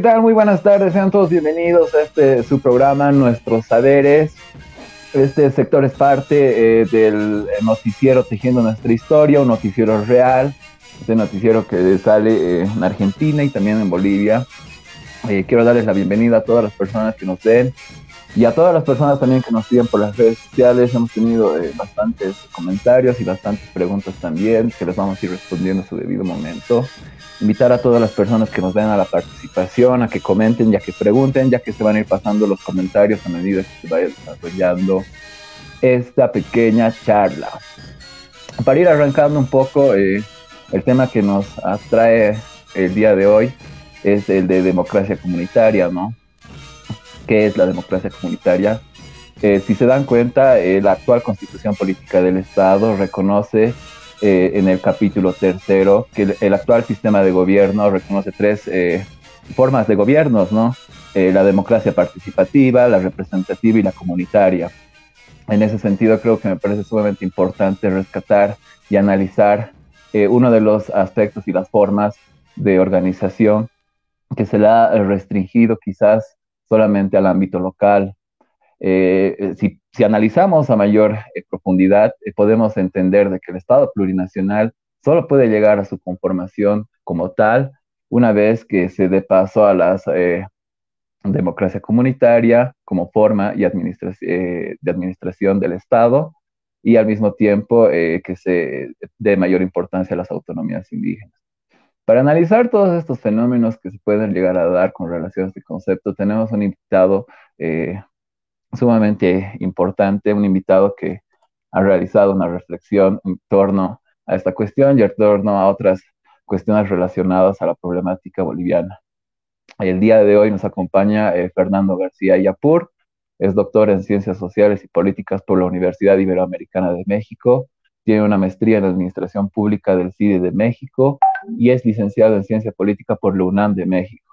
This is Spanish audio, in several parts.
¿Qué tal? Muy buenas tardes, sean todos bienvenidos a este su programa Nuestros Saberes. Este sector es parte eh, del noticiero Tejiendo Nuestra Historia, un noticiero real, este noticiero que sale eh, en Argentina y también en Bolivia. Eh, quiero darles la bienvenida a todas las personas que nos ven y a todas las personas también que nos siguen por las redes sociales. Hemos tenido bastantes comentarios y bastantes preguntas también que les vamos a ir respondiendo en su debido momento invitar a todas las personas que nos den a la participación, a que comenten, ya que pregunten, ya que se van a ir pasando los comentarios a medida que se vaya desarrollando esta pequeña charla. Para ir arrancando un poco, eh, el tema que nos atrae el día de hoy es el de democracia comunitaria, ¿no? ¿Qué es la democracia comunitaria? Eh, si se dan cuenta, eh, la actual constitución política del Estado reconoce eh, en el capítulo tercero que el, actual sistema de gobierno reconoce tres eh, formas de gobiernos, ¿no? Eh, la democracia participativa, la representativa y la comunitaria. En ese sentido, creo que me parece sumamente importante rescatar y analizar uno de los aspectos y las formas de organización que se le ha restringido quizás solamente al ámbito local. Si si analizamos a mayor eh, profundidad, eh, podemos entender de que el Estado plurinacional solo puede llegar a su conformación como tal una vez que se dé paso a la eh, democracia comunitaria como forma y de administración del Estado y al mismo tiempo que se dé mayor importancia a las autonomías indígenas. Para analizar todos estos fenómenos que se pueden llegar a dar con relación a este concepto, tenemos un invitado sumamente importante, un invitado que ha realizado una reflexión en torno a esta cuestión y en torno a otras cuestiones relacionadas a la problemática boliviana. El día de hoy nos acompaña eh, Fernando García Yapur, es doctor en Ciencias Sociales y Políticas por la Universidad Iberoamericana de México, tiene una maestría en Administración Pública del CIDE de México y es licenciado en Ciencia Política por la UNAM de México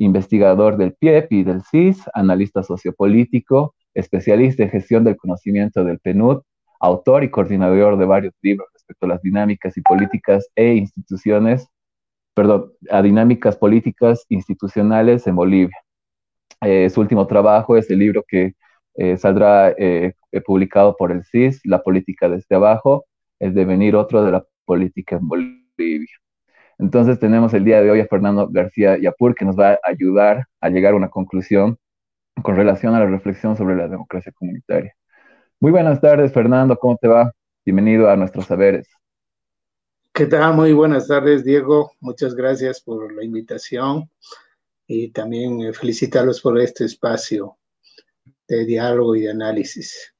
investigador del PIEP y del CIS, analista sociopolítico, especialista en gestión del conocimiento del PNUD, autor y coordinador de varios libros respecto a las dinámicas y políticas e instituciones, perdón, a dinámicas políticas institucionales en Bolivia. Eh, su último trabajo es el libro que eh, saldrá eh, publicado por el CIS, La política desde abajo, el devenir otro de la política en Bolivia. Entonces tenemos el día de hoy a Fernando García Yapur que nos va a ayudar a llegar a una conclusión con relación a la reflexión sobre la democracia comunitaria. Muy buenas tardes, Fernando, ¿cómo te va? Bienvenido a nuestros saberes. ¿Qué tal? Muy buenas tardes, Diego. Muchas gracias por la invitación y también eh, felicitarlos por este espacio de diálogo y de análisis.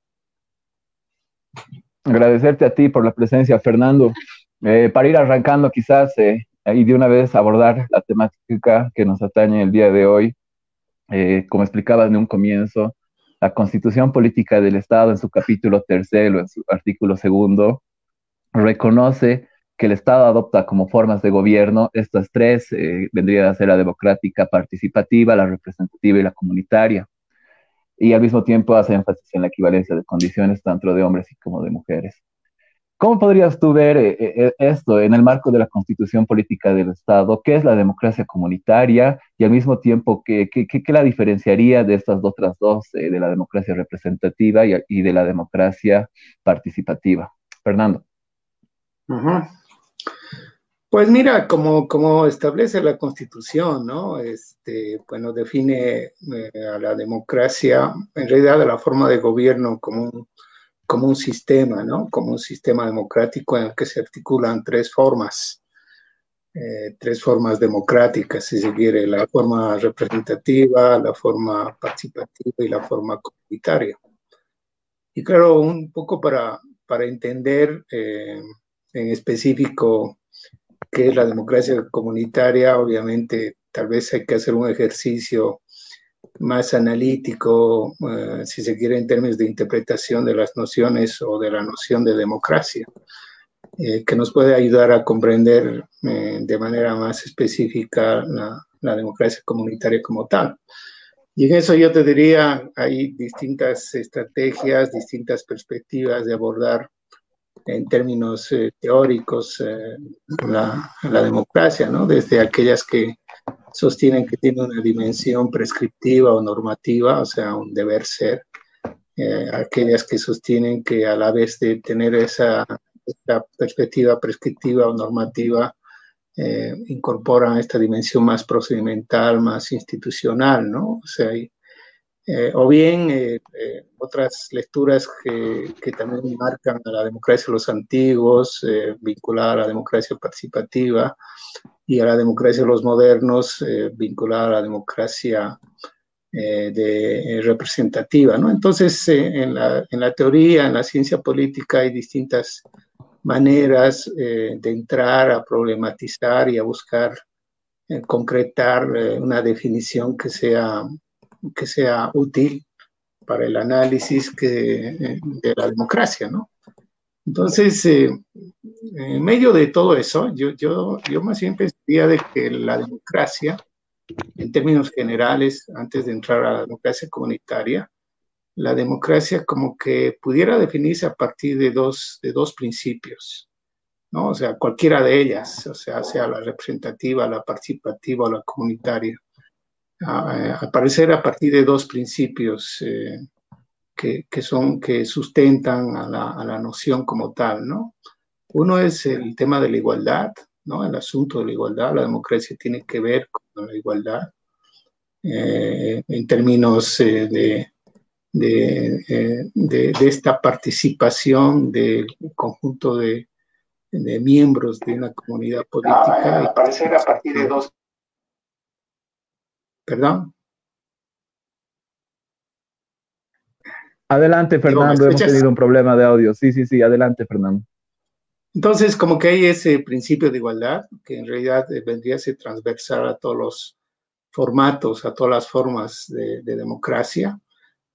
Agradecerte a ti por la presencia, Fernando. Eh, para ir arrancando quizás, eh, y de una vez abordar la temática que nos atañe el día de hoy. Eh, como explicaba en un comienzo, la Constitución Política del Estado en su capítulo tercero, en su artículo segundo, reconoce que el Estado adopta como formas de gobierno estas tres, eh, vendría a ser la democrática participativa, la representativa y la comunitaria. Y al mismo tiempo hace énfasis en la equivalencia de condiciones tanto de hombres como de mujeres. ¿Cómo podrías tú ver eh, eh, esto en el marco de la constitución política del Estado? ¿Qué es la democracia comunitaria y al mismo tiempo qué, la diferenciaría de estas otras dos, eh, de la democracia representativa y, de la democracia participativa? Fernando. Pues mira, como, como establece la constitución, ¿no? Este, bueno, define a la democracia, en realidad a la forma de gobierno como un como un sistema, ¿no? Como un sistema democrático en el que se articulan tres formas, eh, tres formas democráticas, si se quiere, la forma representativa, la forma participativa y la forma comunitaria. Y claro, un poco para, para entender eh, en específico qué es la democracia comunitaria, obviamente tal vez hay que hacer un ejercicio más analítico, eh, si se quiere, en términos de interpretación de las nociones o de la noción de democracia, eh, que nos puede ayudar a comprender eh, de manera más específica la, la, democracia comunitaria como tal. Y en eso yo te diría, hay distintas estrategias, distintas perspectivas de abordar en términos teóricos la, la democracia, ¿no? Desde aquellas que sostienen que tiene una dimensión prescriptiva o normativa, o sea, un deber ser. Eh, aquellas que sostienen que a la vez de tener esa, perspectiva prescriptiva o normativa, eh, incorporan esta dimensión más procedimental, más institucional, ¿no? O sea, eh, o bien eh, eh, otras lecturas que, que, también marcan a la democracia de los antiguos, vinculada a la democracia participativa, y a la democracia de los modernos, vinculada a la democracia de, representativa. ¿no? Entonces, en la, en, la, teoría, en la ciencia política, hay distintas maneras de entrar a problematizar y a buscar concretar una definición que sea que sea útil para el análisis que, eh, de la democracia, ¿no? Entonces, eh, en medio de todo eso, yo, yo, yo más bien pensaría de que la democracia, en términos generales, antes de entrar a la democracia comunitaria, la democracia como que pudiera definirse a partir de dos, de dos principios, ¿no? O sea, cualquiera de ellas, o sea, sea la representativa, la participativa o la comunitaria aparecer a partir de dos principios eh, que, que, son, que sustentan a la, a la, noción como tal, ¿no? Uno es el tema de la igualdad, ¿no? El asunto de la igualdad, la democracia tiene que ver con la igualdad eh, en términos eh, de, de, de, esta participación del conjunto de, miembros de una comunidad política. aparecer a partir de dos Perdón. Adelante, Fernando. Hemos tenido un problema de audio. Sí, sí, sí. Adelante, Fernando. Entonces, como que hay ese principio de igualdad, que en realidad eh, vendría a ser transversal a todos los formatos, a todas las formas de, democracia.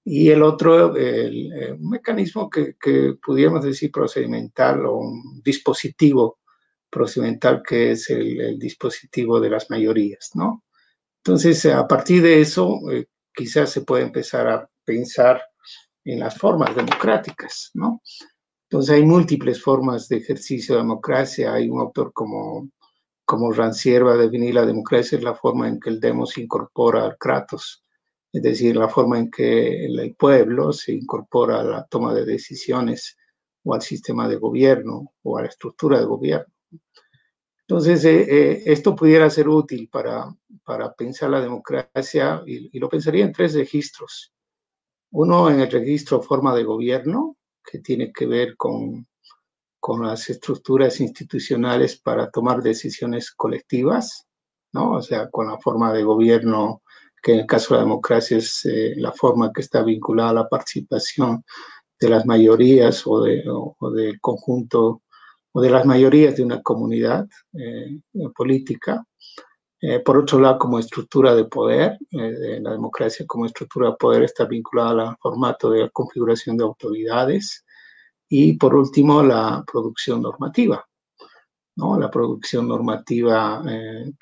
Y el otro, el, eh, un mecanismo que, que, pudiéramos decir procedimental o un dispositivo procedimental que es el, el dispositivo de las mayorías, ¿no? Entonces, a partir de eso, eh, quizás se puede empezar a pensar en las formas democráticas, ¿no? Entonces, hay múltiples formas de ejercicio de democracia. Hay un autor como, como Rancière va a definir la democracia es la forma en que el demos incorpora al kratos, es decir, la forma en que el pueblo se incorpora a la toma de decisiones o al sistema de gobierno o a la estructura de gobierno. Entonces, eh, eh, esto pudiera ser útil para, para pensar la democracia y, lo pensaría en tres registros. Uno en el registro forma de gobierno, que tiene que ver con, con las estructuras institucionales para tomar decisiones colectivas, ¿no? O sea, con la forma de gobierno, que en el caso de la democracia es eh, la forma que está vinculada a la participación de las mayorías o, de, o del conjunto o de las mayorías de una comunidad eh, política. Eh, por otro lado, como estructura de poder, eh, la democracia como estructura de poder está vinculada al formato de configuración de autoridades. Y por último, la producción normativa, ¿no? La producción normativa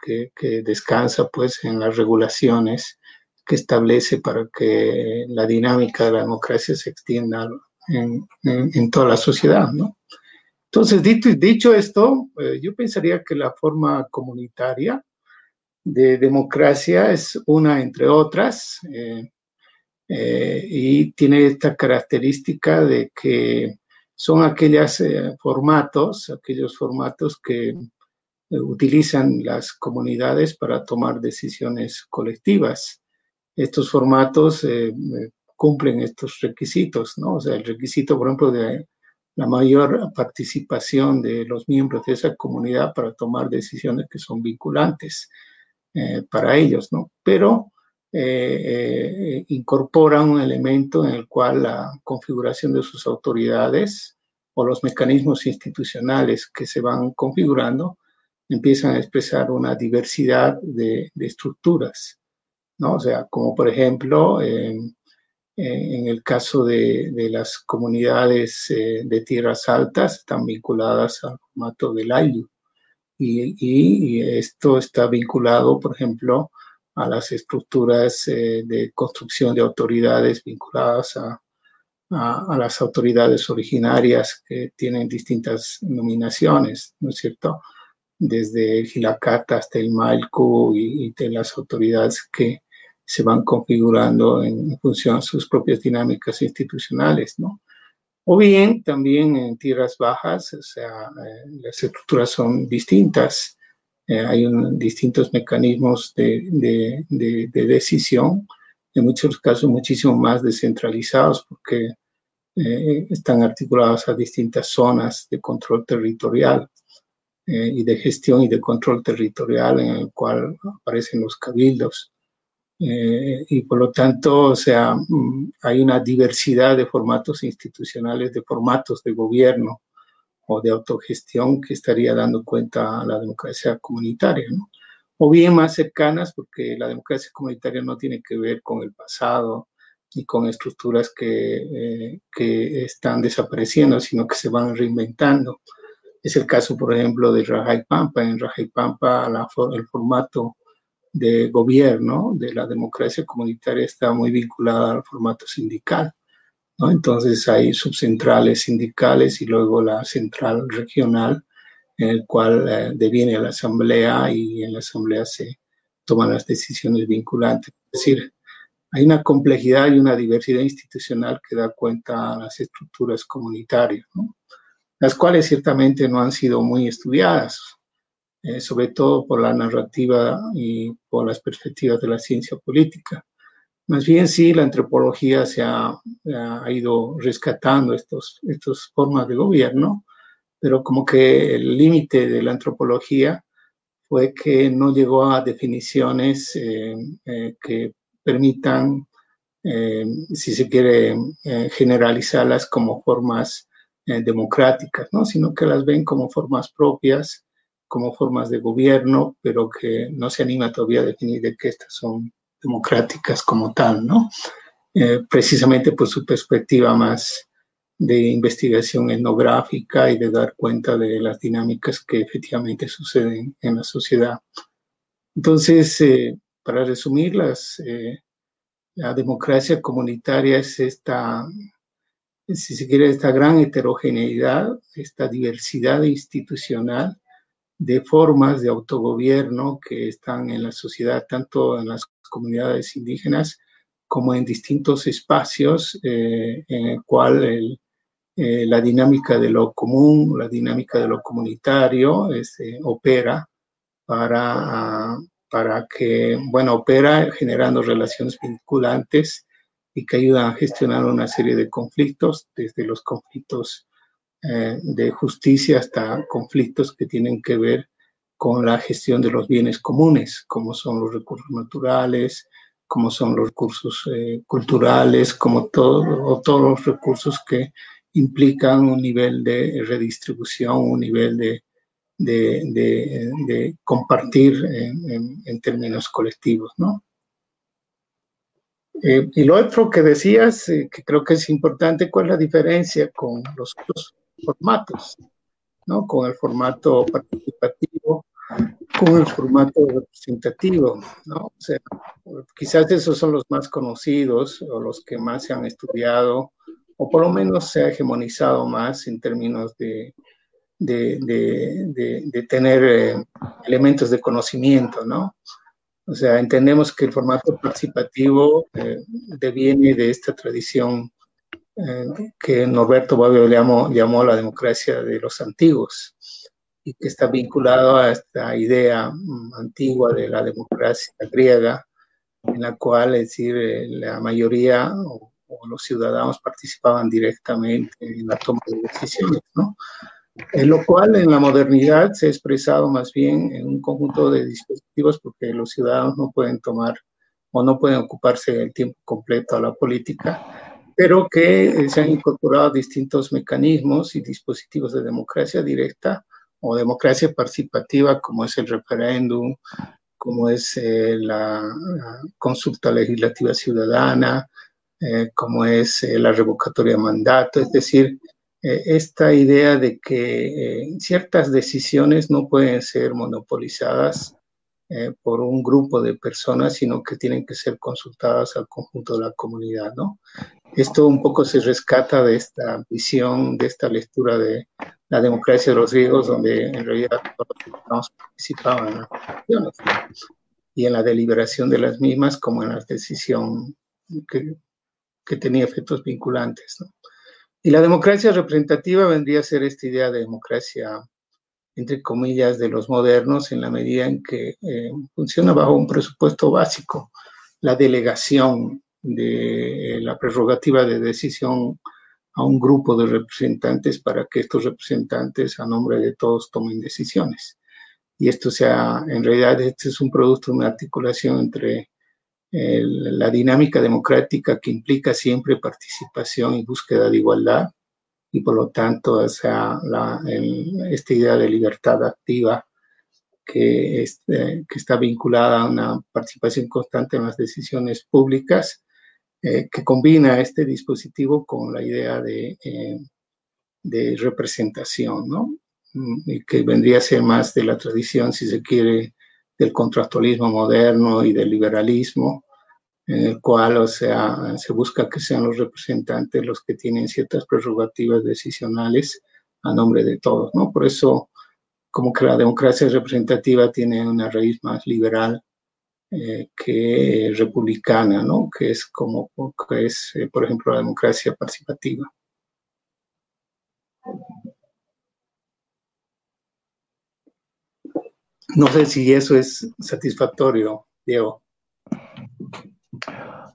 que, que, descansa pues en las regulaciones que establece para que la dinámica de la democracia se extienda en, en, en toda la sociedad, ¿no? Entonces, dicho, esto, eh, yo pensaría que la forma comunitaria de democracia es una entre otras eh, eh, y tiene esta característica de que son aquellos formatos, aquellos formatos que utilizan las comunidades para tomar decisiones colectivas. Estos formatos cumplen estos requisitos, ¿no? O sea, el requisito, por ejemplo, de la mayor participación de los miembros de esa comunidad para tomar decisiones que son vinculantes eh, para ellos, ¿no? Pero eh, eh, incorpora un elemento en el cual la configuración de sus autoridades o los mecanismos institucionales que se van configurando empiezan a expresar una diversidad de, de estructuras, ¿no? O sea, como por ejemplo, en el caso de, de las comunidades eh, de tierras altas, están vinculadas al formato del AILU. Y, y, esto está vinculado, por ejemplo, a las estructuras eh, de construcción de autoridades vinculadas a, a, a, las autoridades originarias que tienen distintas nominaciones, ¿no es cierto? desde Gilacata hasta el Malco y, de las autoridades que se van configurando en función de sus propias dinámicas institucionales, ¿no? O bien también en tierras bajas, o sea, eh, las estructuras son distintas, eh, hay distintos mecanismos de, de, de, decisión, en muchos casos muchísimo más descentralizados porque eh, están articulados a distintas zonas de control territorial y de gestión y de control territorial en el cual aparecen los cabildos. Eh, y por lo tanto, o sea, mm, hay una diversidad de formatos institucionales, de formatos de gobierno o de autogestión que estaría dando cuenta a la democracia comunitaria, ¿no? O bien más cercanas, porque la democracia comunitaria no tiene que ver con el pasado ni con estructuras que, eh, que están desapareciendo, sino que se van reinventando. Es el caso, por ejemplo, de Rajay Pampa. En Rajay Pampa, la, el formato de gobierno de la democracia comunitaria está muy vinculada al formato sindical. ¿no? Entonces hay subcentrales sindicales y luego la central regional, en el cual eh, deviene la asamblea y en la asamblea se toman las decisiones vinculantes. Es decir, hay una complejidad y una diversidad institucional que da cuenta a las estructuras comunitarias, ¿no? las cuales ciertamente no han sido muy estudiadas. Eh, sobre todo por la narrativa y por las perspectivas de la ciencia política. Más bien sí, la antropología se ha, ha ido rescatando estos, estas formas de gobierno, pero como que el límite de la antropología fue que no llegó a definiciones eh, eh, que permitan, si se quiere, generalizarlas como formas democráticas, ¿no? sino que las ven como formas propias como formas de gobierno, pero que no se anima todavía a definir de que estas son democráticas como tal, ¿no? Eh, precisamente por su perspectiva más de investigación etnográfica y de dar cuenta de las dinámicas que efectivamente suceden en la sociedad. Entonces, eh, para resumir, eh, la democracia comunitaria es esta, si se quiere, esta gran heterogeneidad, esta diversidad institucional de formas de autogobierno que están en la sociedad, tanto en las comunidades indígenas como en distintos espacios eh, en el cual eh, la dinámica de lo común, la dinámica de lo comunitario este, opera para, para que, bueno, opera generando relaciones vinculantes y que ayudan a gestionar una serie de conflictos, desde los conflictos eh, de justicia hasta conflictos que tienen que ver con la gestión de los bienes comunes, como son los recursos naturales, como son los recursos eh, culturales, como todo, todos los recursos que implican un nivel de redistribución, un nivel de, de, compartir en, términos colectivos, ¿no? Eh, y lo otro que decías, que creo que es importante, ¿cuál es la diferencia con los formatos, ¿no? Con el formato participativo, con el formato representativo, ¿no? O sea, quizás esos son los más conocidos o los que más se han estudiado, o por lo menos se ha hegemonizado más en términos de, de, de, tener eh, elementos de conocimiento, ¿no? O sea, entendemos que el formato participativo eh, deviene de esta tradición eh, que Norberto Bobbio llamó, la democracia de los antiguos y que está vinculado a esta idea mm, antigua de la democracia griega, en la cual, es decir, eh, la mayoría o, los ciudadanos participaban directamente en la toma de decisiones, ¿no? En lo cual en la modernidad se ha expresado más bien en un conjunto de dispositivos porque los ciudadanos no pueden tomar o no pueden ocuparse el tiempo completo a la política, pero que eh, se han incorporado distintos mecanismos y dispositivos de democracia directa o democracia participativa, como es el referéndum, como es eh, la, consulta legislativa ciudadana, eh, como es la revocatoria de mandato, es decir, esta idea de que ciertas decisiones no pueden ser monopolizadas por un grupo de personas, sino que tienen que ser consultadas al conjunto de la comunidad, ¿no? Esto un poco se rescata de esta visión, de esta lectura de la democracia de los griegos, donde en realidad todos participaban en las elecciones y en la deliberación de las mismas como en la decisión que tenía efectos vinculantes. Y la democracia representativa vendría a ser esta idea de democracia, entre comillas, de los modernos, en la medida en que eh, funciona bajo un presupuesto básico, la delegación de la prerrogativa de decisión a un grupo de representantes para que estos representantes, a nombre de todos, tomen decisiones. Y esto sea, en realidad, este es un producto de una articulación entre la dinámica democrática que implica siempre participación y búsqueda de igualdad, y por lo tanto, o sea, esta idea de libertad activa que, este, que está vinculada a una participación constante en las decisiones públicas, eh, que combina este dispositivo con la idea de, eh, de representación, ¿no? Mm, y que vendría a ser más de la tradición, si se quiere, del contractualismo moderno y del liberalismo, en el cual, o sea, se busca que sean los representantes los que tienen ciertas prerrogativas decisionales a nombre de todos, ¿no? Por eso, como que la democracia representativa tiene una raíz más liberal eh, que republicana, ¿no? Que es como, que es, eh, por ejemplo, la democracia participativa. No sé si eso es satisfactorio, Diego.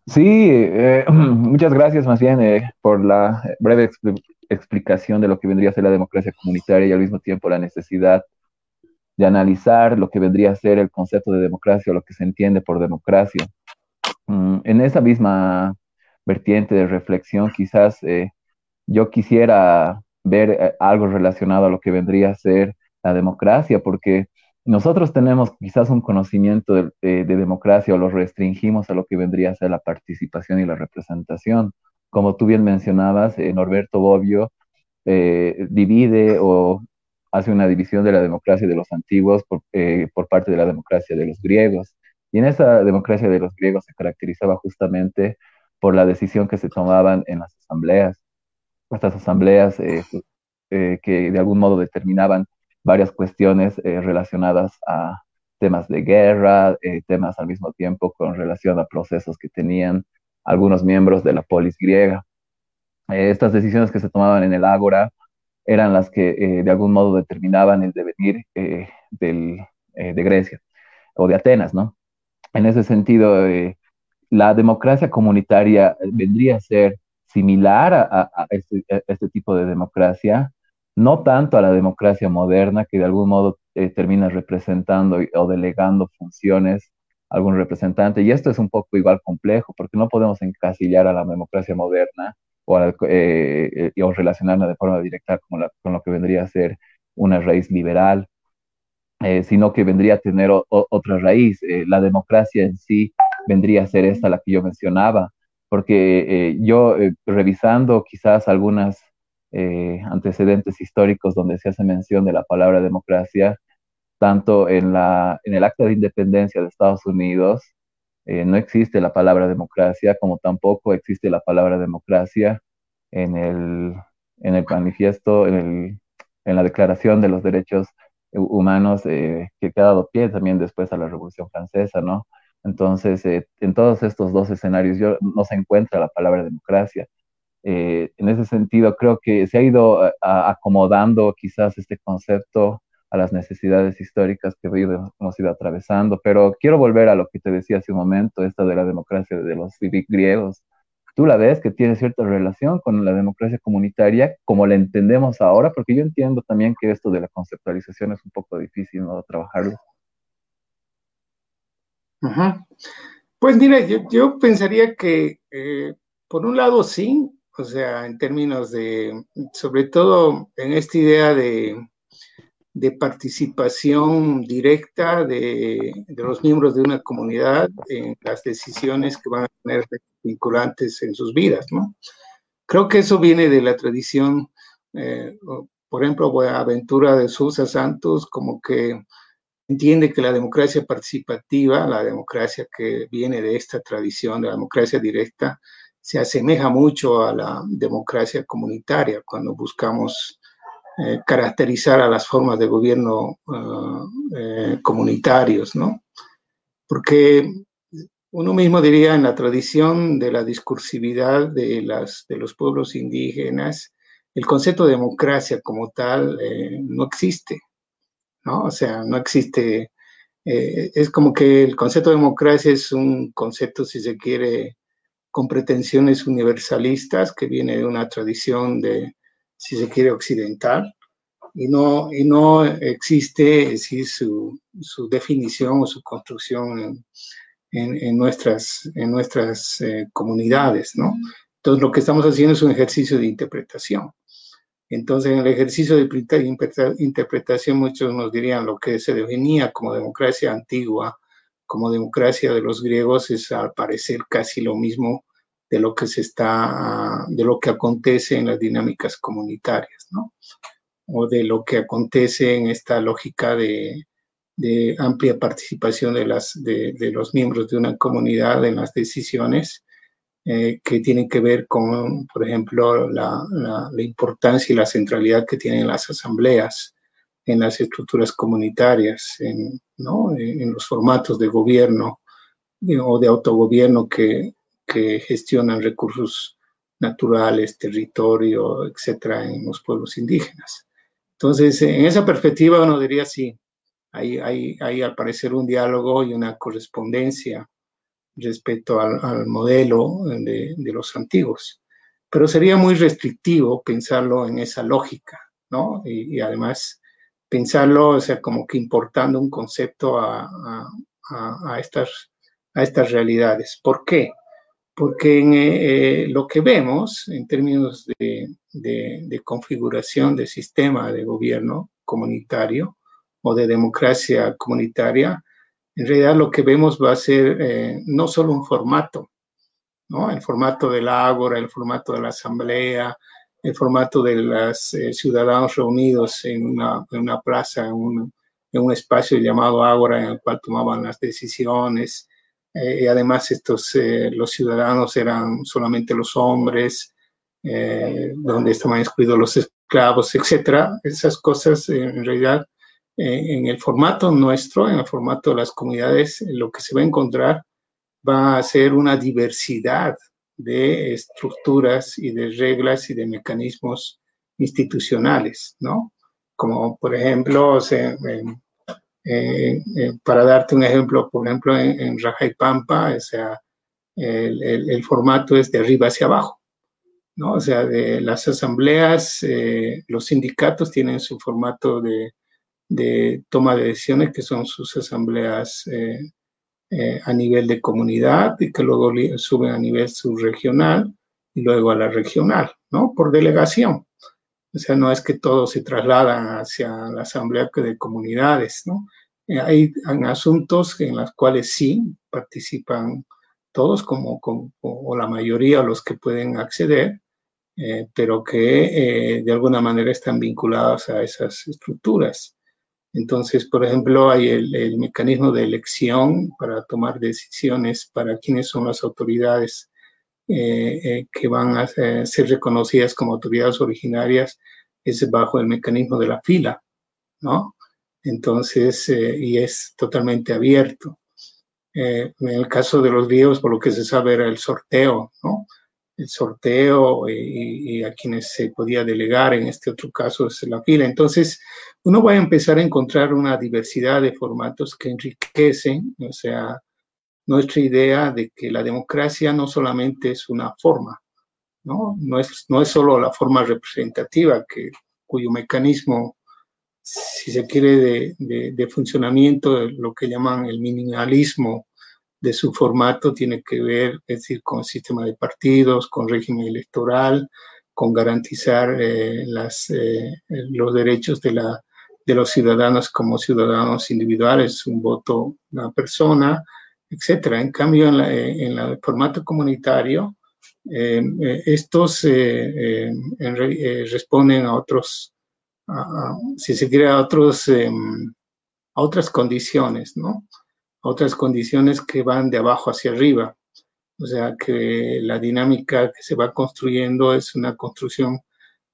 Sí, eh, muchas gracias más bien por la breve explicación de lo que vendría a ser la democracia comunitaria y al mismo tiempo la necesidad de analizar lo que vendría a ser el concepto de democracia o lo que se entiende por democracia. Mm, en esa misma vertiente de reflexión, quizás eh, yo quisiera ver eh, algo relacionado a lo que vendría a ser la democracia, porque nosotros tenemos quizás un conocimiento de, democracia o lo restringimos a lo que vendría a ser la participación y la representación. Como tú bien mencionabas, eh, Norberto Bobbio divide o hace una división de la democracia de los antiguos eh, por, parte de la democracia de los griegos. Y en esa democracia de los griegos se caracterizaba justamente por la decisión que se tomaban en las asambleas. Estas asambleas eh, eh, que de algún modo determinaban varias cuestiones relacionadas a temas de guerra, temas al mismo tiempo con relación a procesos que tenían algunos miembros de la polis griega. estas decisiones que se tomaban en el ágora eran las que eh, de algún modo determinaban el devenir eh, eh, de Grecia o de Atenas, ¿no? En ese sentido, la democracia comunitaria vendría a ser similar a, este, este, tipo de democracia, no tanto a la democracia moderna, que de algún modo termina representando o delegando funciones a algún representante. Y esto es un poco igual complejo, porque no podemos encasillar a la democracia moderna o, eh, eh, relacionarla de forma directa con, con, lo que vendría a ser una raíz liberal, eh, sino que vendría a tener otra raíz. la democracia en sí vendría a ser esta la que yo mencionaba, porque yo revisando quizás algunas antecedentes históricos donde se hace mención de la palabra democracia, tanto en, la, en el acta de independencia de Estados Unidos, eh, no existe la palabra democracia, como tampoco existe la palabra democracia en el, en el manifiesto, en, en, la Declaración de los Derechos Humanos eh, que ha dado pie también después a la Revolución Francesa, ¿no? Entonces, eh, en todos estos dos escenarios yo, no se encuentra la palabra democracia. En ese sentido, creo que se ha ido acomodando quizás este concepto a las necesidades históricas que hemos ido atravesando. Pero quiero volver a lo que te decía hace un momento, esta de la democracia de los griegos. ¿Tú la ves que tiene cierta relación con la democracia comunitaria como la entendemos ahora? Porque yo entiendo también que esto de la conceptualización es un poco difícil ¿no? trabajarlo. Pues mira, yo, pensaría que eh, por un lado sí, o sea, en términos de, sobre todo en esta idea de, de participación directa de, los miembros de una comunidad en las decisiones que van a tener vinculantes en sus vidas, ¿no? Creo que eso viene de la tradición, eh, por ejemplo, Buenaventura de Sousa Santos, como que entiende que la democracia participativa, la democracia que viene de esta tradición de la democracia directa, se asemeja mucho a la democracia comunitaria cuando buscamos eh, caracterizar a las formas de gobierno ah, eh, comunitarios, ¿no? Porque uno mismo diría en la tradición de la discursividad de, las, de los pueblos indígenas, el concepto de democracia como tal eh, no existe, ¿no? O sea, no existe, es como que el concepto de democracia es un concepto, si se quiere, con pretensiones universalistas que viene de una tradición de, si se quiere, occidental, y no, y no existe su, su, definición o su construcción en, en, nuestras, en nuestras eh, comunidades, ¿no? Entonces, lo que estamos haciendo es un ejercicio de interpretación. Entonces, en el ejercicio de interpretación, muchos nos dirían lo que se definía como democracia antigua, como democracia de los griegos, es al parecer casi lo mismo de lo que se está, de lo que acontece en las dinámicas comunitarias, ¿no? O de lo que acontece en esta lógica de, amplia participación de, los miembros de una comunidad en las decisiones eh, que tienen que ver con, por ejemplo, la, importancia y la centralidad que tienen las asambleas en las estructuras comunitarias, en, ¿no? en los formatos de gobierno o de autogobierno que, gestionan recursos naturales, territorio, etcétera, en los pueblos indígenas. Entonces, en esa perspectiva, uno diría sí, hay, hay, hay al parecer un diálogo y una correspondencia respecto al, modelo de, los antiguos. Pero sería muy restrictivo pensarlo en esa lógica, ¿no? Y además pensarlo, o sea, como que importando un concepto a, estas, a estas realidades. ¿Por qué? porque en, eh, lo que vemos en términos de, configuración de sistema de gobierno comunitario o de democracia comunitaria, en realidad lo que vemos va a ser eh, no solo un formato, ¿no? el formato del ágora, el formato de la asamblea, el formato de los eh, ciudadanos reunidos en una, en una plaza, en un, espacio llamado ágora en el cual tomaban las decisiones, eh, y además estos, eh, los ciudadanos eran solamente los hombres, donde estaban excluidos los esclavos, etcétera. Esas cosas en realidad en el formato nuestro, en el formato de las comunidades, lo que se va a encontrar va a ser una diversidad de estructuras y de reglas y de mecanismos institucionales, ¿no? Como por ejemplo, eh, eh, para darte un ejemplo, por ejemplo, en, en Raja y Pampa, o sea, el, formato es de arriba hacia abajo, ¿no? O sea, de las asambleas, eh, los sindicatos tienen su formato de, de, toma de decisiones, que son sus asambleas eh, a nivel de comunidad y que luego suben a nivel subregional y luego a la regional, ¿no? Por delegación. O sea, no es que todos se trasladan hacia la asamblea de comunidades, ¿no? Eh, hay, hay, asuntos en los cuales sí participan todos, como, como o la mayoría, los que pueden acceder, eh, pero que de alguna manera están vinculados a esas estructuras. Entonces, por ejemplo, hay el, mecanismo de elección para tomar decisiones para quiénes son las autoridades eh, eh, que van a ser reconocidas como autoridades originarias es bajo el mecanismo de la fila, ¿no? Entonces, eh, y es totalmente abierto. en el caso de los griegos, por lo que se sabe, era el sorteo, ¿no? El sorteo y, y, a quienes se podía delegar, en este otro caso es la fila. Entonces, uno va a empezar a encontrar una diversidad de formatos que enriquecen, o sea, nuestra idea de que la democracia no solamente es una forma, ¿no? No es, no es solo la forma representativa, que, cuyo mecanismo, si se quiere, de, funcionamiento, lo que llaman el minimalismo de su formato, tiene que ver, es decir, con sistema de partidos, con régimen electoral, con garantizar eh, las, eh, los derechos de, la, de los ciudadanos como ciudadanos individuales, un voto, una persona, etcétera. En cambio, en, la, en el formato comunitario, eh, eh estos eh, eh, en, responden a otros, a, a, si se quiere, a otros, em, a otras condiciones, ¿no? Otras condiciones que van de abajo hacia arriba. O sea, que la dinámica que se va construyendo es una construcción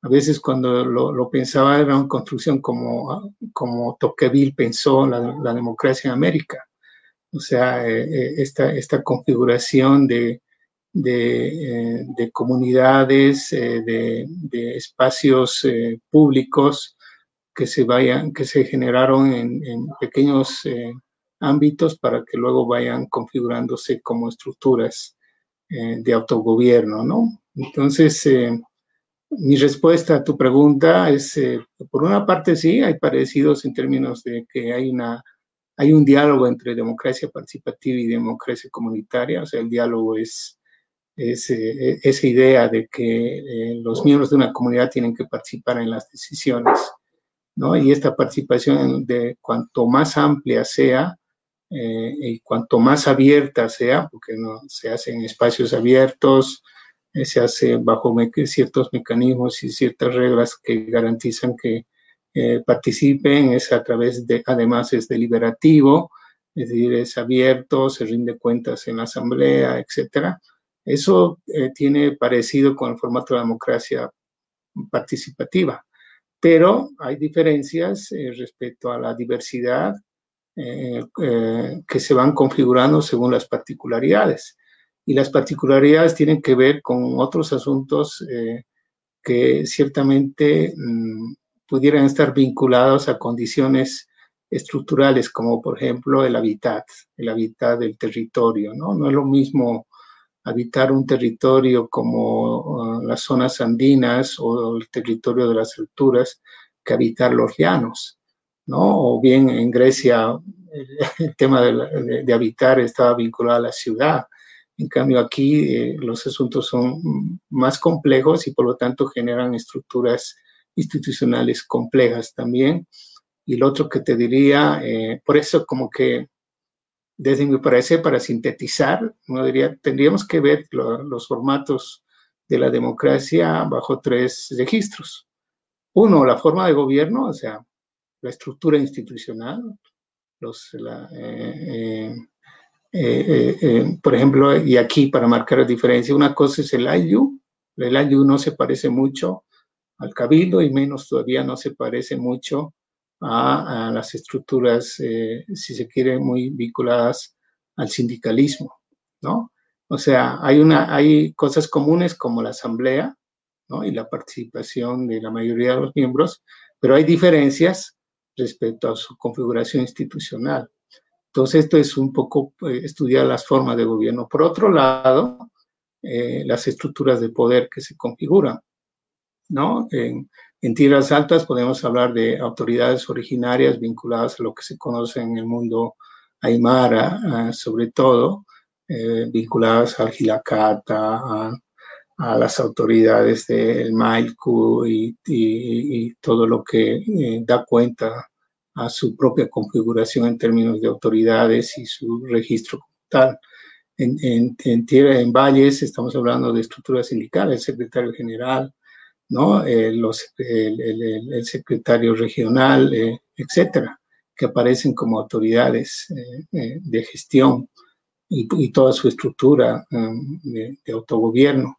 A veces cuando lo, pensaba era una construcción como, como Tocqueville pensó la, la democracia en América. O sea, eh, eh, esta, esta configuración de, de, de comunidades, de, de, espacios públicos que se vayan, que se generaron en, en pequeños ámbitos para que luego vayan configurándose como estructuras eh, de autogobierno, ¿no? Entonces, eh, mi respuesta a tu pregunta es, eh, por una parte sí, hay parecidos en términos de que hay, una, hay un diálogo entre democracia participativa y democracia comunitaria, o sea, el diálogo es, es esa idea de que los miembros de una comunidad tienen que participar en las decisiones, ¿no? Y esta participación de cuanto más amplia sea, eh, y cuanto más abierta sea, porque no, se hace en espacios abiertos, eh, se hace bajo ciertos mecanismos y ciertas reglas que garantizan que eh, participen, es a través de, además es deliberativo, es decir, es abierto, se rinde cuentas en la asamblea, etcétera. Eso tiene parecido con el formato de democracia participativa, pero hay diferencias respecto a la diversidad eh, eh, que se van configurando según las particularidades. Y las particularidades tienen que ver con otros asuntos eh, que ciertamente mm, pudieran estar vinculados a condiciones estructurales, como por ejemplo el hábitat, el hábitat del territorio. No, no es lo mismo habitar un territorio como uh, las zonas andinas o el territorio de las alturas que habitar los llanos. ¿No? O bien en Grecia el, tema de, habitar estaba vinculado a la ciudad. En cambio, aquí eh, los asuntos son más complejos y por lo tanto generan estructuras institucionales complejas también. Y lo otro que te diría, eh, por eso como que desde mi parecer, para sintetizar, uno diría, tendríamos que ver los formatos de la democracia bajo tres registros. Uno, la forma de gobierno, o sea, la estructura institucional, los, eh, eh, eh, por ejemplo, y aquí para marcar la diferencia, una cosa es el AYU, el AYU no se parece mucho al cabildo y menos todavía no se parece mucho a, las estructuras, si se quiere, muy vinculadas al sindicalismo, ¿no? O sea, hay, una, hay cosas comunes como la asamblea, ¿no? Y la participación de la mayoría de los miembros, pero hay diferencias respecto a su configuración institucional. Entonces, esto es un poco eh, estudiar las formas de gobierno. Por otro lado, eh, las estructuras de poder que se configuran. ¿no? En, tierras altas podemos hablar de autoridades originarias vinculadas a lo que se conoce en el mundo aymara, sobre todo, eh, vinculadas al Gilacata, a, a las autoridades del Mailku y, todo lo que eh, da cuenta a su propia configuración en términos de autoridades y su registro tal. En, en, en, en valles estamos hablando de estructuras sindicales, el secretario general, ¿no? Eh, el, el, secretario regional, eh, etcétera, que aparecen como autoridades de gestión y, toda su estructura de autogobierno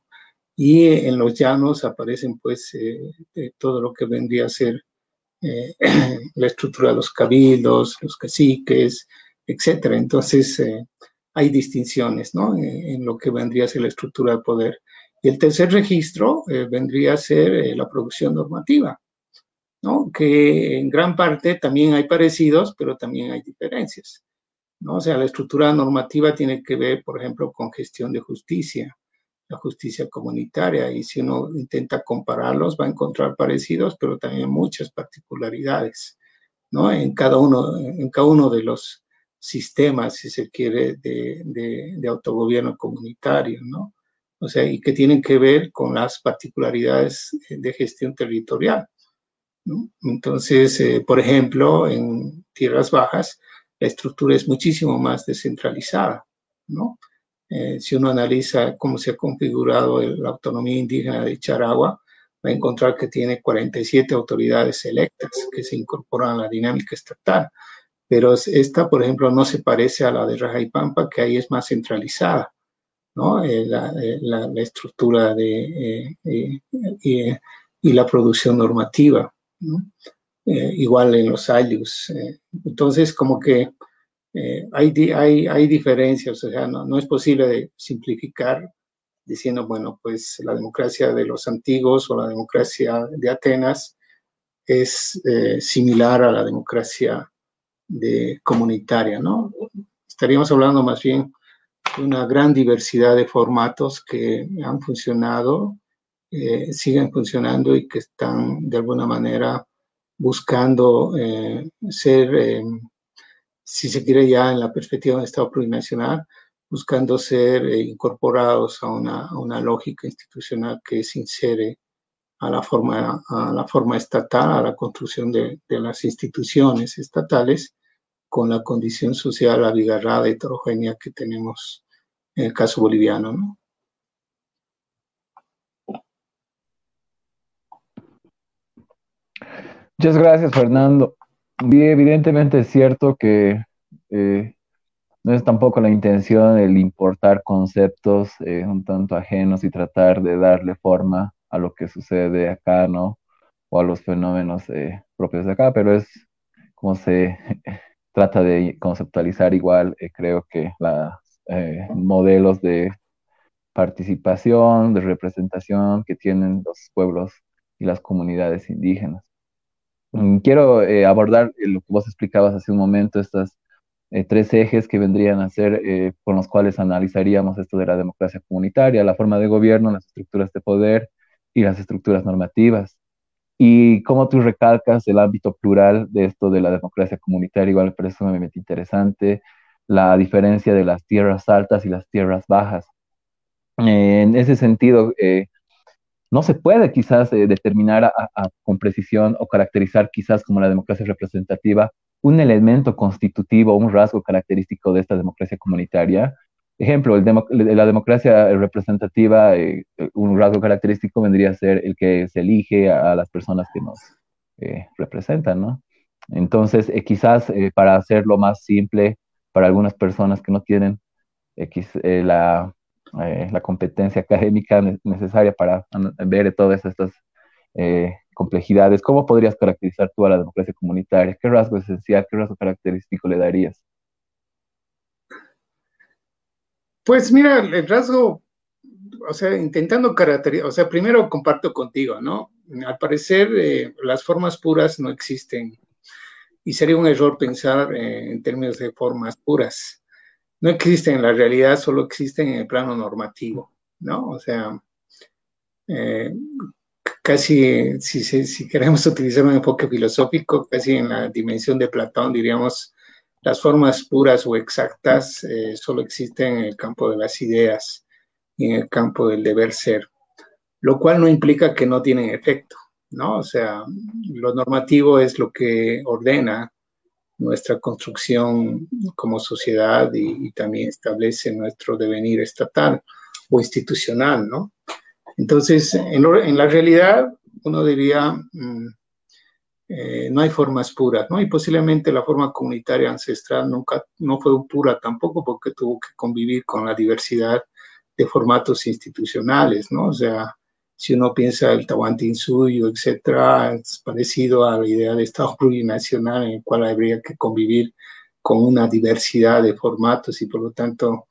y en los llanos aparecen pues eh, todo lo que vendría a ser eh, la estructura de los cabildos, los caciques, etcétera. Entonces eh, hay distinciones ¿no? en lo que vendría a ser la estructura de poder. Y el tercer registro vendría a ser la producción normativa, ¿no? que en gran parte también hay parecidos, pero también hay diferencias. ¿no? O sea, la estructura normativa tiene que ver, por ejemplo, con gestión de justicia, la justicia comunitaria y si uno intenta compararlos va a encontrar parecidos, pero también muchas particularidades, ¿no? En cada uno, en cada uno de los sistemas, si se quiere, de, de, autogobierno comunitario, ¿no? O sea, y que tienen que ver con las particularidades de gestión territorial. Entonces, eh, por ejemplo, en tierras bajas, la estructura es muchísimo más descentralizada, ¿no? Eh, si uno analiza cómo se ha configurado la autonomía indígena de Charagua, va a encontrar que tiene 47 autoridades electas que se incorporan a la dinámica estatal. Pero esta, por ejemplo, no se parece a la de Raja y Pampa, que ahí es más centralizada, ¿no? Eh, la, eh, la, estructura de... y y la producción normativa, igual en los años. entonces, como que hay, hay, hay diferencias, o sea, no, no es posible simplificar diciendo, bueno, pues la democracia de los antiguos o la democracia de Atenas es eh, similar a la democracia de, comunitaria, ¿no? Estaríamos hablando más bien de una gran diversidad de formatos que han funcionado, eh, siguen funcionando y que están de alguna manera buscando eh, ser, si se quiere ya en la perspectiva de Estado plurinacional, buscando ser eh, incorporados a una, lógica institucional que se insere a la forma, a la forma estatal, a la construcción de, las instituciones estatales, con la condición social abigarrada, heterogénea que tenemos en el caso boliviano. Muchas gracias, Fernando. Y evidentemente es cierto que eh, no es tampoco la intención el importar conceptos eh, un tanto ajenos y tratar de darle forma a lo que sucede acá, ¿no? O a los fenómenos eh, propios de acá, pero es como se trata de conceptualizar igual, eh, creo que los modelos de participación, de representación que tienen los pueblos y las comunidades indígenas. Mm, quiero abordar lo que vos explicabas hace un momento, estas eh, tres ejes que vendrían a ser eh, con los cuales analizaríamos esto de la democracia comunitaria, la forma de gobierno, las estructuras de poder y las estructuras normativas. Y cómo tú recalcas el ámbito plural de esto de la democracia comunitaria, igual me parece sumamente interesante, la diferencia de las tierras altas y las tierras bajas. en ese sentido, eh, no se puede quizás determinar con precisión o caracterizar quizás como la democracia representativa un elemento constitutivo, un rasgo característico de esta democracia comunitaria. Ejemplo, la democracia representativa, eh, un rasgo característico vendría a ser el que se elige a, las personas que nos eh, representan, ¿no? Entonces, eh, quizás para hacerlo más simple, para algunas personas que no tienen la, la, competencia académica necesaria para ver todas estas complejidades, ¿cómo podrías caracterizar tú a la democracia comunitaria? ¿Qué rasgo esencial, qué rasgo característico le darías? Pues mira, el rasgo, o sea, intentando caracterizar, o sea, primero comparto contigo, ¿no? Al parecer eh, las formas puras no existen y sería un error pensar eh, en términos de formas puras. No existen en la realidad, solo existen en el plano normativo, ¿no? O sea, eh, casi, si, queremos utilizar un enfoque filosófico, casi en la dimensión de Platón, diríamos, las formas puras o exactas eh, solo existen en el campo de las ideas y en el campo del deber ser, lo cual no implica que no tienen efecto, ¿no? O sea, lo normativo es lo que ordena nuestra construcción como sociedad y, también establece nuestro devenir estatal o institucional, ¿no? Entonces, en, la realidad, uno diría, mm, eh, no hay formas puras, ¿no? Y posiblemente la forma comunitaria ancestral nunca, no fue pura tampoco porque tuvo que convivir con la diversidad de formatos institucionales, ¿no? O sea, si uno piensa el Tahuantinsuyo, etcétera, es parecido a la idea de Estado plurinacional en el cual habría que convivir con una diversidad de formatos y por lo tanto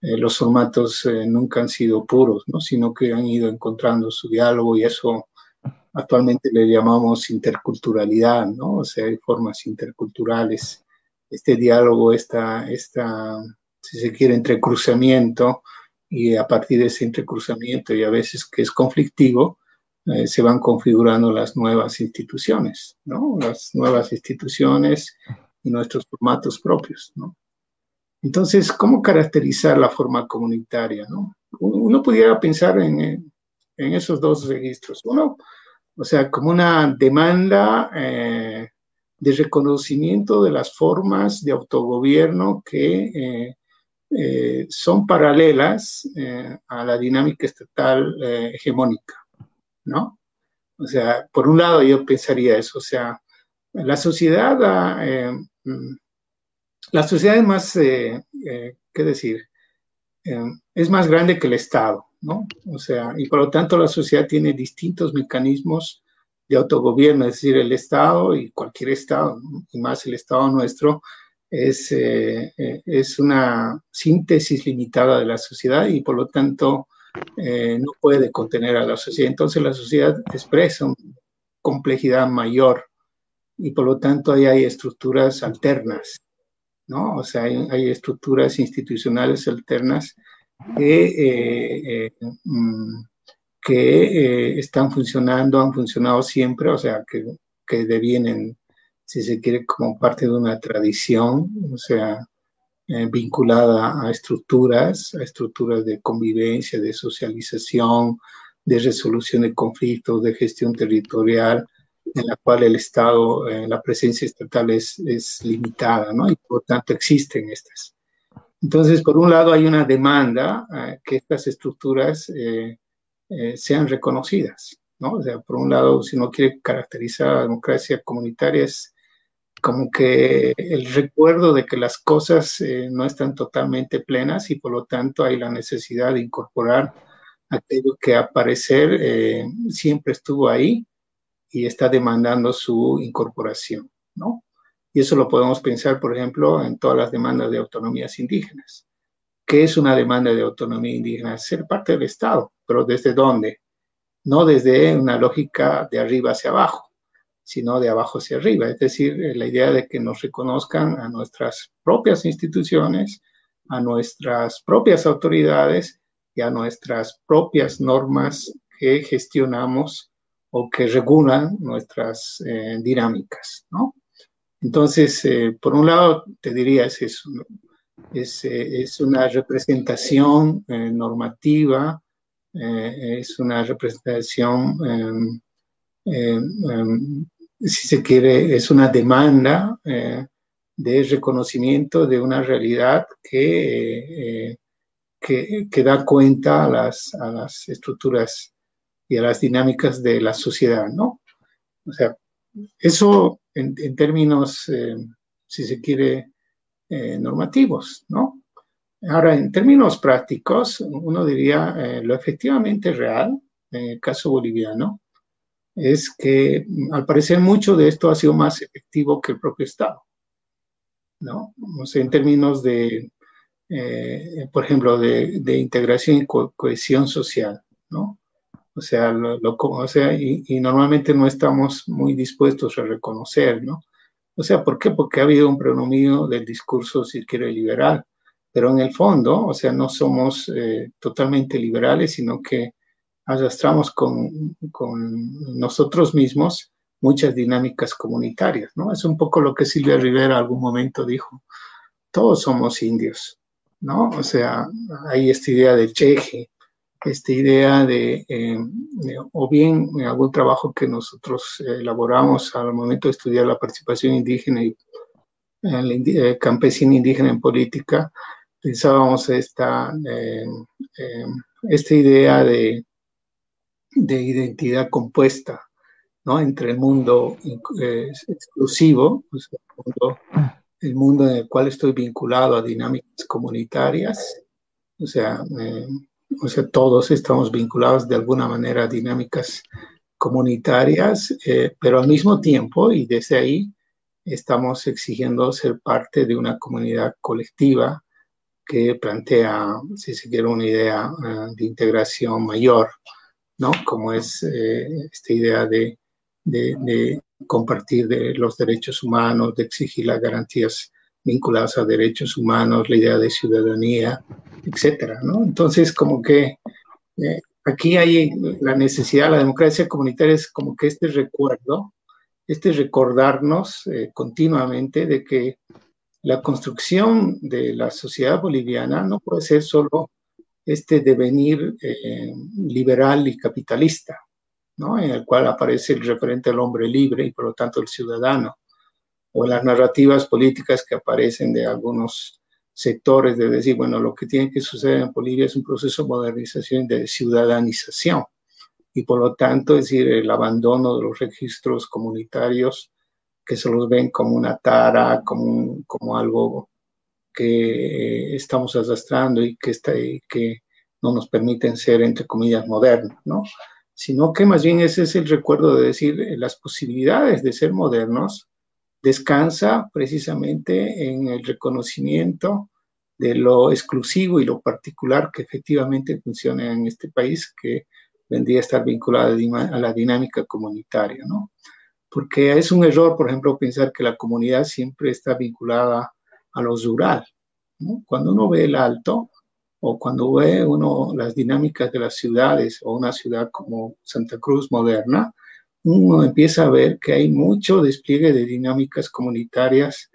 eh, los formatos eh, nunca han sido puros, ¿no? sino que han ido encontrando su diálogo y eso actualmente le llamamos interculturalidad, ¿no? o sea, hay formas interculturales. Este diálogo, esta, esta, si se quiere, entrecruzamiento, y a partir de ese entrecruzamiento y a veces que es conflictivo, eh, se van configurando las nuevas instituciones, ¿no? Las nuevas instituciones y nuestros formatos propios, ¿no? Entonces, ¿cómo caracterizar la forma comunitaria? ¿no? Uno pudiera pensar en, esos dos registros. Uno, o sea, como una demanda eh, de reconocimiento de las formas de autogobierno que eh, eh, son paralelas a la dinámica estatal hegemónica, ¿no? O sea, por un lado yo pensaría eso, o sea, la sociedad mm, la sociedad es más, eh, eh, ¿qué decir? Eh, es más grande que el Estado, ¿no? O sea, y por lo tanto la sociedad tiene distintos mecanismos de autogobierno, es decir, el Estado y cualquier Estado, y más el Estado nuestro, es, eh, eh, es una síntesis limitada de la sociedad y por lo tanto eh, no puede contener a la sociedad. Entonces la sociedad expresa una complejidad mayor y por lo tanto ahí hay estructuras alternas, ¿no? O sea, hay, estructuras institucionales alternas que, mm, que están funcionando, han funcionado siempre, o sea, que, que devienen si se quiere, como parte de una tradición, o sea, eh, vinculada a estructuras, a estructuras de convivencia, de socialización, de resolución de conflictos, de gestión territorial, en la cual el Estado, eh, la presencia estatal es, es, limitada, ¿no? Y por tanto existen estas. Entonces, por un lado, hay una demanda eh, que estas estructuras sean reconocidas, ¿no? O sea, por un lado, si uno quiere caracterizar a la democracia comunitaria, es como que el recuerdo de que las cosas eh, no están totalmente plenas y por lo tanto hay la necesidad de incorporar aquello que a parecer eh, siempre estuvo ahí y está demandando su incorporación, ¿no? Y eso lo podemos pensar, por ejemplo, en todas las demandas de autonomías indígenas. ¿Qué es una demanda de autonomía indígena? Ser parte del Estado, pero ¿desde dónde? No desde una lógica de arriba hacia abajo sino de abajo hacia arriba, es decir, eh, la idea de que nos reconozcan a nuestras propias instituciones, a nuestras propias autoridades y a nuestras propias normas que gestionamos o que regulan nuestras eh, dinámicas. Entonces, eh, por un lado, te diría, es eso, es, es, una representación normativa, es una representación em, em, si se quiere, es una demanda eh, de reconocimiento de una realidad que, eh, que, da cuenta a las, a las estructuras y a las dinámicas de la sociedad, ¿no? O sea, eso en, términos, eh, si se quiere, normativos, ¿no? Ahora, en términos prácticos, uno diría lo efectivamente real, en el caso boliviano, es que al parecer mucho de esto ha sido más efectivo que el propio Estado, ¿no? O sea, en términos de, eh, por ejemplo, de, integración y cohesión social, ¿no? O sea, lo, o sea y, normalmente no estamos muy dispuestos a reconocer, ¿no? O sea, ¿por qué? Porque ha habido un predominio del discurso, si quiere, liberal, pero en el fondo, o sea, no somos eh, totalmente liberales, sino que arrastramos con, con, nosotros mismos muchas dinámicas comunitarias, ¿no? Es un poco lo que Silvia Rivera algún momento dijo, todos somos indios, ¿no? O sea, hay esta idea de cheje, esta idea de, eh, o bien en algún trabajo que nosotros elaboramos al momento de estudiar la participación indígena y el campesino indígena en política, pensábamos esta, eh, eh, esta idea de de identidad compuesta, ¿no? Entre el mundo eh, exclusivo, el, mundo, en el cual estoy vinculado a dinámicas comunitarias, o sea, eh, o sea, todos estamos vinculados de alguna manera a dinámicas comunitarias, eh, pero al mismo tiempo, y desde ahí, estamos exigiendo ser parte de una comunidad colectiva que plantea, si se quiere, una idea de integración mayor ¿no? Como es eh, esta idea de, de, compartir de los derechos humanos, de exigir las garantías vinculadas a derechos humanos, la idea de ciudadanía, etcétera, ¿no? Entonces, como que eh, aquí hay la necesidad, la democracia comunitaria es como que este recuerdo, este recordarnos eh, continuamente de que la construcción de la sociedad boliviana no puede ser solo este devenir eh, liberal y capitalista, ¿no? en el cual aparece el referente al hombre libre y por lo tanto el ciudadano, o las narrativas políticas que aparecen de algunos sectores de decir, bueno, lo que tiene que suceder en Bolivia es un proceso de modernización y de ciudadanización, y por lo tanto, es decir, el abandono de los registros comunitarios que se los ven como una tara, como, como algo que estamos arrastrando y que, no nos permiten ser, entre comillas, modernos, ¿no? sino que más bien ese es el recuerdo de decir las posibilidades de ser modernos descansa precisamente en el reconocimiento de lo exclusivo y lo particular que efectivamente funciona en este país, que vendría a estar vinculada a la dinámica comunitaria, ¿no? Porque es un error, por ejemplo, pensar que la comunidad siempre está vinculada a lo rural. Cuando uno ve el alto o cuando ve uno las dinámicas de las ciudades o una ciudad como Santa Cruz moderna, uno empieza a ver que hay mucho despliegue de dinámicas comunitarias,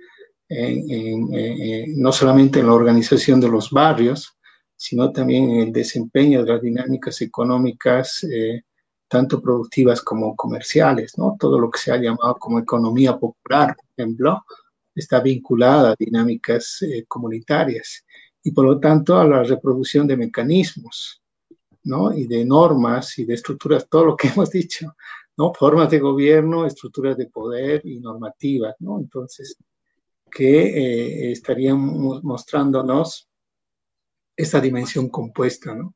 no solamente en la organización de los barrios, sino también en el desempeño de las dinámicas económicas, eh, tanto productivas como comerciales, ¿no? Todo lo que se ha llamado como economía popular, por ejemplo, está vinculada a dinámicas eh, comunitarias y por lo tanto a la reproducción de mecanismos, ¿no? Y de normas y de estructuras, todo lo que hemos dicho, ¿no? Formas de gobierno, estructuras de poder y normativas, ¿no? Entonces, que eh, estarían mostrándonos esta dimensión compuesta, ¿no?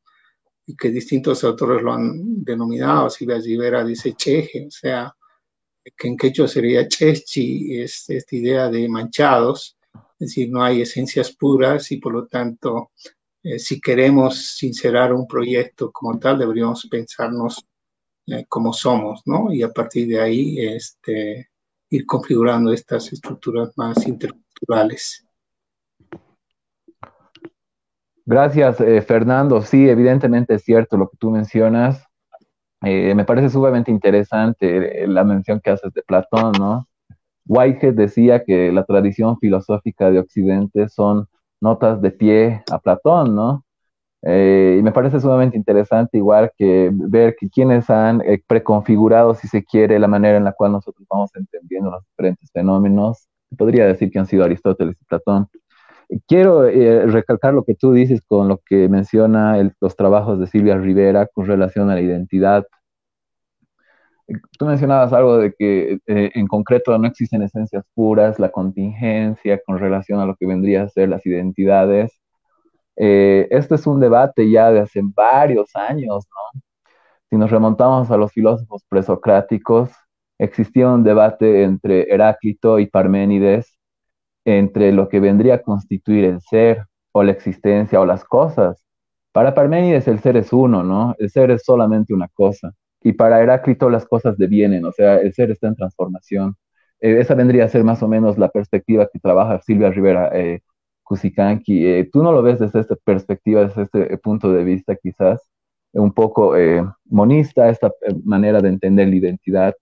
Y que distintos autores lo han denominado, Silvia Rivera dice cheje, o sea, que en quechua sería chechi, es esta idea de manchados, es decir, no hay esencias puras y por lo tanto, eh, si queremos sincerar un proyecto como tal, deberíamos pensarnos eh, como somos, ¿no? Y a partir de ahí, este, ir configurando estas estructuras más interculturales. Gracias, eh, Fernando. Sí, evidentemente es cierto lo que tú mencionas. Eh, me parece sumamente interesante eh, la mención que haces de Platón, ¿no? Whitehead decía que la tradición filosófica de Occidente son notas de pie a Platón, ¿no? y me parece sumamente interesante igual que ver que quienes han preconfigurado, si se quiere, la manera en la cual nosotros vamos entendiendo los diferentes fenómenos. Podría decir que han sido Aristóteles y Platón. Quiero eh, recalcar lo que tú dices con lo que menciona los trabajos de Silvia Rivera con relación a la identidad. Tú mencionabas algo de que eh, en concreto no existen esencias puras, la contingencia con relación a lo que vendría a ser las identidades. Eh, este es un debate ya de hace varios años, ¿no? Si nos remontamos a los filósofos presocráticos, existía un debate entre Heráclito y Parménides entre lo que vendría a constituir el ser o la existencia o las cosas. Para Parménides el ser es uno, ¿no? El ser es solamente una cosa. Y para Heráclito las cosas devienen, o sea, el ser está en transformación. Eh, esa vendría a ser más o menos la perspectiva que trabaja Silvia Rivera eh. Eh, Tú no lo ves desde esta perspectiva, desde este punto de vista quizás un poco eh, monista, esta manera de entender la identidad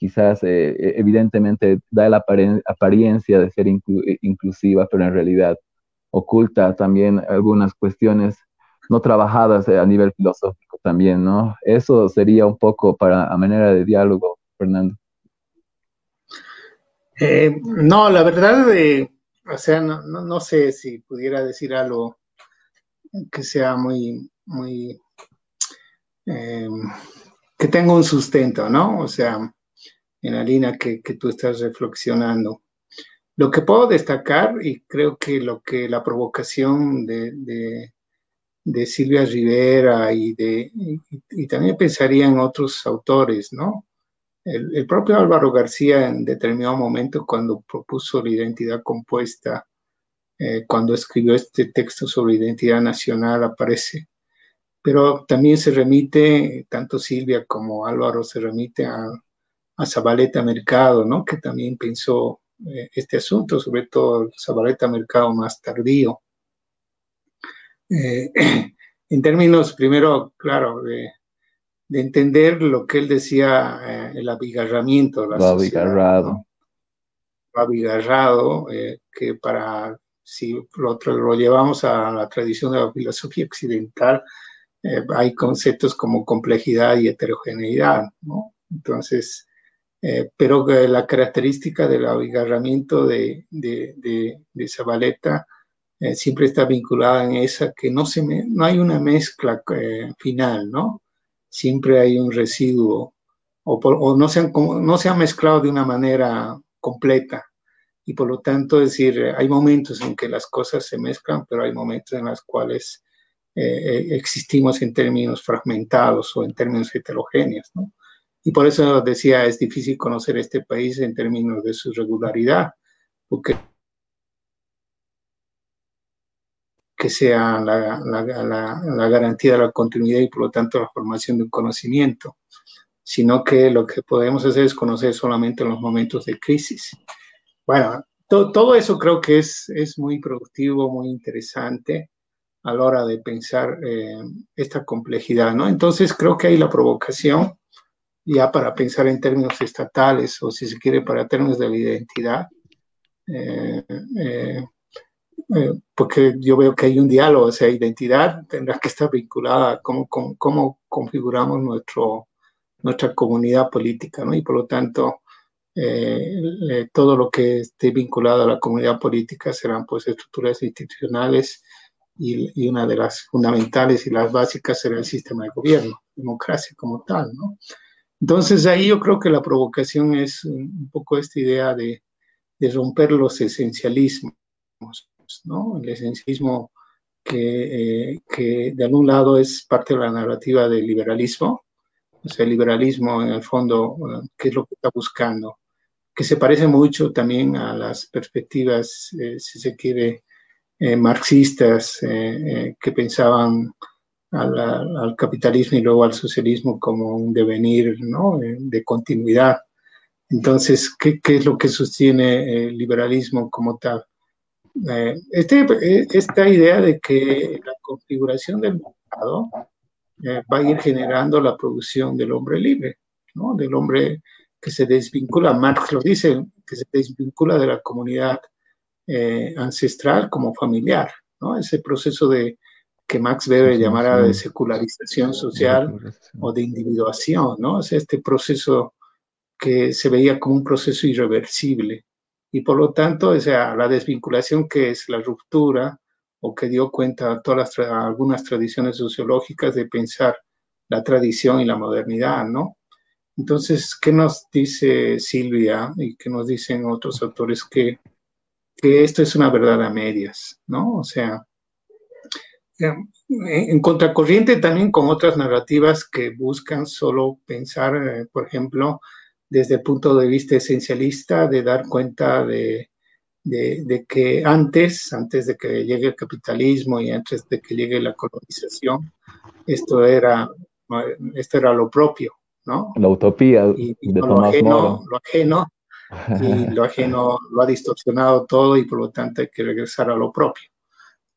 quizás eh, eh, evidentemente da la apariencia de ser eh, inclusiva, pero en realidad oculta también algunas cuestiones no trabajadas a nivel filosófico también, ¿no? Eso sería un poco para a manera de diálogo, Fernando. no, la verdad, o sea, no, sé si pudiera decir algo que sea muy, muy, que tenga un sustento, ¿no? O sea, en la línea que, tú estás reflexionando. Lo que puedo destacar, y creo que lo que la provocación de, Silvia Rivera y, de, y, también pensaría en otros autores, ¿no? El, propio Álvaro García en determinado momento cuando propuso la identidad compuesta, eh, cuando escribió este texto sobre identidad nacional aparece, pero también se remite, tanto Silvia como Álvaro se remite a a Zabaleta Mercado, ¿no? que también pensó eh, este asunto, sobre todo Zabaleta Mercado más tardío. Eh, en términos, primero, claro, de, entender lo que él decía, eh, el abigarramiento. La lo abigarrado. Lo abigarrado, que para, si lo, lo, llevamos a la tradición de la filosofía occidental, hay conceptos como complejidad y heterogeneidad, ¿no? Entonces, eh, pero la característica del abigarramiento de, de, de, Zabaleta eh, siempre está vinculada en esa que no, se no hay una mezcla eh, final, ¿no? Siempre hay un residuo o, o no, se han, no se ha mezclado de una manera completa. Y por lo tanto, es decir, hay momentos en que las cosas se mezclan, pero hay momentos en los cuales existimos en términos fragmentados o en términos heterogéneos, ¿no? Y por eso decía, es difícil conocer este país en términos de su regularidad, porque que sea la, la, garantía de la continuidad y por lo tanto la formación de un conocimiento, sino que lo que podemos hacer es conocer solamente en los momentos de crisis. Bueno, todo eso creo que es, es muy productivo, muy interesante a la hora de pensar eh, esta complejidad, ¿no? Entonces creo que hay la provocación ya para pensar en términos estatales o si se quiere para términos de la identidad. Eh, eh, eh, porque yo veo que hay un diálogo, o sea, identidad tendrá que estar vinculada a cómo, cómo, configuramos nuestro, nuestra comunidad política, ¿no? Y por lo tanto, eh, todo lo que esté vinculado a la comunidad política serán pues estructuras institucionales y, y, una de las fundamentales y las básicas será el sistema de gobierno, democracia como tal, ¿no? Entonces ahí yo creo que la provocación es un poco esta idea de, romper los esencialismos, el esencialismo que, eh, que, de algún lado es parte de la narrativa del liberalismo, o sea, el liberalismo en el fondo, eh, ¿qué es lo que está buscando? Que se parece mucho también a las perspectivas, eh, si se quiere, marxistas que pensaban al, capitalismo y luego al socialismo como un devenir ¿no? de continuidad. Entonces, ¿qué, ¿qué, es lo que sostiene el liberalismo como tal? Eh, este, eh, esta idea de que la configuración del mercado eh, va a ir generando la producción del hombre libre, ¿no? del hombre que se desvincula, Marx lo dice, que se desvincula de la comunidad ancestral como familiar, ¿no? ese proceso de que Max Weber llamara de secularización social o de individuación, ¿no? es este proceso que se veía como un proceso irreversible y por lo tanto, o sea, la desvinculación que es la ruptura o que dio cuenta a todas las, algunas tradiciones sociológicas de pensar la tradición y la modernidad, ¿no? Entonces, ¿qué nos dice Silvia y qué nos dicen otros autores? Que, que esto es una verdad a medias, ¿no? O sea, en contracorriente también con otras narrativas que buscan solo pensar, eh, por ejemplo, desde el punto de vista esencialista de dar cuenta de, de, que antes, antes de que llegue el capitalismo y antes de que llegue la colonización, esto era, esto era lo propio, ¿no? La utopía de lo ajeno, lo ajeno, y lo ajeno lo ha distorsionado todo y por lo tanto hay que regresar a lo propio,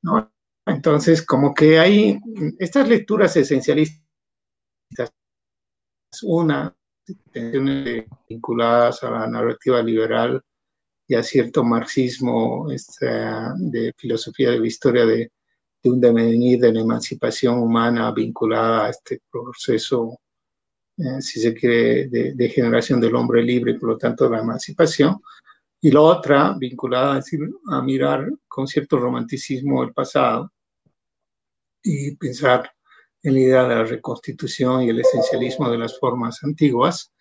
¿no? Entonces, como que hay estas lecturas esencialistas, una vinculadas a la narrativa liberal y a cierto marxismo este, de filosofía de la historia de, un devenir de la emancipación humana vinculada a este proceso, eh, si se quiere, de, generación del hombre libre y por lo tanto la emancipación. Y la otra vinculada a, mirar con cierto romanticismo el pasado y pensar en la idea de la reconstitución y el esencialismo de las formas antiguas.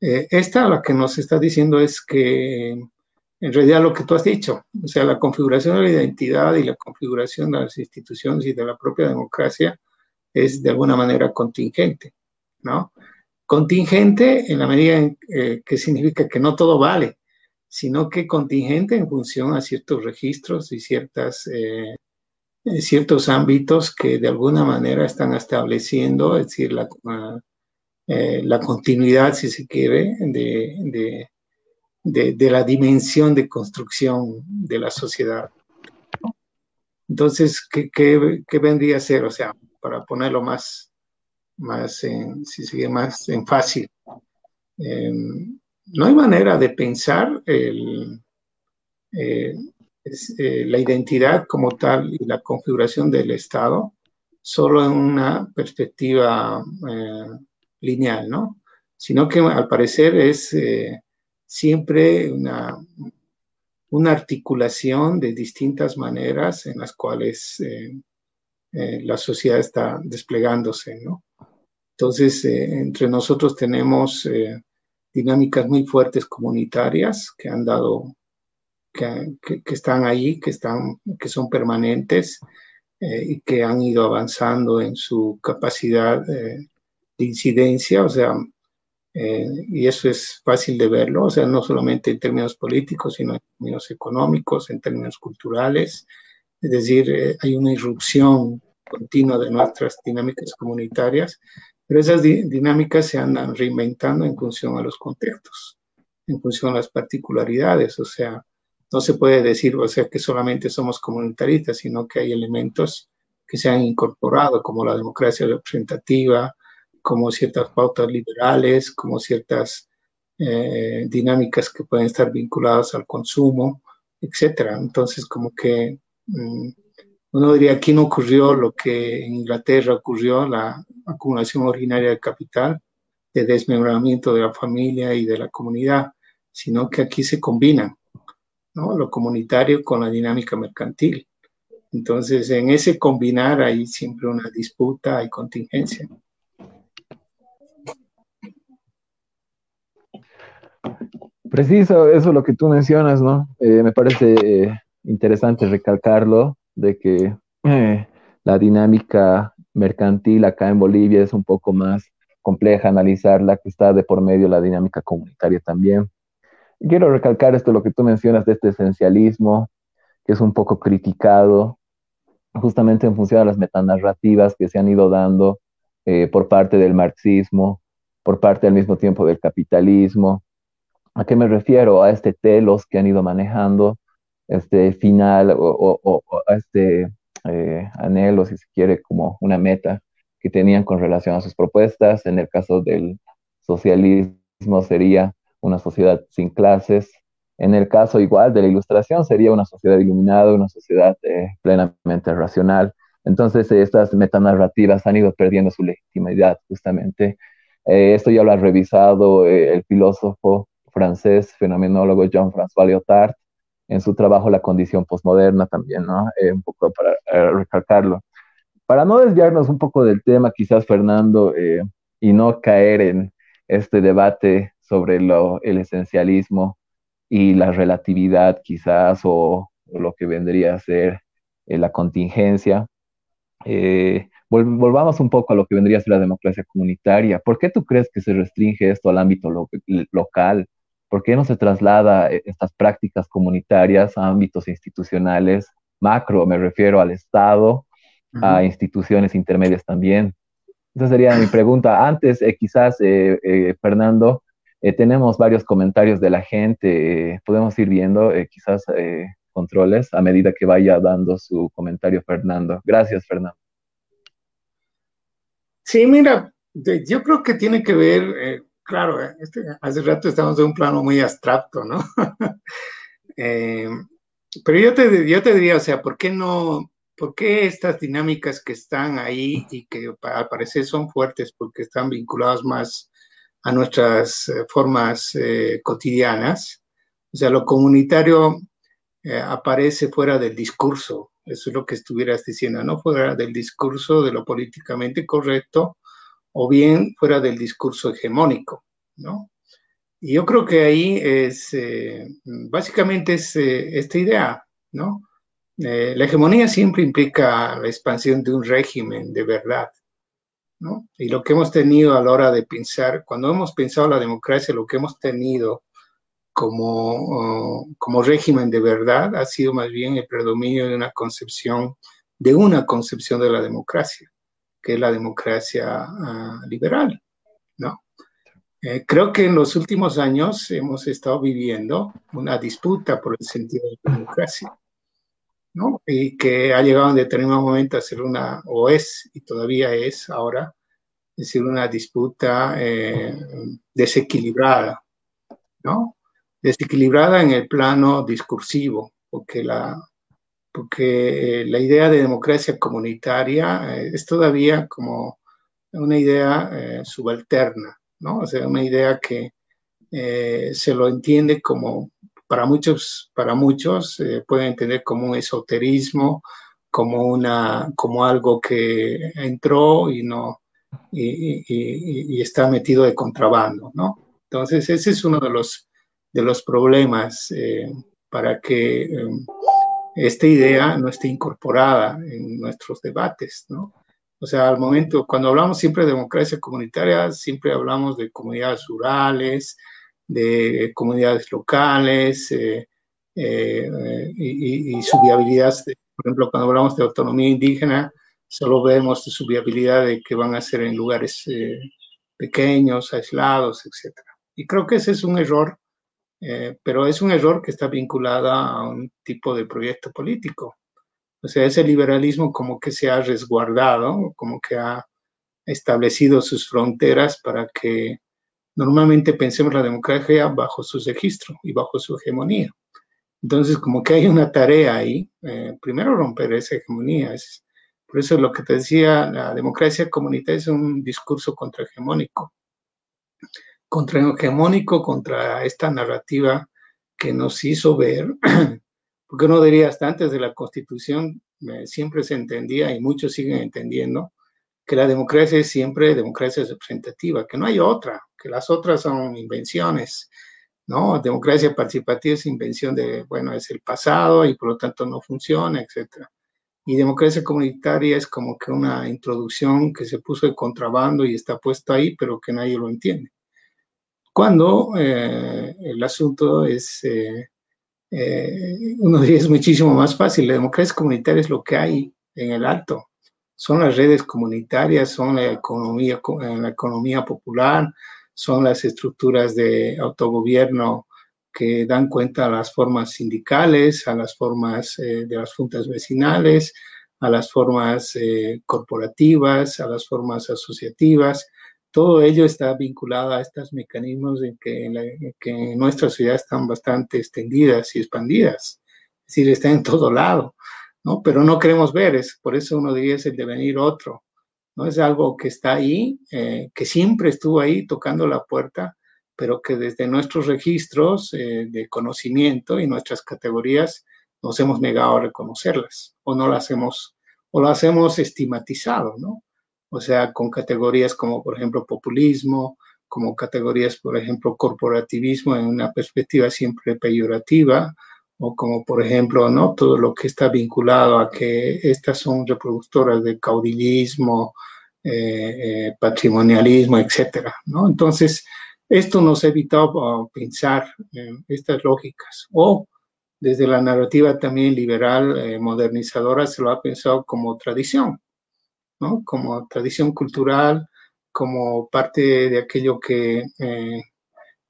Eh, esta lo que nos está diciendo es que en realidad lo que tú has dicho, o sea, la configuración de la identidad y la configuración de las instituciones y de la propia democracia es de alguna manera contingente, ¿no? Contingente en la medida en, eh, que significa que no todo vale, sino que contingente en función a ciertos registros y ciertas eh, ciertos ámbitos que de alguna manera están estableciendo, es decir, la, eh, la continuidad, si se quiere, de, de, de, la dimensión de construcción de la sociedad. Entonces, ¿qué, qué, qué vendría a ser? O sea, para ponerlo más, más en, si sigue más en fácil, em, no hay manera de pensar eh, eh, la identidad como tal y la configuración del Estado solo en una perspectiva eh, lineal, ¿no? Sino que al parecer es siempre una, una articulación de distintas maneras en las cuales la sociedad está desplegándose, ¿no? Entonces, entre nosotros tenemos dinámicas muy fuertes comunitarias que han dado que, están ahí, que, están, que son permanentes, y que han ido avanzando en su capacidad de incidencia, o sea, y eso es fácil de verlo, o sea, no solamente en términos políticos, sino en términos económicos, en términos culturales, es decir, hay una irrupción continua de nuestras dinámicas comunitarias, pero esas dinámicas se andan reinventando en función a los contextos, en función a las particularidades, o sea, no se puede decir, o sea, que solamente somos comunitaristas, sino que hay elementos que se han incorporado, como la democracia representativa, como ciertas pautas liberales, como ciertas eh, dinámicas que pueden estar vinculadas al consumo, etcétera. Entonces, como que mm, uno diría, aquí no ocurrió lo que en Inglaterra ocurrió, la acumulación originaria de capital, de desmembramiento de la familia y de la comunidad, sino que aquí se combinan ¿no? lo comunitario con la dinámica mercantil. Entonces, en ese combinar hay siempre una disputa, hay contingencia. Preciso, eso es lo que tú mencionas, ¿no? Eh, me parece eh, interesante recalcarlo de que eh, la dinámica mercantil acá en Bolivia es un poco más compleja analizarla, que está de por medio la dinámica comunitaria también. quiero recalcar esto, lo que tú mencionas de este esencialismo, que es un poco criticado justamente en función de las metanarrativas que se han ido dando eh, por parte del marxismo, por parte al mismo tiempo del capitalismo. ¿A qué me refiero? A este telos que han ido manejando este final o, este eh, anhelo, si se quiere, como una meta que tenían con relación a sus propuestas. En el caso del socialismo sería una sociedad sin clases. En el caso igual de la ilustración sería una sociedad iluminada, una sociedad eh, plenamente racional. Entonces estas metanarrativas han ido perdiendo su legitimidad justamente. Eh, esto ya lo ha revisado el filósofo francés, fenomenólogo Jean-François Lyotard, en su trabajo La condición posmoderna también, ¿no? Eh, un poco para eh, recalcarlo. Para no desviarnos un poco del tema, quizás Fernando, eh, y no caer en este debate sobre lo, el esencialismo y la relatividad quizás, o, lo que vendría a ser la contingencia, volvamos un poco a lo que vendría a ser la democracia comunitaria. ¿Por qué tú crees que se restringe esto al ámbito local? ¿Por qué no se traslada eh, estas prácticas comunitarias a ámbitos institucionales macro? Me refiero al Estado, a instituciones intermedias también. Esa sería mi pregunta. Antes, eh, quizás, eh, Fernando, tenemos varios comentarios de la gente. podemos ir viendo quizás controles a medida que vaya dando su comentario Fernando. Gracias, Fernando. Sí, mira, yo creo que tiene que ver claro, eh, este, hace rato estamos en un plano muy abstracto, ¿no? Eh, pero yo te, yo te diría, o sea, ¿por qué no, por qué estas dinámicas que están ahí y que al parecer son fuertes porque están vinculadas más a nuestras eh, formas cotidianas? O sea, lo comunitario aparece fuera del discurso, eso es lo que estuvieras diciendo, ¿no? Fuera del discurso de lo políticamente correcto, o bien fuera del discurso hegemónico, ¿no? Y yo creo que ahí es, eh, básicamente es eh, esta idea, ¿no? Eh, la hegemonía siempre implica la expansión de un régimen de verdad, ¿no? Y lo que hemos tenido a la hora de pensar, cuando hemos pensado la democracia, lo que hemos tenido como, oh, como régimen de verdad ha sido más bien el predominio de una concepción, de una concepción de la democracia que es la democracia ah, liberal, ¿no? Eh, creo que en los últimos años hemos estado viviendo una disputa por el sentido de la democracia, ¿no? Y que ha llegado en determinado momento a ser una, o es, y todavía es ahora, es decir, una disputa eh, desequilibrada, ¿no? Desequilibrada en el plano discursivo, porque la, porque eh, la idea de democracia comunitaria eh, es todavía como una idea eh, subalterna, ¿no? O sea, una idea que se lo entiende como, para muchos, para muchos pueden entender como un esoterismo, como, una, como algo que entró y no, y, y, está metido de contrabando, ¿no? Entonces, ese es uno de los, de los problemas para que esta idea no esté incorporada en nuestros debates, ¿no? O sea, al momento, cuando hablamos siempre de democracia comunitaria, siempre hablamos de comunidades rurales, de comunidades locales eh, eh, y, su viabilidad. Por ejemplo, cuando hablamos de autonomía indígena, solo vemos su viabilidad de que van a ser en lugares eh, pequeños, aislados, etc. Y creo que ese es un error, pero es un error que está vinculado a un tipo de proyecto político. O sea, ese liberalismo como que se ha resguardado, como que ha establecido sus fronteras para que normalmente pensemos la democracia bajo su registro y bajo su hegemonía. Entonces, como que hay una tarea ahí, eh, primero romper esa hegemonía. Es, por eso lo que te decía, la democracia comunitaria es un discurso contrahegemónico. Contrahegemónico contra esta narrativa que nos hizo ver, porque uno diría hasta antes de la constitución, eh, siempre se entendía y muchos siguen entendiendo que la democracia es siempre democracia representativa, que no hay otra, que las otras son invenciones, ¿no? Democracia participativa es invención de, bueno, es el pasado y por lo tanto no funciona, etc. Y democracia comunitaria es como que una introducción que se puso de contrabando y está puesto ahí, pero que nadie lo entiende. Cuando eh, el asunto es, eh, eh, uno es muchísimo más fácil, la democracia comunitaria es lo que hay en el alto, son las redes comunitarias, son la economía, la economía popular, son las estructuras de autogobierno que dan cuenta a las formas sindicales, a las formas eh, de las juntas vecinales, a las formas eh, corporativas, a las formas asociativas. Todo ello está vinculado a estos mecanismos en que, en nuestra sociedad están bastante extendidas y expandidas. Es decir, están en todo lado. ¿no? Pero no queremos ver, es, por eso uno diría es el devenir otro, ¿no? Es algo que está ahí, eh, que siempre estuvo ahí tocando la puerta, pero que desde nuestros registros eh, de conocimiento y nuestras categorías nos hemos negado a reconocerlas, o no las hemos, o las hemos estigmatizado, ¿no? O sea, con categorías como, por ejemplo, populismo, como categorías, por ejemplo, corporativismo en una perspectiva siempre peyorativa, o como por ejemplo, ¿no? Todo lo que está vinculado a que estas son reproductoras de caudillismo, eh, eh, patrimonialismo, etcétera, ¿no? Entonces, esto nos ha evitado pensar en estas lógicas. O desde la narrativa también liberal eh, modernizadora se lo ha pensado como tradición, ¿no? Como tradición cultural, como parte de aquello que,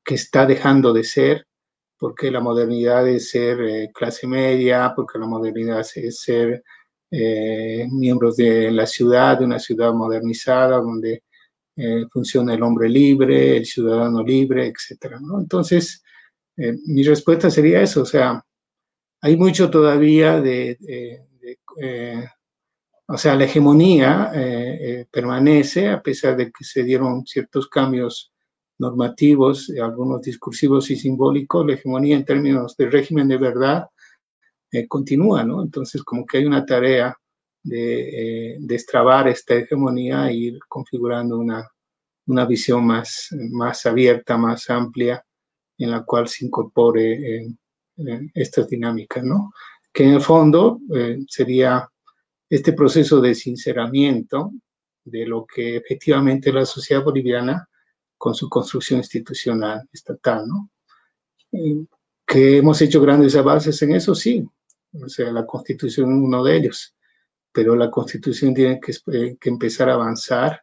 que está dejando de ser porque la modernidad es ser eh, clase media, porque la modernidad es ser eh, miembros de la ciudad, de una ciudad modernizada, donde eh, funciona el hombre libre, el ciudadano libre, etc. Entonces, mi respuesta sería eso, o sea, hay mucho todavía de, o sea, la hegemonía permanece a pesar de que se dieron ciertos cambios normativos, algunos discursivos y simbólicos, la hegemonía en términos de régimen de verdad eh, continúa, ¿no? Entonces, como que hay una tarea de eh, destrabar esta hegemonía e ir configurando una, una visión más, más abierta, más amplia, en la cual se incorpore eh, estas dinámicas, ¿no? Que en el fondo sería este proceso de sinceramiento de lo que efectivamente la sociedad boliviana con su construcción institucional estatal, ¿no? Que hemos hecho grandes avances en eso, sí. O sea, la constitución es uno de ellos. Pero la constitución tiene que, eh, que empezar a avanzar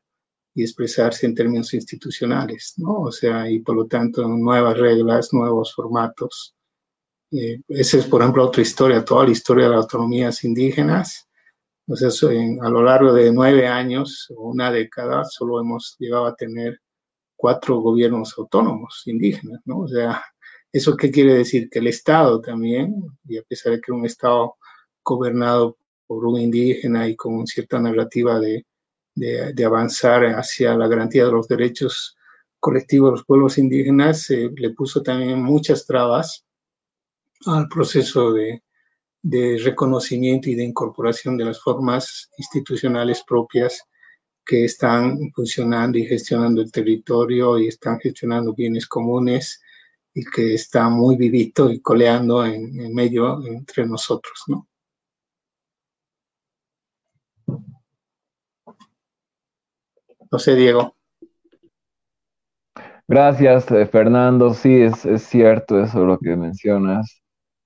y expresarse en términos institucionales, ¿no? O sea, y por lo tanto, nuevas reglas, nuevos formatos. Eh, esa es, por ejemplo, otra historia, toda la historia de las autonomías indígenas. O sea, a lo largo de nueve años una década, solo hemos llegado a tener cuatro gobiernos autónomos indígenas, ¿no? O sea, ¿eso qué quiere decir? Que el Estado también, y a pesar de que un Estado gobernado por un indígena y con cierta narrativa de, de, avanzar hacia la garantía de los derechos colectivos de los pueblos indígenas, eh, le puso también muchas trabas al proceso de, de reconocimiento y de incorporación de las formas institucionales propias que están funcionando y gestionando el territorio y están gestionando bienes comunes y que está muy vivito y coleando en, medio entre nosotros, ¿no? No sé, Diego. Gracias, eh, Fernando. Sí, es, es cierto eso lo que mencionas.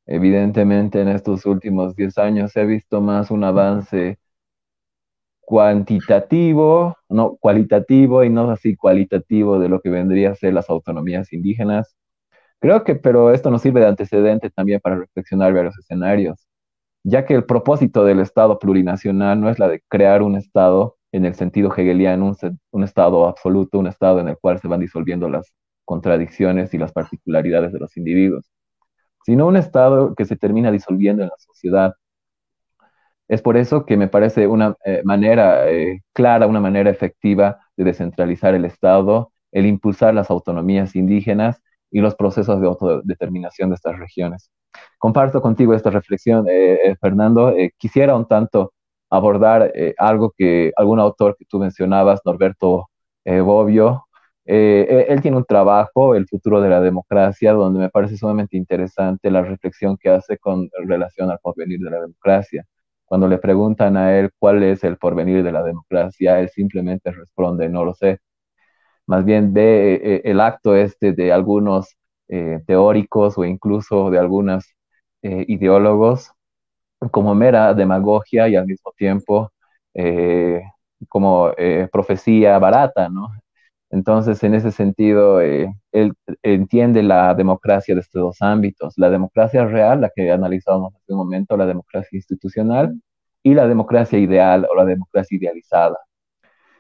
Evidentemente, en estos últimos 10 años ha visto más un avance cuantitativo, no cualitativo y no así cualitativo de lo que vendría a ser las autonomías indígenas. Creo que, pero esto nos sirve de antecedente también para reflexionar varios escenarios, ya que el propósito del Estado plurinacional no es la de crear un Estado en el sentido hegeliano, un, un Estado absoluto, un Estado en el cual se van disolviendo las contradicciones y las particularidades de los individuos, sino un Estado que se termina disolviendo en la sociedad es por eso que me parece una eh, manera eh, clara, una manera efectiva de descentralizar el Estado, el impulsar las autonomías indígenas y los procesos de autodeterminación de estas regiones. Comparto contigo esta reflexión, eh, Fernando. quisiera un tanto abordar algo que algún autor que tú mencionabas, Norberto Bobbio, él tiene un trabajo, El futuro de la democracia, donde me parece sumamente interesante la reflexión que hace con relación al porvenir de la democracia. Cuando le preguntan a él cuál es el porvenir de la democracia, él simplemente responde, no lo sé. Más bien ve eh, eh, el acto este de algunos eh, teóricos o incluso de algunos ideólogos como mera demagogia y al mismo tiempo como profecía barata, ¿no? Entonces, en ese sentido, él entiende la democracia de estos dos ámbitos, la democracia real, la que analizábamos hace un momento, la democracia institucional, y la democracia ideal o la democracia idealizada.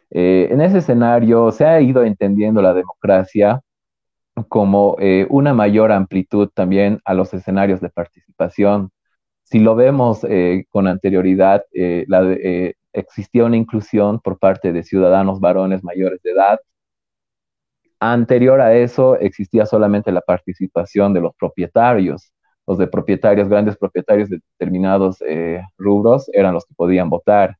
Eh, en ese escenario se ha ido entendiendo la democracia como eh, una mayor amplitud también a los escenarios de participación. Si lo vemos eh, con anterioridad, existía una inclusión por parte de ciudadanos varones mayores de edad. Anterior a eso existía solamente la participación de los propietarios los de propietarios, grandes propietarios de determinados eh, rubros, eran los que podían votar.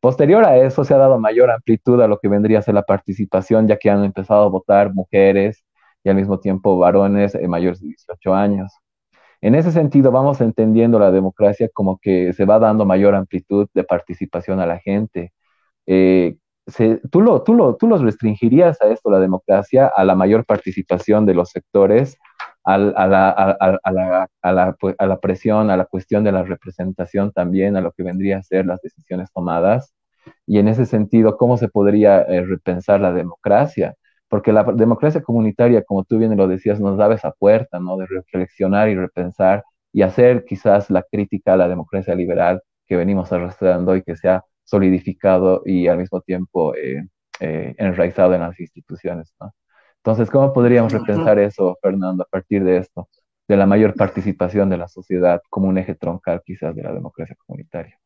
Posterior a eso se ha dado mayor amplitud a lo que vendría a ser la participación, ya que han empezado a votar mujeres y al mismo tiempo varones eh, mayores de 18 años. En ese sentido, vamos entendiendo la democracia como que se va dando mayor amplitud de participación a la gente. Eh, ¿tú, lo, tú, lo, ¿Tú los restringirías a esto, la democracia, a la mayor participación de los sectores a, la, presión, a la cuestión de la representación también, a lo que vendría a ser las decisiones tomadas. Y en ese sentido, ¿cómo se podría eh, repensar la democracia? Porque la democracia comunitaria, como tú bien lo decías, nos da esa puerta, ¿no? De reflexionar y repensar y hacer quizás la crítica a la democracia liberal que venimos arrastrando y que se ha solidificado y al mismo tiempo eh, eh, enraizado en las instituciones, ¿no? Entonces, ¿cómo podríamos repensar eso, Fernando, a partir de esto, de la mayor participación de la sociedad como un eje troncal quizás de la democracia comunitaria?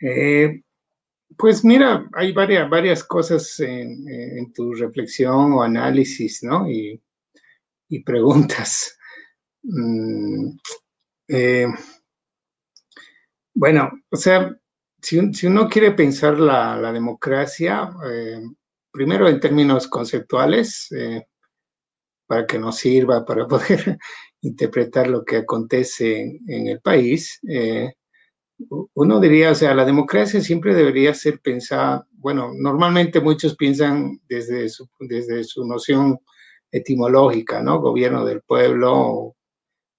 Eh, pues mira, hay varias, varias cosas en, tu reflexión o análisis, ¿no? Y, preguntas. Mm, eh, bueno, o sea, si, uno quiere pensar la, democracia, eh, primero en términos conceptuales, eh, para que nos sirva para poder interpretar lo que acontece en, el país, eh, uno diría, o sea, la democracia siempre debería ser pensada, bueno, normalmente muchos piensan desde su, desde su noción etimológica, ¿no? Gobierno del pueblo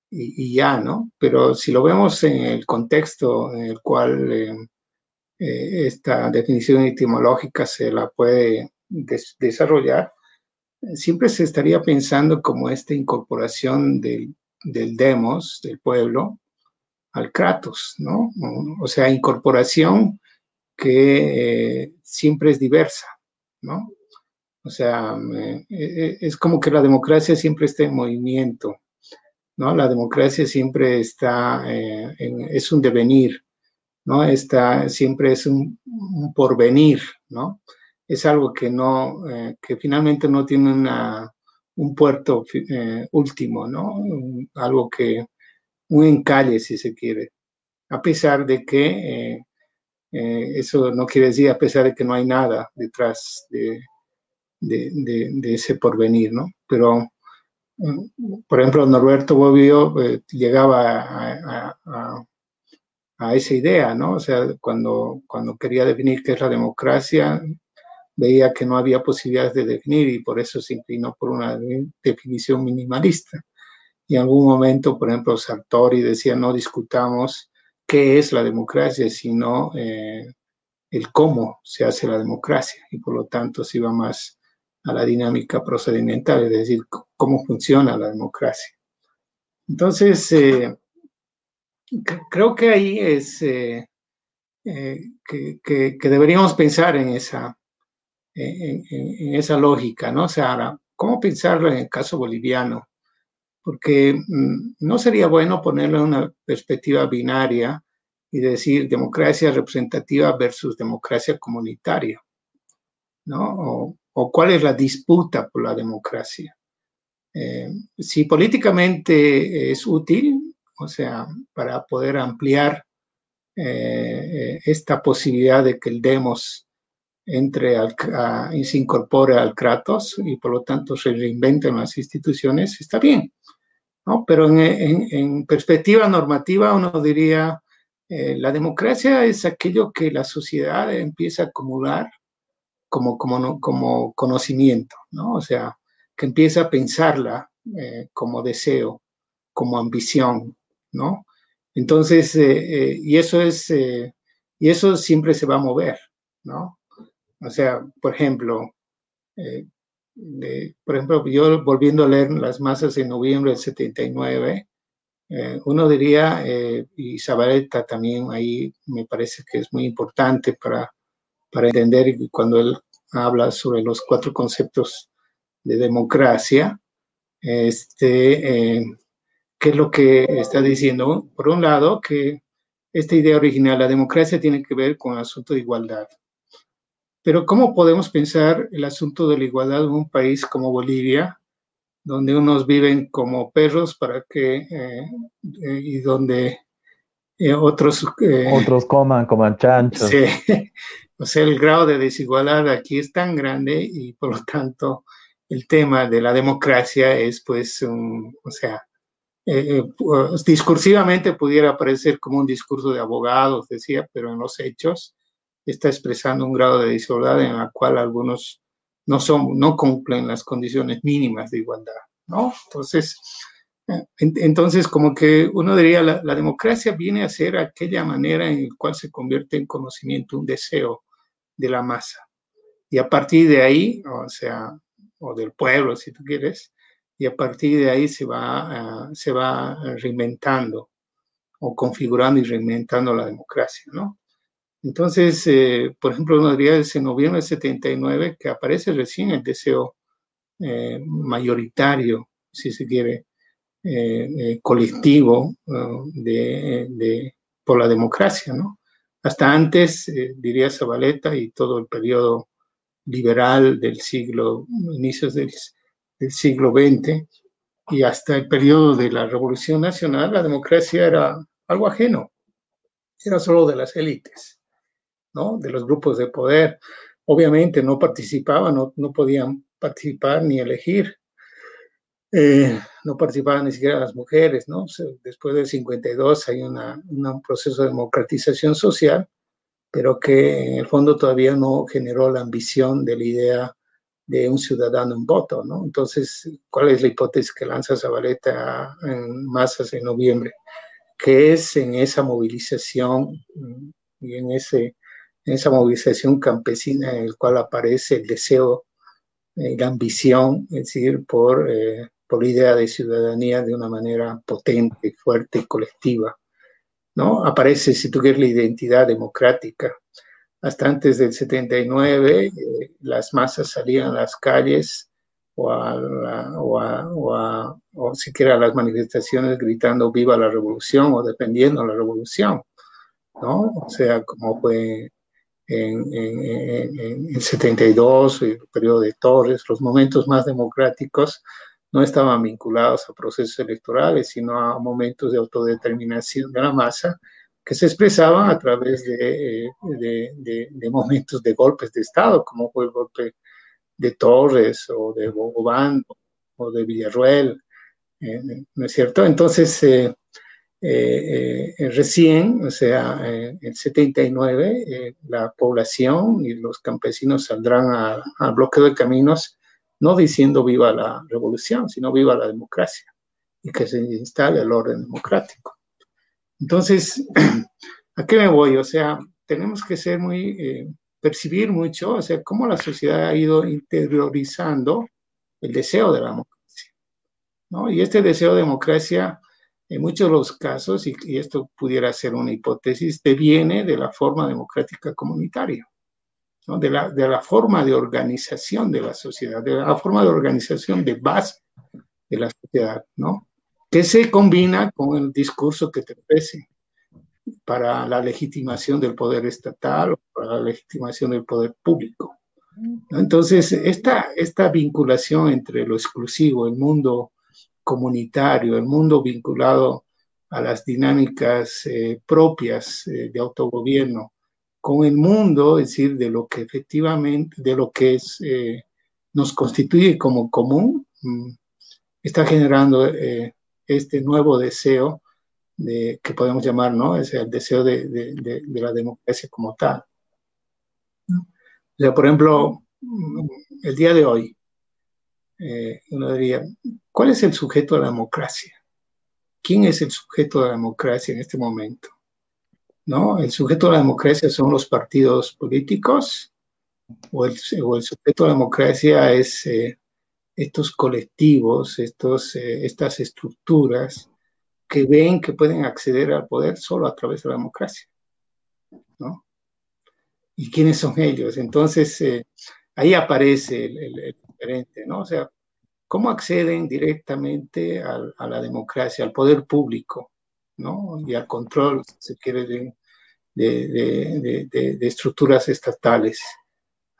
y, ya, ¿no? Pero si lo vemos en el contexto en el cual eh, esta definición etimológica se la puede desarrollar, siempre se estaría pensando como esta incorporación del, demos, del pueblo, al kratos, ¿no? O sea, incorporación que eh, siempre es diversa, ¿no? O sea, eh, eh, es como que la democracia siempre está en movimiento, ¿no? La democracia siempre está, en, es un devenir, ¿no? Está, siempre es un, porvenir, ¿no? es algo que no, eh, que finalmente no tiene una, un puerto eh, último, ¿no? algo que, un encalle, si se quiere. A pesar de que, eh, eso no quiere decir a pesar de que no hay nada detrás de, de, ese porvenir, ¿no? Pero, por ejemplo, Norberto Bobbio llegaba a, a esa idea, ¿no? O sea, cuando, cuando quería definir qué es la democracia, veía que no había posibilidades de definir y por eso se inclinó por una definición minimalista. Y en algún momento, por ejemplo, Sartori decía, no discutamos qué es la democracia, sino eh, el cómo se hace la democracia. Y por lo tanto se iba más a la dinámica procedimental, es decir, cómo funciona la democracia. Entonces, eh, creo que ahí es eh, que, que, deberíamos pensar en esa, en, esa lógica, ¿no? O sea, ¿cómo pensarlo en el caso boliviano? Porque mm, no sería bueno ponerlo en una perspectiva binaria y decir democracia representativa versus democracia comunitaria, ¿no? O, cuál es la disputa por la democracia. Eh, si políticamente es útil, o sea, para poder ampliar eh, esta posibilidad de que el demos entre al, y se incorpore al Kratos y por lo tanto se reinventen las instituciones, está bien. ¿no? Pero en, en, perspectiva normativa uno diría, eh, la democracia es aquello que la sociedad empieza a acumular como, como, como conocimiento, ¿no? O sea, que empieza a pensarla eh, como deseo, como ambición, ¿no? Entonces, eh, y eso es, y eso siempre se va a mover, ¿no? O sea, por ejemplo, eh, por ejemplo, yo volviendo a leer las masas en noviembre del 79, eh, uno diría, eh, y Zabaleta también ahí me parece que es muy importante para, para entender cuando él habla sobre los cuatro conceptos de democracia, este, ¿qué es lo que está diciendo? Por un lado, que esta idea original, la democracia tiene que ver con el asunto de igualdad. Pero ¿cómo podemos pensar el asunto de la igualdad en un país como Bolivia, donde unos viven como perros para que eh, eh, y donde eh, otros otros coman coman chanchos? Sí. o sea, el grado de desigualdad aquí es tan grande y por lo tanto el tema de la democracia es pues un, o sea, discursivamente pudiera parecer como un discurso de abogados, decía, pero en los hechos está expresando un grado de desigualdad en la cual algunos no, son, no cumplen las condiciones mínimas de igualdad, ¿no? Entonces, eh, entonces como que uno diría, la, la, democracia viene a ser aquella manera en la cual se convierte en conocimiento un deseo de la masa. Y a partir de ahí, o sea, o del pueblo, si tú quieres, y a partir de ahí se va, uh, se va reinventando o configurando y reinventando la democracia, ¿no? Entonces, eh, por ejemplo, uno diría en noviembre del 79 que aparece recién el deseo eh, mayoritario, si se quiere, eh, colectivo de, por la democracia, ¿no? Hasta antes, diría Zabaleta, y todo el periodo liberal del siglo, inicios del, siglo XX, y hasta el periodo de la Revolución Nacional, la democracia era algo ajeno, era solo de las élites. De los grupos de poder. Obviamente no participaban, no, no podían participar ni elegir. Eh, no participaban ni siquiera las mujeres, ¿no? después del 52 hay una, un proceso de democratización social, pero que en el fondo todavía no generó la ambición de la idea de un ciudadano en voto, ¿no? Entonces, ¿cuál es la hipótesis que lanza Zabaleta en masas en noviembre? Que es en esa movilización y en ese en esa movilización campesina en el cual aparece el deseo eh, la ambición, es decir, por, eh, por idea de ciudadanía de una manera potente, fuerte y colectiva. ¿No? Aparece, si tú quieres, la identidad democrática. Hasta antes del 79, eh, las masas salían a las calles o, a, o, a, o, siquiera a las manifestaciones gritando viva la revolución o defendiendo la revolución. ¿no? O sea, como fue en, en, 72, el periodo de Torres, los momentos más democráticos no estaban vinculados a procesos electorales, sino a momentos de autodeterminación de la masa que se expresaban a través de, de, momentos de golpes de Estado, como fue el golpe de Torres o de Bogobán o de Villarruel, eh, ¿no es cierto? Entonces, eh, recién, o sea, en el 79, la población y los campesinos saldrán al bloqueo de caminos, no diciendo viva la revolución, sino viva la democracia y que se instale el orden democrático. Entonces, ¿a qué me voy? O sea, tenemos que ser muy percibir mucho, o sea, cómo la sociedad ha ido interiorizando el deseo de la democracia. ¿no? Y este deseo de democracia, en muchos de los casos, y, esto pudiera ser una hipótesis, deviene de la forma democrática comunitaria, de, la, de la forma de organización de la sociedad, de la forma de organización de base de la sociedad, ¿no? que se combina con el discurso que te ofrece para la legitimación del poder estatal o para la legitimación del poder público. Entonces, esta, esta vinculación entre lo exclusivo, el mundo comunitario, el mundo vinculado a las dinámicas eh, propias eh, de autogobierno, con el mundo, es decir, de lo que efectivamente, de lo que es, eh, nos constituye como común, mm, está generando este nuevo deseo de, que podemos llamar, ¿no? Es el deseo de, la democracia como tal. O sea, por ejemplo, el día de hoy, eh, uno diría, ¿cuál es el sujeto de la democracia? ¿Quién es el sujeto de la democracia en este momento? ¿No? ¿El sujeto de la democracia son los partidos políticos? ¿O el, sujeto de la democracia es eh, estos colectivos, estos, eh, estas estructuras que ven que pueden acceder al poder solo a través de la democracia. ¿no? ¿Y quiénes son ellos? Entonces, eh, ahí aparece el, diferente, ¿no? O sea, ¿cómo acceden directamente a la democracia, al poder público, ¿no? Y al control, se quiere, de, estructuras estatales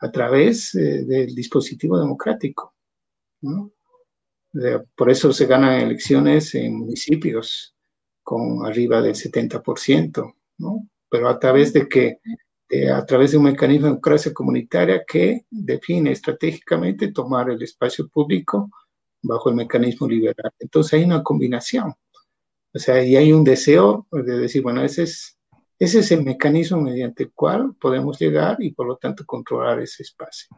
a través eh, del dispositivo democrático, por eso se ganan elecciones en municipios con arriba del 70%, ¿no? Pero a través de que, a través de un mecanismo de democracia comunitaria que define estratégicamente tomar el espacio público bajo el mecanismo liberal. Entonces hay una combinación. O sea, y hay un deseo de decir, bueno, ese es, ese es el mecanismo mediante el cual podemos llegar y por lo tanto controlar ese espacio.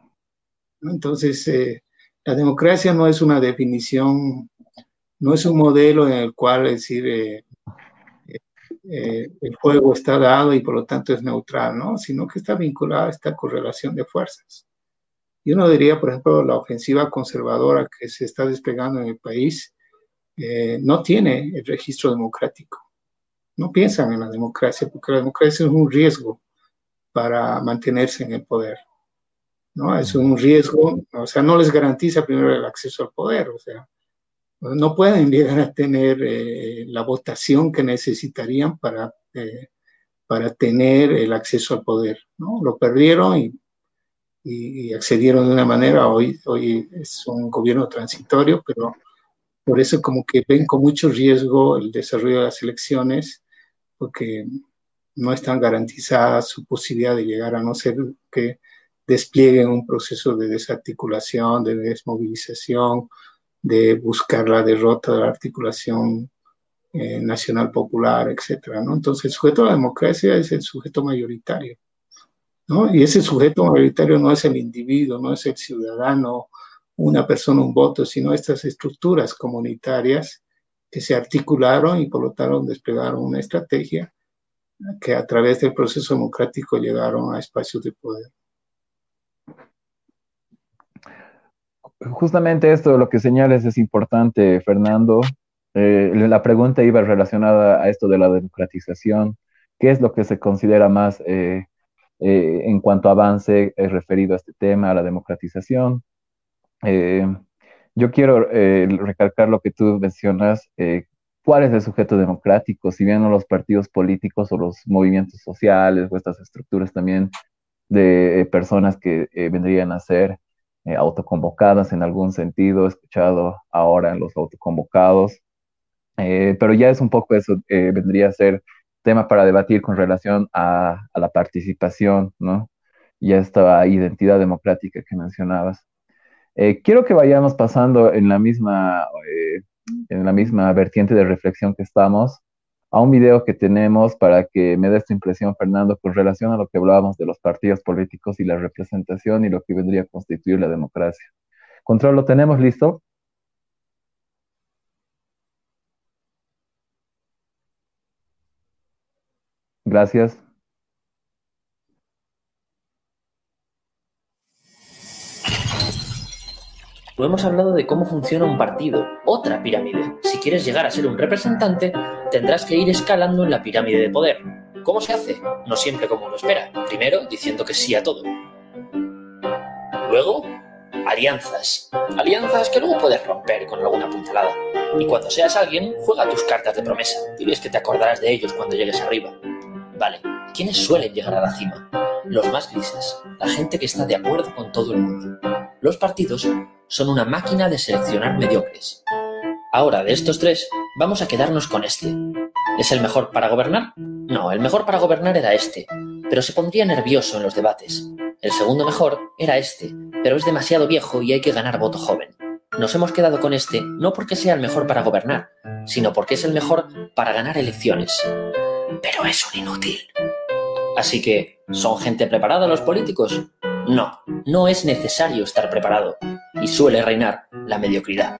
Entonces, eh, la democracia no es una definición, no es un modelo en el cual decir eh, eh, el juego está dado y por lo tanto es neutral, ¿no? Sino que está vinculada a esta correlación de fuerzas. Y uno diría, por ejemplo, la ofensiva conservadora que se está desplegando en el país eh, no tiene el registro democrático. No piensan en la democracia porque la democracia es un riesgo para mantenerse en el poder. ¿no? Es un riesgo, o sea, no les garantiza primero el acceso al poder, o sea, no pueden llegar a tener eh, la votación que necesitarían para, eh, para tener el acceso al poder, ¿no? Lo perdieron y, y, accedieron de una manera, hoy, hoy es un gobierno transitorio, pero por eso como que ven con mucho riesgo el desarrollo de las elecciones, porque no están garantizadas su posibilidad de llegar a no ser que desplieguen un proceso de desarticulación, de desmovilización, de buscar la derrota de la articulación eh, nacional popular, etcétera, ¿no? Entonces, el sujeto de la democracia es el sujeto mayoritario, ¿no? Y ese sujeto mayoritario no es el individuo, no es el ciudadano, una persona, un voto, sino estas estructuras comunitarias que se articularon y por lo tanto desplegaron una estrategia que a través del proceso democrático llegaron a espacios de poder. justamente esto, lo que señales es importante, Fernando. Eh, la pregunta iba relacionada a esto de la democratización. ¿Qué es lo que se considera más eh, eh, en cuanto avance referido a este tema, a la democratización? Yo quiero recalcar lo que tú mencionas. ¿Cuál es el sujeto democrático? Si bien no los partidos políticos o los movimientos sociales o estas estructuras también de personas que vendrían a ser eh, autoconvocadas en algún sentido, he escuchado ahora los autoconvocados, eh, pero ya es un poco eso, eh, vendría a ser tema para debatir con relación a, la participación, ¿no? Y a esta identidad democrática que mencionabas. Quiero que vayamos pasando en la misma, en la misma vertiente de reflexión que estamos a un video que tenemos para que me dé tu impresión, Fernando, con relación a lo que hablábamos de los partidos políticos y la representación y lo que vendría a constituir la democracia. Control, ¿lo tenemos listo? Gracias. Hemos hablado de cómo funciona un partido, otra pirámide. Si quieres llegar a ser un representante, tendrás que ir escalando en la pirámide de poder. ¿Cómo se hace? No siempre como uno espera. Primero, diciendo que sí a todo. Luego, alianzas. Alianzas que luego puedes romper con alguna puntalada. Y cuando seas alguien, juega tus cartas de promesa. Diles que te acordarás de ellos cuando llegues arriba. Vale, ¿quiénes suelen llegar a la cima? Los más grises, la gente que está de acuerdo con todo el mundo. Los partidos son una máquina de seleccionar mediocres. Ahora, de estos tres, vamos a quedarnos con este. ¿Es el mejor para gobernar? No, el mejor para gobernar era este, pero se pondría nervioso en los debates. El segundo mejor era este, pero es demasiado viejo y hay que ganar voto joven. Nos hemos quedado con este no porque sea el mejor para gobernar, sino porque es el mejor para ganar elecciones. Pero es un inútil. Así que, ¿son gente preparada los políticos? No, no es necesario estar preparado y suele reinar la mediocridad.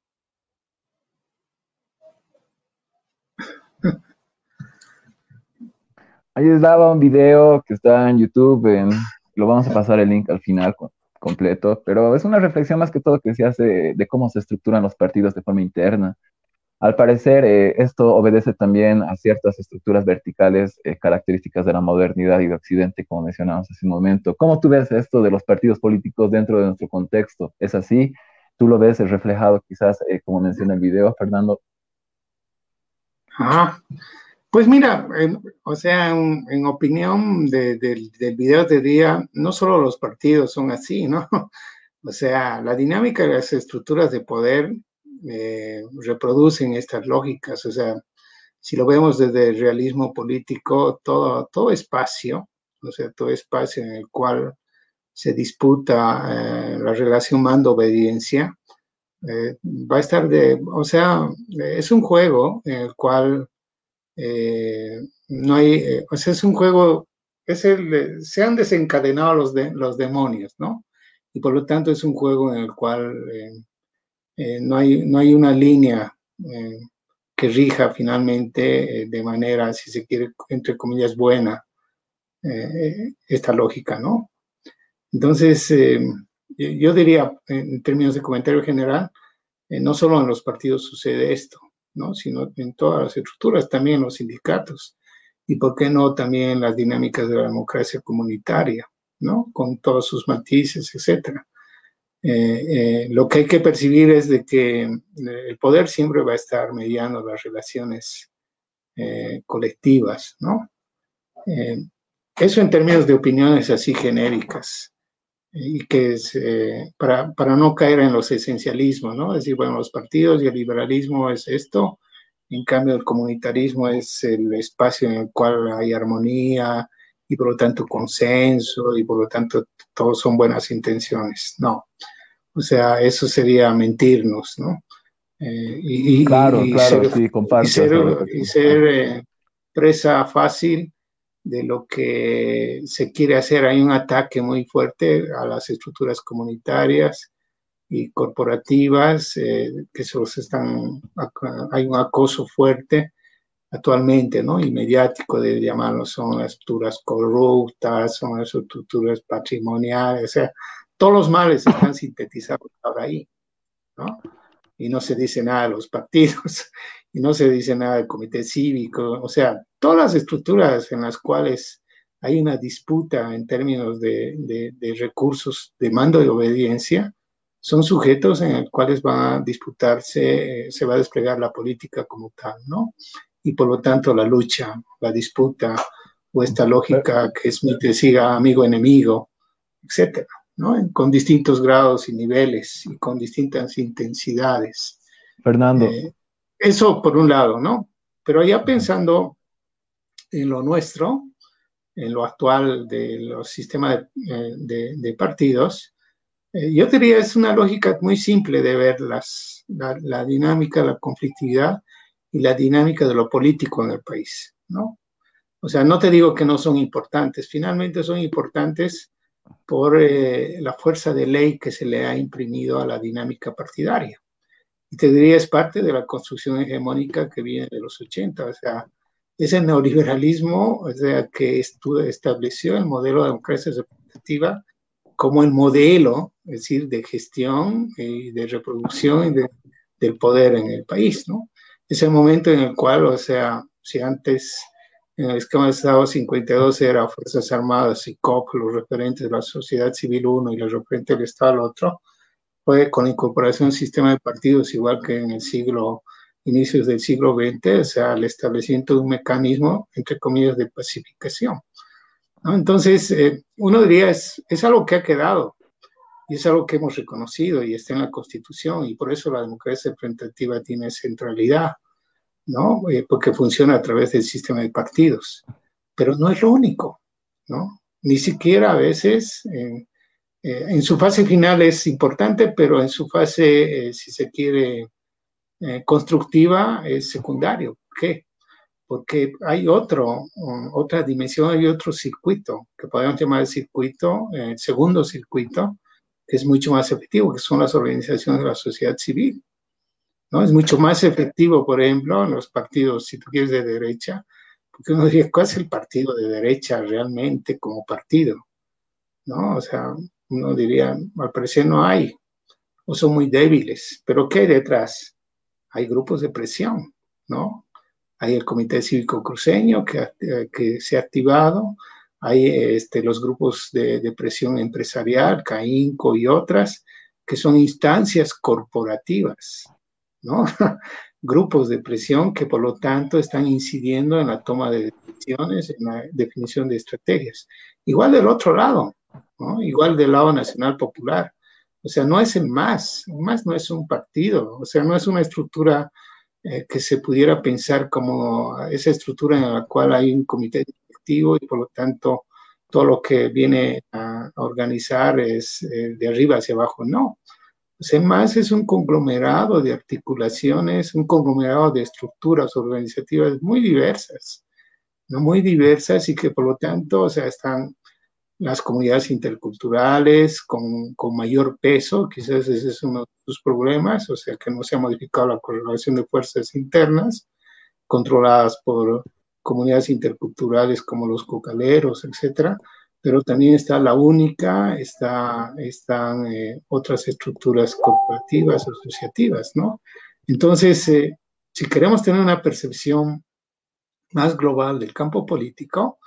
Ahí les daba un video que está en YouTube, lo vamos a pasar el link al final completo, pero es una reflexión más que todo que se hace de cómo se estructuran los partidos de forma interna, al parecer, eh, esto obedece también a ciertas estructuras verticales eh, características de la modernidad y de Occidente, como mencionamos hace un momento. ¿Cómo tú ves esto de los partidos políticos dentro de nuestro contexto? ¿Es así? ¿Tú lo ves reflejado quizás, eh, como menciona el video, Fernando? Ah, pues mira, o sea, en, opinión del video de día, no solo los partidos son así, ¿no? O sea, la dinámica de las estructuras de poder eh, reproducen estas lógicas. O sea, si lo vemos desde el realismo político, todo, todo espacio, o sea, todo espacio en el cual se disputa eh, la relación mando-obediencia, eh, va a estar de, o sea, es un juego en el cual no hay, o sea, es un juego, es el, se han desencadenado los, de, los demonios, ¿no? Y por lo tanto es un juego en el cual eh, no, hay, no hay una línea eh, que rija finalmente eh, de manera, si se quiere, entre comillas, buena esta lógica, ¿no? Entonces, yo diría, en términos de comentario general, no solo en los partidos sucede esto, ¿no? sino en todas las estructuras, también en los sindicatos, y por qué no también las dinámicas de la democracia comunitaria, ¿no? con todos sus matices, etcétera. Eh, eh, lo que hay que percibir es de que eh, el poder siempre va a estar mediando las relaciones colectivas, ¿no? eso en términos de opiniones así genéricas y que es para, para, no caer en los esencialismos, ¿no? Es decir, bueno, los partidos y el liberalismo es esto, en cambio el comunitarismo es el espacio en el cual hay armonía y por lo tanto consenso y por lo tanto todos son buenas intenciones. No, o sea, eso sería mentirnos, ¿no? Eh, y, claro, claro, ser, sí, comparto. Y ser, eh, presa fácil de lo que se quiere hacer. Hay un ataque muy fuerte a las estructuras comunitarias y corporativas eh, que se están, hay un acoso fuerte actualmente, ¿no? Y mediático de llamarlo, son las estructuras corruptas, son las estructuras patrimoniales, o sea, todos los males están sintetizados ahora ahí, ¿no? Y no se dice nada de los partidos, y no se dice nada del comité cívico, o sea, todas las estructuras en las cuales hay una disputa en términos de, de, recursos de mando y obediencia, son sujetos en los cuales va a disputarse, se va a desplegar la política como tal, ¿no? Y por lo tanto la lucha, la disputa o esta lógica que es mi siga amigo-enemigo, etcétera con distintos grados y niveles y con distintas intensidades. Fernando. Eh, eso por un lado, ¿no? Pero ya pensando en lo nuestro, en lo actual de los sistemas de, eh, partidos, eh, yo diría es una lógica muy simple de ver las, la, dinámica, la conflictividad y la dinámica de lo político en el país, ¿no? O sea, no te digo que no son importantes, finalmente son importantes por eh, la fuerza de ley que se le ha imprimido a la dinámica partidaria. Y te diría, es parte de la construcción hegemónica que viene de los 80, o sea, ese neoliberalismo o sea, que estableció el modelo de democracia representativa como el modelo, es decir, de gestión y de reproducción y del poder en el país, ¿no? Es el momento en el cual, o sea, si antes en el esquema de Estado 52 era Fuerzas Armadas y COP, los referentes de la sociedad civil uno y los referentes del Estado el otro, fue con la incorporación de un sistema de partidos igual que en el siglo, inicios del siglo XX, o sea, el establecimiento de un mecanismo, entre comillas, de pacificación. Entonces, eh, uno diría, es, es algo que ha quedado y es algo que hemos reconocido y está en la Constitución y por eso la democracia representativa tiene centralidad ¿no? Eh, porque funciona a través del sistema de partidos. Pero no es lo único, ¿no? Ni siquiera a veces, eh, en su fase final es importante, pero en su fase, eh, si se quiere, constructiva, es secundario. ¿Por qué? Porque hay otro, otra dimensión, hay otro circuito, que podemos llamar el circuito, el segundo circuito, es mucho más efectivo, que son las organizaciones de la sociedad civil. ¿no? Es mucho más efectivo, por ejemplo, en los partidos, si tú quieres, de derecha, porque uno diría, ¿cuál es el partido de derecha realmente como partido? ¿No? O sea, uno diría, al parecer no hay, o son muy débiles, pero ¿qué hay detrás? Hay grupos de presión, ¿no? Hay el Comité Cívico Cruceño que, que se ha activado, hay este, los grupos de, presión empresarial, CAINCO y otras, que son instancias corporativas, ¿no? grupos de presión que por lo tanto están incidiendo en la toma de decisiones, en la definición de estrategias. Igual del otro lado, ¿no? igual del lado nacional popular. O sea, no es el MAS, el MAS no es un partido, o sea, no es una estructura eh, que se pudiera pensar como esa estructura en la cual hay un comité y por lo tanto todo lo que viene a, organizar es eh, de arriba hacia abajo. No, más es un conglomerado de articulaciones, un conglomerado de estructuras organizativas muy diversas, ¿no? muy diversas y que por lo tanto, o sea, están las comunidades interculturales con, con, mayor peso, quizás ese es uno de sus problemas, o sea, que no se ha modificado la correlación de fuerzas internas controladas por comunidades interculturales como los cocaleros, etcétera, pero también está la única, está, están eh, otras estructuras corporativas, asociativas, ¿no? Entonces, eh, si queremos tener una percepción más global del campo político,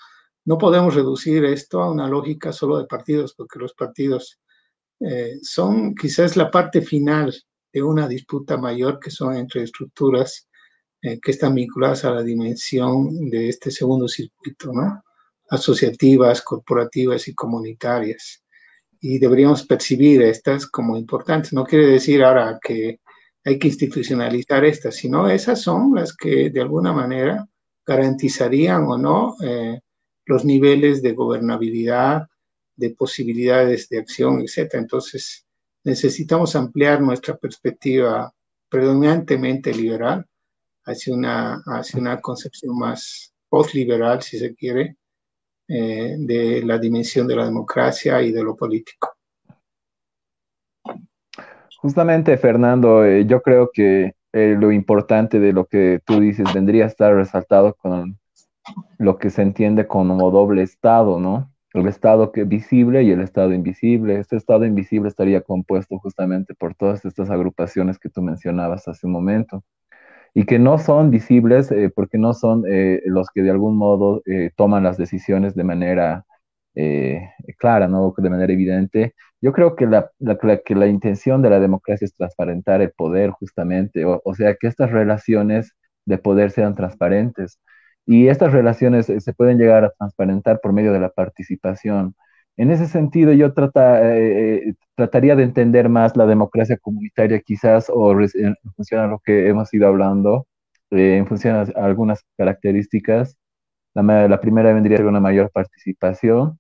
no podemos reducir esto a una lógica solo de partidos, porque los partidos eh, son quizás la parte final de una disputa mayor que son entre estructuras que están vinculadas a la dimensión de este segundo circuito, ¿no? asociativas, corporativas y comunitarias. Y deberíamos percibir estas como importantes. No quiere decir ahora que hay que institucionalizar estas, sino esas son las que de alguna manera garantizarían o no eh, los niveles de gobernabilidad, de posibilidades de acción, etc. Entonces, necesitamos ampliar nuestra perspectiva predominantemente liberal hacia una, hacia una concepción más post-liberal, si se quiere, eh, de la dimensión de la democracia y de lo político. Justamente, Fernando, eh, yo creo que eh, lo importante de lo que tú dices vendría a estar resaltado con lo que se entiende como doble Estado, ¿no? El Estado que visible y el Estado invisible. Este Estado invisible estaría compuesto justamente por todas estas agrupaciones que tú mencionabas hace un momento y que no son visibles eh, porque no son eh, los que de algún modo eh, toman las decisiones de manera clara, ¿no? de manera evidente. Yo creo que la, que la intención de la democracia es transparentar el poder justamente, o, o, sea, que estas relaciones de poder sean transparentes. Y estas relaciones se pueden llegar a transparentar por medio de la participación. En ese sentido, yo eh, eh, trataría de entender más la democracia comunitaria quizás, o en función a lo que hemos ido hablando, eh, en función a algunas características. La, primera vendría a ser una mayor participación,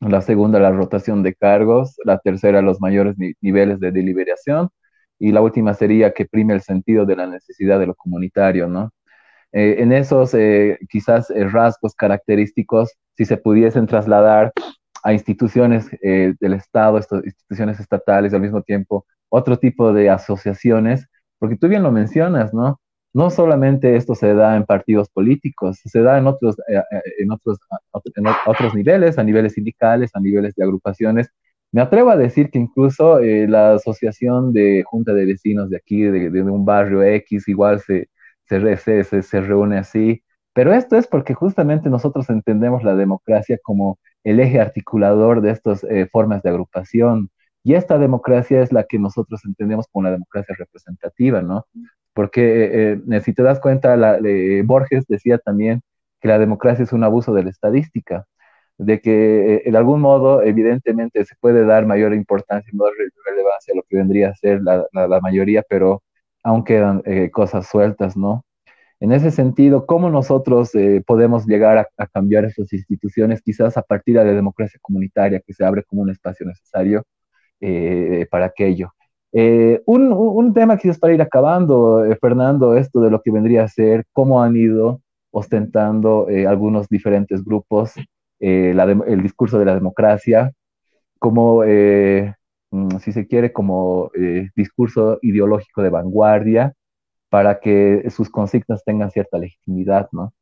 la segunda la rotación de cargos, la tercera los mayores niveles de deliberación y la última sería que prime el sentido de la necesidad de lo comunitario, ¿no? En esos quizás rasgos característicos, si se pudiesen trasladar a instituciones del Estado, instituciones estatales, al mismo tiempo otro tipo de asociaciones, porque tú bien lo mencionas, ¿no? No solamente esto se da en partidos políticos, se da en otros, en otros, en otros niveles, a niveles sindicales, a niveles de agrupaciones. Me atrevo a decir que incluso la asociación de junta de vecinos de aquí, de, de un barrio X, igual se, se, se, se, reúne así. Pero esto es porque justamente nosotros entendemos la democracia como el eje articulador de estas eh, formas de agrupación. Y esta democracia es la que nosotros entendemos como la democracia representativa, ¿no? Porque eh, eh, si te das cuenta, la, Borges decía también que la democracia es un abuso de la estadística, de que en algún modo, evidentemente, se puede dar mayor importancia y mayor relevancia a lo que vendría a ser la, mayoría, pero aún quedan eh, cosas sueltas, ¿no? En ese sentido, ¿cómo nosotros eh, podemos llegar a, cambiar esas instituciones, quizás a partir de la democracia comunitaria, que se abre como un espacio necesario eh, para aquello? Un, un, tema quizás para ir acabando, Fernando, esto de lo que vendría a ser, cómo han ido ostentando algunos diferentes grupos el discurso de la democracia, cómo Mm, si se quiere, como eh, discurso ideológico de vanguardia para que sus consignas tengan cierta legitimidad, ¿no?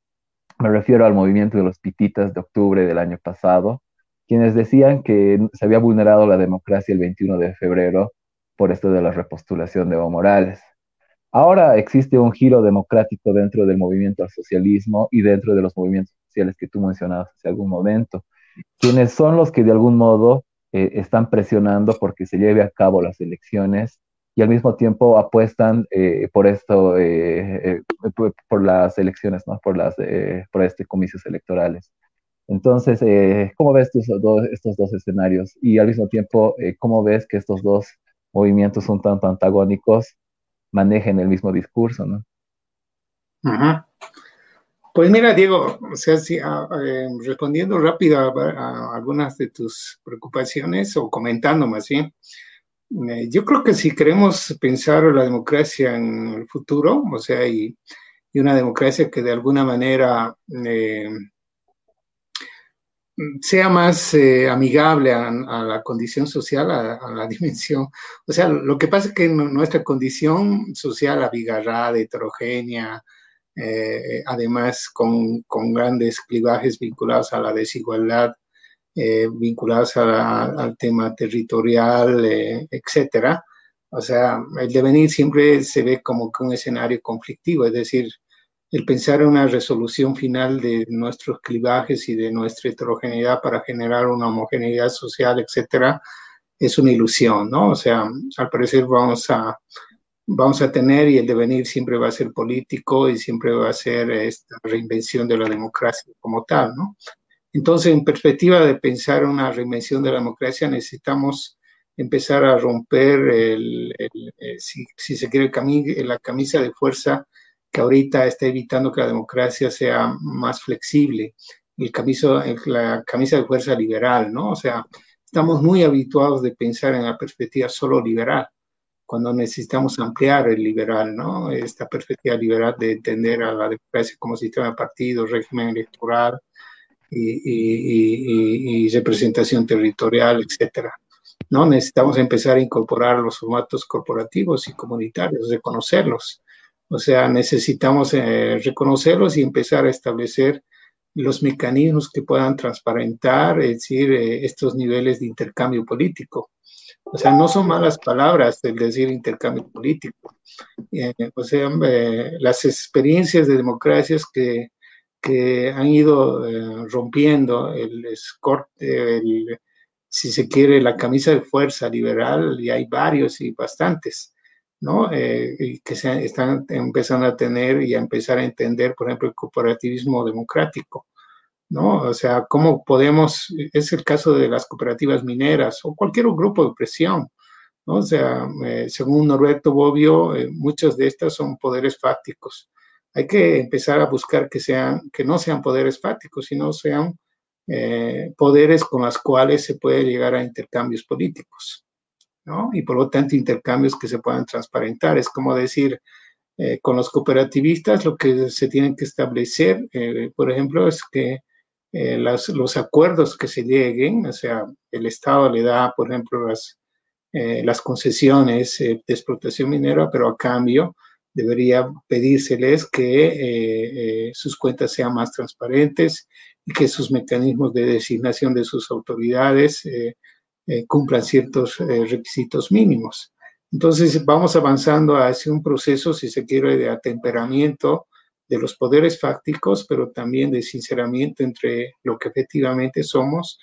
Me refiero al movimiento de los pititas de octubre del año pasado, quienes decían que se había vulnerado la democracia el 21 de febrero por esto de la repostulación de Evo Morales. Ahora existe un giro democrático dentro del movimiento al socialismo y dentro de los movimientos sociales que tú mencionabas hace algún momento, quienes son los que de algún modo eh, están presionando porque se lleve a cabo las elecciones y al mismo tiempo apuestan eh, por esto, eh, por, las elecciones, ¿no? por, las, por este comicios electorales. Entonces, ¿cómo ves estos dos, estos dos escenarios? Y al mismo tiempo, ¿cómo ves que estos dos movimientos son tanto antagónicos manejen el mismo discurso? ¿no? Pues mira, Diego, o sea, ah, eh, respondiendo rápido a, algunas de tus preocupaciones o comentando más bien, eh, yo creo que si queremos pensar la democracia en el futuro, o sea, y, una democracia que de alguna manera eh, sea más amigable a, la condición social, a, la dimensión. O sea, lo que pasa es que nuestra condición social abigarrada, heterogénea, eh, además con, con, grandes clivajes vinculados a la desigualdad, eh, vinculados al tema territorial, eh, etcétera. O sea, el devenir siempre se ve como que un escenario conflictivo, es decir, el pensar en una resolución final de nuestros clivajes y de nuestra heterogeneidad para generar una homogeneidad social, etcétera, es una ilusión, ¿no? O sea, al parecer vamos a, vamos a tener y el devenir siempre va a ser político y siempre va a ser esta reinvención de la democracia como tal, ¿no? Entonces, en perspectiva de pensar una reinvención de la democracia, necesitamos empezar a romper, el, eh, si, se quiere, la camisa de fuerza que ahorita está evitando que la democracia sea más flexible, el camiso, la camisa de fuerza liberal, ¿no? O sea, estamos muy habituados de pensar en la perspectiva solo liberal cuando necesitamos ampliar el liberal, ¿no? Esta perspectiva liberal de entender a la democracia como sistema de partidos, régimen electoral y, representación territorial, etcétera. ¿no? Necesitamos empezar a incorporar los formatos corporativos y comunitarios, reconocerlos. O sea, necesitamos eh, reconocerlos y empezar a establecer los mecanismos que puedan transparentar, es decir, eh, estos niveles de intercambio político. O sea, no son malas palabras el decir intercambio político. Eh, o sea, eh, las experiencias de democracias que, que han ido eh, rompiendo el escorte, si se quiere, la camisa de fuerza liberal, y hay varios y bastantes, ¿no? y que están empezando a tener y a empezar a entender, por ejemplo, el cooperativismo democrático. ¿no? O sea, ¿cómo podemos, es el caso de las cooperativas mineras o cualquier grupo de presión, ¿no? O sea, eh, según Norberto Bobbio, eh, muchas de estas son poderes fácticos. Hay que empezar a buscar que, sean, que no sean poderes fácticos, sino sean eh, poderes con los cuales se puede llegar a intercambios políticos, ¿no? Y por lo tanto intercambios que se puedan transparentar. Es como decir, eh, con los cooperativistas lo que se tienen que establecer, eh, por ejemplo, es que eh, los acuerdos que se lleguen, o sea, el Estado le da, por ejemplo, las, las concesiones de explotación minera, pero a cambio debería pedírseles que sus cuentas sean más transparentes y que sus mecanismos de designación de sus autoridades cumplan ciertos requisitos mínimos. Entonces vamos avanzando hacia un proceso, si se quiere, de atemperamiento de los poderes fácticos, pero también de sinceramiento entre lo que efectivamente somos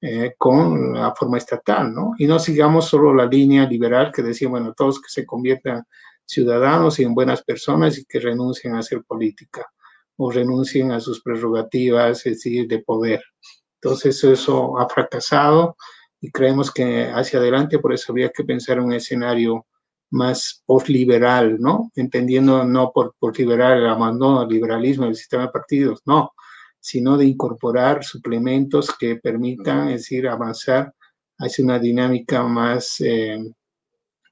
eh, con la forma estatal, ¿no? Y no sigamos solo la línea liberal que decía, bueno, todos que se conviertan ciudadanos y en buenas personas y que renuncien a hacer política o renuncien a sus prerrogativas, es decir, de poder. Entonces eso ha fracasado y creemos que hacia adelante por eso habría que pensar un escenario más post-liberal, ¿no? Entendiendo no por, por liberal el abandono del liberalismo del sistema de partidos, no, sino de incorporar suplementos que permitan, es decir, avanzar hacia una dinámica más, eh,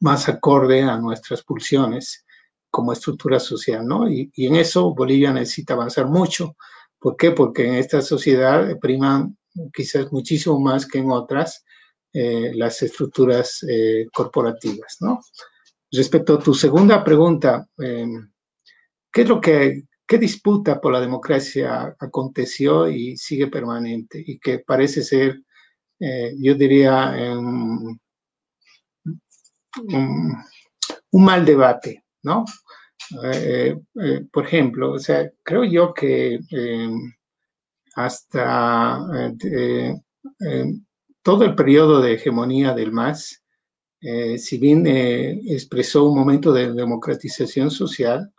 más acorde a nuestras pulsiones como estructura social, ¿no? Y, y, en eso Bolivia necesita avanzar mucho. ¿Por qué? Porque en esta sociedad priman quizás muchísimo más que en otras eh, las estructuras eh, corporativas. ¿no? Respecto a tu segunda pregunta, em, ¿qué es lo que, qué disputa por la democracia aconteció y sigue permanente y que parece ser, eh, yo diría, em, un, mal debate, ¿no? por ejemplo, o sea, creo yo que em, hasta todo el periodo de hegemonía del MAS, eh, si bien eh, expresó un momento de democratización social,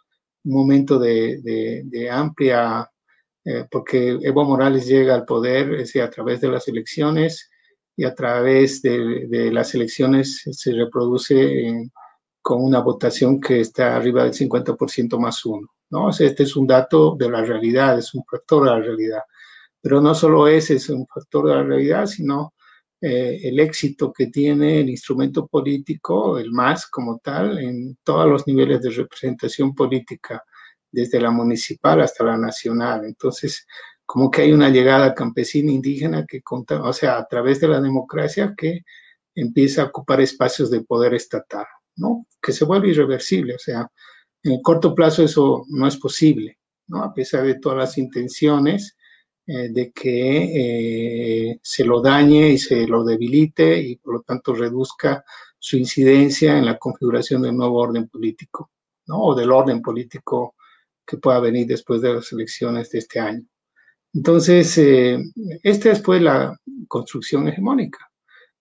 un momento de, amplia, eh, porque Evo Morales llega al poder a través de las elecciones y a través de, las elecciones se reproduce con una votación que está arriba del 50% más uno. ¿no? este es un dato de la realidad, es un factor de la realidad. Pero no solo ese es un factor de la realidad, sino eh, el éxito que tiene el instrumento político, el MAS como tal, en todos los niveles de representación política, desde la municipal hasta la nacional. Entonces, como que hay una llegada campesina indígena que, o sea, a través de la democracia que empieza a ocupar espacios de poder estatal, ¿no? Que se vuelve irreversible, o sea, en el corto plazo eso no es posible, ¿no? A pesar de todas las intenciones, eh, de que eh, se lo dañe y se lo debilite y por lo tanto reduzca su incidencia en la configuración del nuevo orden político, ¿no? O del orden político que pueda venir después de las elecciones de este año. Entonces, eh, esta fue la construcción hegemónica,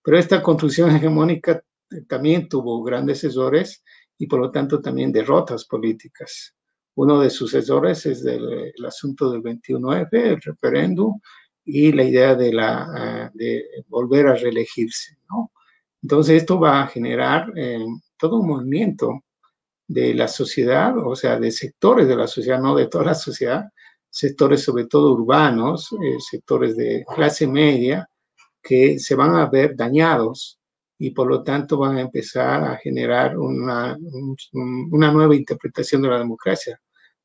pero esta construcción hegemónica también tuvo grandes errores y por lo tanto también derrotas políticas. Uno de sucesores es el asunto del 21F, el referéndum, y la idea de, la, ah, de volver a reelegirse. ¿no? Entonces, esto va a generar eh, todo un movimiento de la sociedad, o sea, de sectores de la sociedad, no de toda la sociedad, sectores sobre todo urbanos, eh, sectores de clase media, que se van a ver dañados y por lo tanto van a empezar a generar una, una nueva interpretación de la democracia.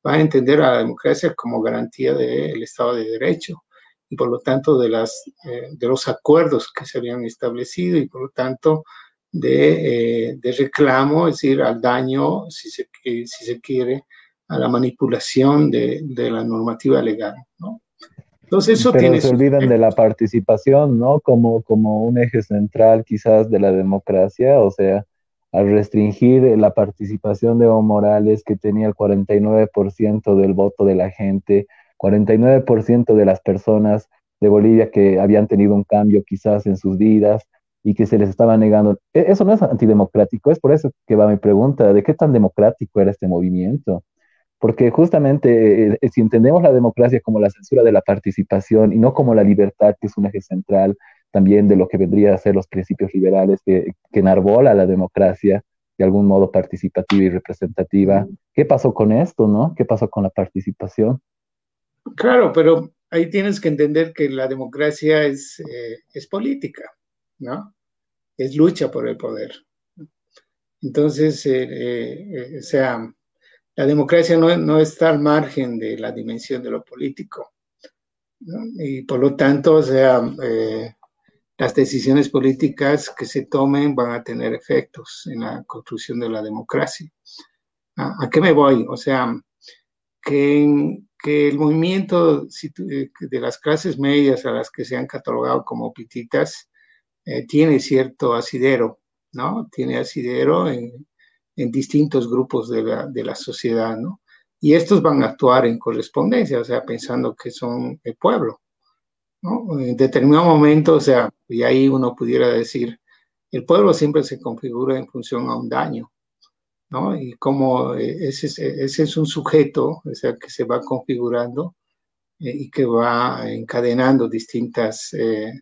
Va a entender a la democracia como garantía del Estado de Derecho y por lo tanto de, las, eh, de los acuerdos que se habían establecido y por lo tanto de, eh, de reclamo, es decir, al daño, si se, si se quiere, a la manipulación de, de la normativa legal, ¿no? Entonces eso Pero se olvidan de la participación, ¿no? Como, como un eje central quizás de la democracia, o sea, al restringir la participación de Evo Morales, que tenía el 49% del voto de la gente, 49% de las personas de Bolivia que habían tenido un cambio quizás en sus vidas y que se les estaba negando. E, eso no es antidemocrático, es por eso que va mi pregunta, ¿de qué tan democrático era este movimiento? Porque justamente eh, eh, si entendemos la democracia como la censura de la participación y no como la libertad, que es un eje central también de lo que vendría a ser los principios liberales que, que enarbola la democracia de algún modo participativa y representativa. ¿Qué pasó con esto, no? ¿Qué pasó con la participación? Claro, pero ahí tienes que entender que la democracia es, eh, es política, ¿no? es lucha por el poder. Entonces, o sea, la democracia no, está al margen de la dimensión de lo político. Y por lo tanto, o sea, eh, las decisiones políticas que se tomen van a tener efectos en la construcción de la democracia. ¿A, qué me voy? O sea, que, que el movimiento eh, de las clases medias a las que se han catalogado como pititas eh, tiene cierto asidero, ¿no? Tiene asidero en, en distintos grupos de la, de la sociedad, ¿no? Y estos van a actuar en correspondencia, o sea, pensando que son el pueblo, ¿no? En determinado momento, o sea, y ahí uno pudiera decir, el pueblo siempre se configura en función a un daño, ¿no? Y como eh, ese, ese es un sujeto, o sea, que se va configurando eh, y que va encadenando distintas eh,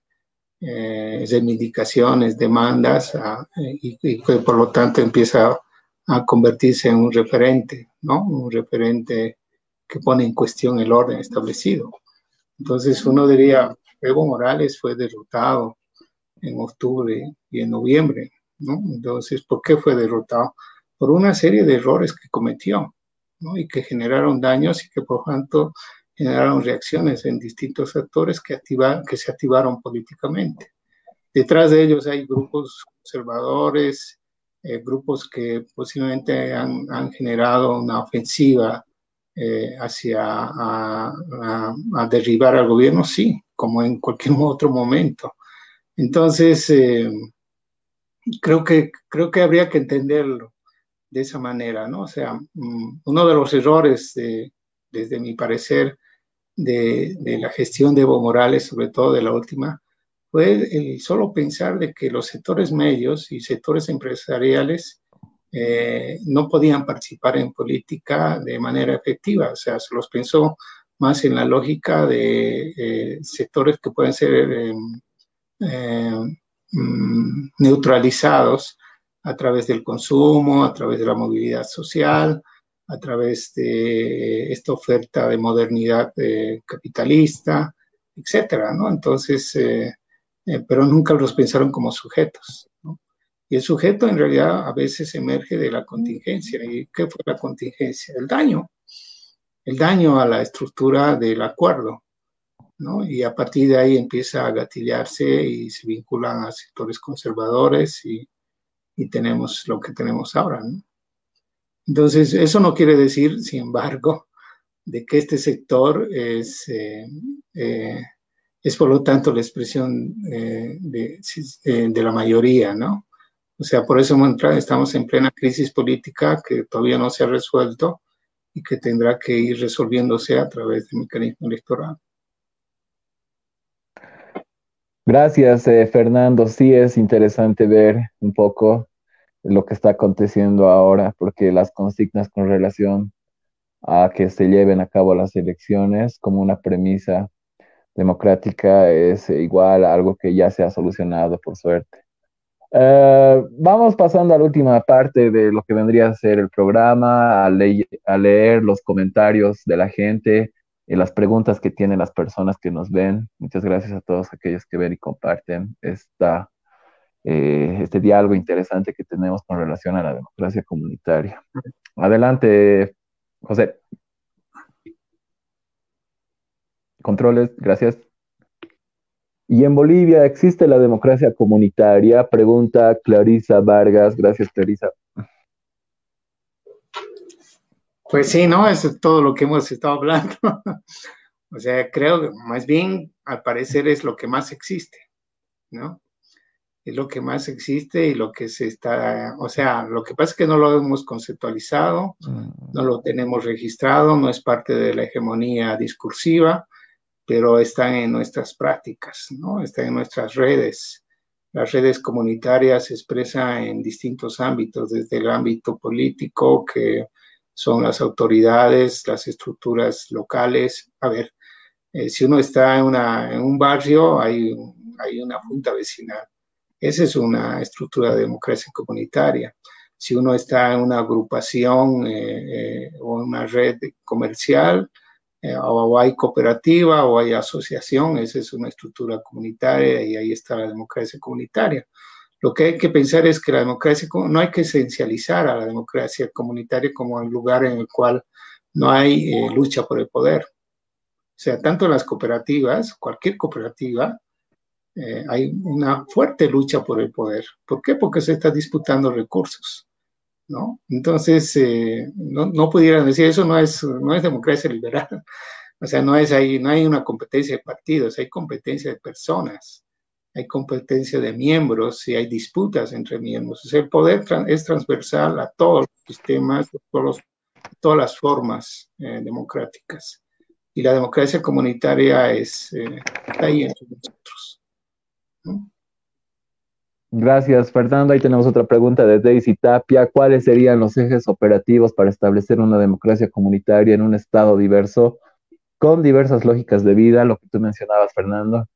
eh reivindicaciones, demandas, ah, y, y, que por lo tanto empieza a convertirse en un referente, ¿no? Un referente que pone en cuestión el orden establecido. Entonces uno diría, Evo Morales fue derrotado en octubre y en noviembre, ¿no? Entonces, ¿por qué fue derrotado? Por una serie de errores que cometió, ¿no? Y que generaron daños y que por tanto generaron reacciones en distintos actores que, que se activaron políticamente. Detrás de ellos hay grupos conservadores, eh, grupos que posiblemente han, han, generado una ofensiva eh, hacia a, a, derribar al gobierno, sí, como en cualquier otro momento. Entonces, eh, creo, que, creo que habría que entenderlo de esa manera, ¿no? O sea, mm, uno de los errores, de, desde mi parecer, de, de, la gestión de Evo Morales, sobre todo de la última, fue solo pensar de que los sectores medios y sectores empresariales eh, no podían participar en política de manera efectiva, o sea, se los pensó más en la lógica de eh, sectores que pueden ser eh, mm, neutralizados a través del consumo, a través de la movilidad social, a través de esta oferta de modernidad capitalista, etcétera, ¿no? Entonces, eh, pero nunca los pensaron como sujetos. ¿no? Y el sujeto en realidad a veces emerge de la contingencia. ¿Y qué fue la contingencia? El daño, el daño a la estructura del acuerdo. ¿no? Y a partir de ahí empieza a gatillarse y se vinculan a sectores conservadores y, y tenemos lo que tenemos ahora. ¿no? Entonces, eso no quiere decir, sin embargo, de que este sector es eh, eh, es por lo tanto la expresión eh, de, eh, de, la mayoría, ¿no? O sea, por eso estamos en plena crisis política que todavía no se ha resuelto y que tendrá que ir resolviéndose a través del mecanismo electoral. Gracias, eh, Fernando. Sí es interesante ver un poco lo que está aconteciendo ahora, porque las consignas con relación a que se lleven a cabo las elecciones como una premisa democrática es igual a algo que ya se ha solucionado, por suerte. Uh, vamos pasando a la última parte de lo que vendría a ser el programa, a, le a leer los comentarios de la gente y las preguntas que tienen las personas que nos ven. Muchas gracias a todos aquellos que ven y comparten esta, eh, este diálogo interesante que tenemos con relación a la democracia comunitaria. Adelante, José. Controles, gracias. ¿Y en Bolivia existe la democracia comunitaria? Pregunta Clarisa Vargas. Gracias, Clarisa. Pues sí, ¿no? Eso es todo lo que hemos estado hablando. o sea, creo que más bien, al parecer, es lo que más existe, ¿no? Es lo que más existe y lo que se está, o sea, lo que pasa es que no lo hemos conceptualizado, mm. no lo tenemos registrado, no es parte de la hegemonía discursiva, pero están en nuestras prácticas, ¿no? Están en nuestras redes. Las redes comunitarias se expresan en distintos ámbitos, desde el ámbito político, que son las autoridades, las estructuras locales. A ver, eh, si uno está en, una, en un barrio, hay, hay una junta vecinal. Esa es una estructura de democracia comunitaria. Si uno está en una agrupación eh, eh, o una red comercial, eh, o hay cooperativa o hay asociación, esa es una estructura comunitaria y ahí está la democracia comunitaria. Lo que hay que pensar es que la democracia, no hay que esencializar a la democracia comunitaria como un lugar en el cual no hay eh, lucha por el poder. O sea, tanto las cooperativas, cualquier cooperativa, eh, hay una fuerte lucha por el poder. ¿Por qué? Porque se está disputando recursos. ¿No? Entonces, eh, no, no, pudieran decir eso no es, no es democracia liberal. O sea, no, es ahí, no hay una competencia de partidos, hay competencia de personas hay competencia de miembros y hay disputas entre miembros. O sea, el poder es transversal a todos los sistemas, a todos todas las formas eh, democráticas. Y la democracia comunitaria es, eh, está ahí entre nosotros. Gracias, Fernando. Ahí tenemos otra pregunta de Daisy Tapia. ¿Cuáles serían los ejes operativos para establecer una democracia comunitaria en un estado diverso, con diversas lógicas de vida, lo que tú mencionabas, Fernando?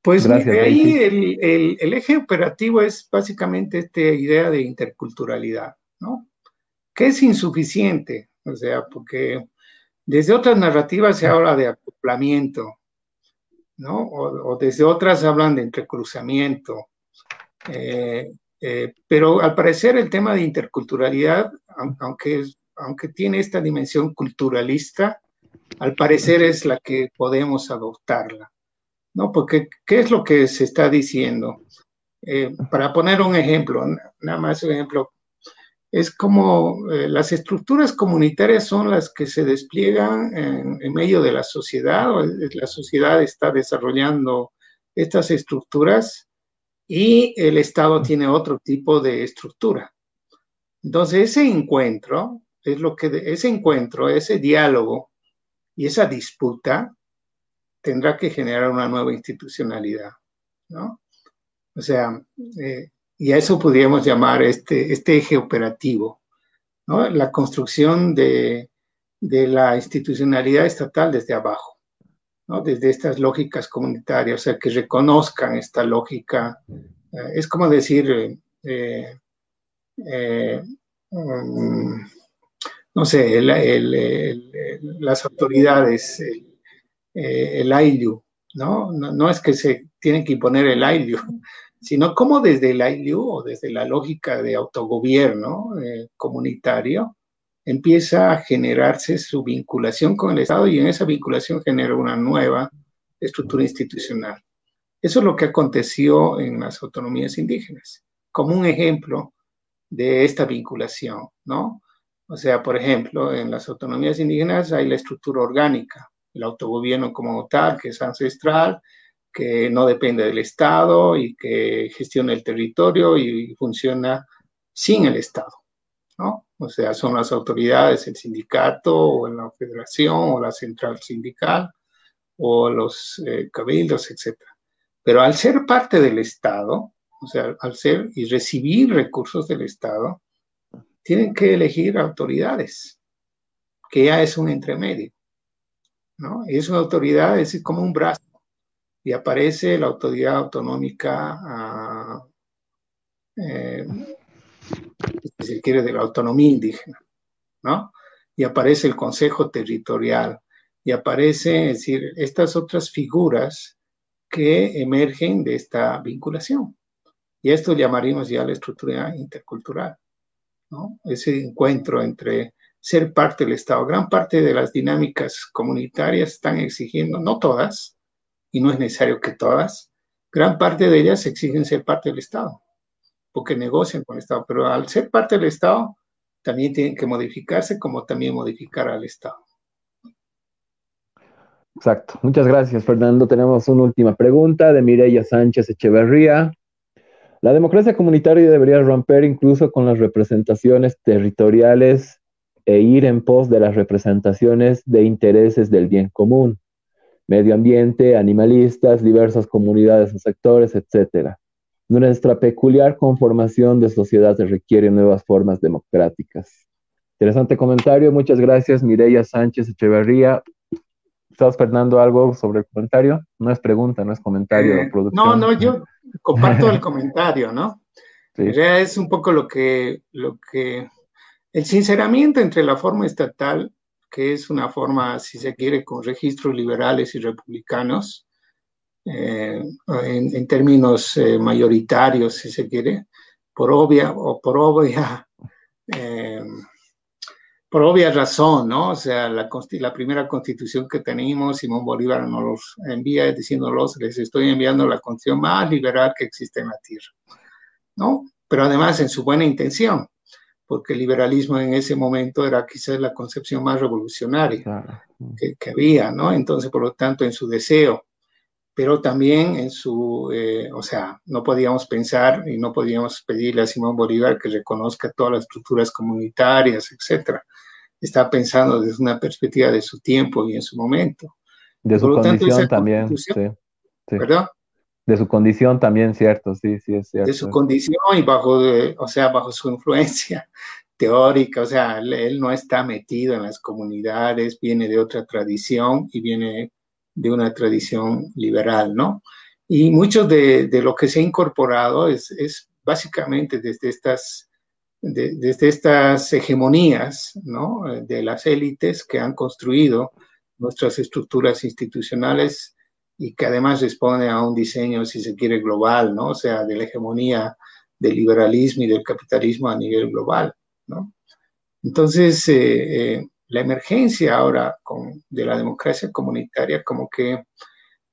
Pues ahí el, el, eje operativo es básicamente esta idea de interculturalidad, ¿no? Que es insuficiente, o sea, porque desde otras narrativas se habla de acoplamiento, ¿no? O, desde otras hablan de entrecruzamiento. Eh, eh, pero al parecer el tema de interculturalidad, aunque, aunque tiene esta dimensión culturalista, al parecer es la que podemos adoptarla. ¿no? Porque, ¿qué es lo que se está diciendo? Eh, para poner un ejemplo, nada más un ejemplo, es como eh, las estructuras comunitarias son las que se despliegan en, medio de la sociedad, la sociedad está desarrollando estas estructuras y el Estado tiene otro tipo de estructura. Entonces, ese encuentro es lo que, ese encuentro, ese diálogo y esa disputa tendrá que generar una nueva institucionalidad, ¿no? O sea, eh, y a eso podríamos llamar este, este eje operativo, ¿no? La construcción de, la institucionalidad estatal desde abajo, ¿no? Desde estas lógicas comunitarias, o sea, que reconozcan esta lógica. Eh, es como decir, eh, mm, no sé, las autoridades, eh, el ILU, ¿no? ¿no? es que se tiene que imponer el ILU, sino como desde el ILU o desde la lógica de autogobierno eh, comunitario empieza a generarse su vinculación con el Estado y en esa vinculación genera una nueva estructura institucional. Eso es lo que aconteció en las autonomías indígenas, como un ejemplo de esta vinculación, ¿no? O sea, por ejemplo, en las autonomías indígenas hay la estructura orgánica, el autogobierno como tal, que es ancestral, que no depende del Estado y que gestiona el territorio y funciona sin el Estado, ¿no? O sea, son las autoridades, el sindicato o la federación o la central sindical o los eh, cabildos, etc. Pero al ser parte del Estado, o sea, al ser y recibir recursos del Estado, tienen que elegir autoridades, que ya es un entremedio. ¿no? Es una autoridad, es como un brazo, y aparece la autoridad autonómica, eh, si quiere, de la autonomía indígena, ¿no? Y aparece el Consejo Territorial, y aparece, es decir, estas otras figuras que emergen de esta vinculación. Y esto llamaríamos ya la estructura intercultural, ¿no? Ese encuentro entre ser parte del Estado. Gran parte de las dinámicas comunitarias están exigiendo, no todas, y no es necesario que todas, gran parte de ellas exigen ser parte del Estado, porque negocian con el Estado, pero al ser parte del Estado, también tienen que modificarse como también modificar al Estado. Exacto. Muchas gracias, Fernando. Tenemos una última pregunta de Mireya Sánchez Echeverría. La democracia comunitaria debería romper incluso con las representaciones territoriales e ir en pos de las representaciones de intereses del bien común, medio ambiente, animalistas, diversas comunidades o sectores, etc. Nuestra peculiar conformación de sociedad requiere nuevas formas democráticas. Interesante comentario, muchas gracias Mireya Sánchez Echeverría. ¿Estás, Fernando, algo sobre el comentario? No es pregunta, no es comentario. Eh, no, no, yo comparto el comentario, ¿no? Sí. Es un poco lo que, lo que el sinceramiento entre la forma estatal, que es una forma, si se quiere, con registros liberales y republicanos, en, términos mayoritarios, si se quiere, por obvia o por obvia por obvia razón, ¿no? O sea, la, la, primera constitución que tenemos, Simón Bolívar nos los envía diciéndolos, les estoy enviando la constitución más liberal que existe en la tierra, ¿no? Pero además en su buena intención, porque el liberalismo en ese momento era quizás la concepción más revolucionaria que, había, ¿no? Entonces, por lo tanto, en su deseo, pero también en su, eh, o sea, no podíamos pensar y no podíamos pedirle a Simón Bolívar que reconozca todas las estructuras comunitarias, etcétera está pensando desde una perspectiva de su tiempo y en su momento. De su condición también, sí, ¿Verdad? De su condición también, cierto, sí, sí, es cierto. De su condición y bajo, o sea, bajo su influencia teórica, o sea, él, no está metido en las comunidades, viene de otra tradición y viene de una tradición liberal, ¿no? Y mucho de, de lo que se ha incorporado es, es básicamente desde estas desde estas hegemonías ¿no? de las élites que han construido nuestras estructuras institucionales y que además responden a un diseño, si se quiere, global, ¿no? o sea, de la hegemonía del liberalismo y del capitalismo a nivel global. ¿no? Entonces, eh, eh, la emergencia ahora con, de la democracia comunitaria como que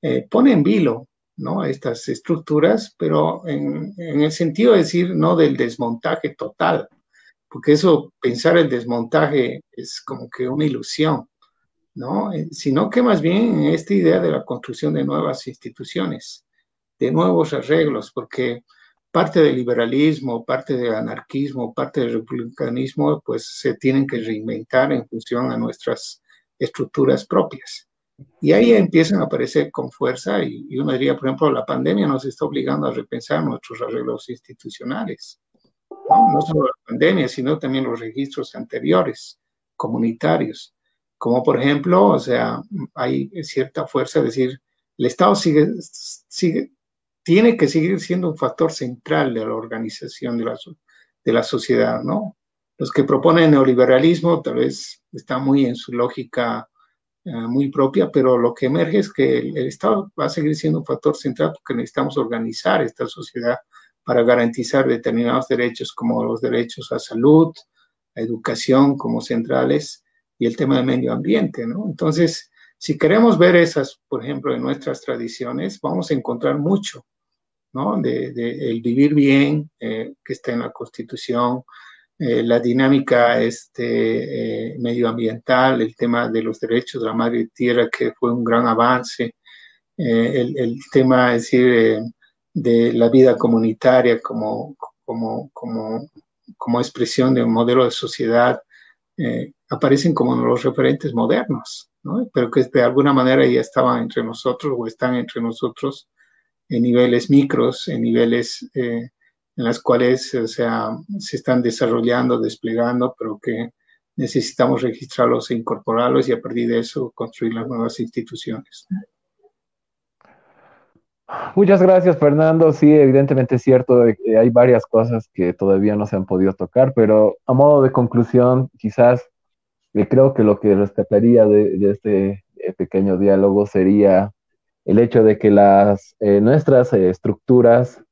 eh, pone en vilo ¿no? estas estructuras, pero en, el sentido de decir no del desmontaje total, porque eso, pensar el desmontaje es como que una ilusión, ¿no? Eh, sino que más bien esta idea de la construcción de nuevas instituciones, de nuevos arreglos, porque parte del liberalismo, parte del anarquismo, parte del republicanismo, pues se tienen que reinventar en función a nuestras estructuras propias. Y ahí empiezan a aparecer con fuerza y, uno diría, por ejemplo, la pandemia nos está obligando a repensar nuestros arreglos institucionales. ¿no? solo la pandemia, sino también los registros anteriores, comunitarios. Como por ejemplo, o sea, hay cierta fuerza, es decir, el Estado sigue, sigue, tiene que seguir siendo un factor central de la organización de la, de la sociedad, ¿no? Los que proponen neoliberalismo tal vez están muy en su lógica eh, muy propia, pero lo que emerge es que el, Estado va a seguir siendo un factor central porque necesitamos organizar esta sociedad para garantizar determinados derechos como los derechos a salud, a educación como centrales y el tema del medio ambiente, ¿no? Entonces, si queremos ver esas, por ejemplo, en nuestras tradiciones, vamos a encontrar mucho, ¿no? De, el vivir bien, eh, que está en la Constitución, eh, la dinámica este, eh, medioambiental, el tema de los derechos de la madre tierra, que fue un gran avance, eh, el, tema, es decir, de la vida comunitaria como, como, como, como expresión de un modelo de sociedad, aparecen como los referentes modernos, ¿no? pero que de alguna manera ya estaban entre nosotros o están entre nosotros en niveles micros, en niveles en las cuales o sea, se están desarrollando, desplegando, pero que necesitamos registrarlos e incorporarlos y a partir de eso construir las nuevas instituciones. Muchas gracias, Fernando. Sí, evidentemente es cierto, que hay varias cosas que todavía no se han podido tocar, pero a modo de conclusión, quizás eh, creo que lo que rescataría de, este eh, pequeño diálogo sería el hecho de que las, eh, nuestras estructuras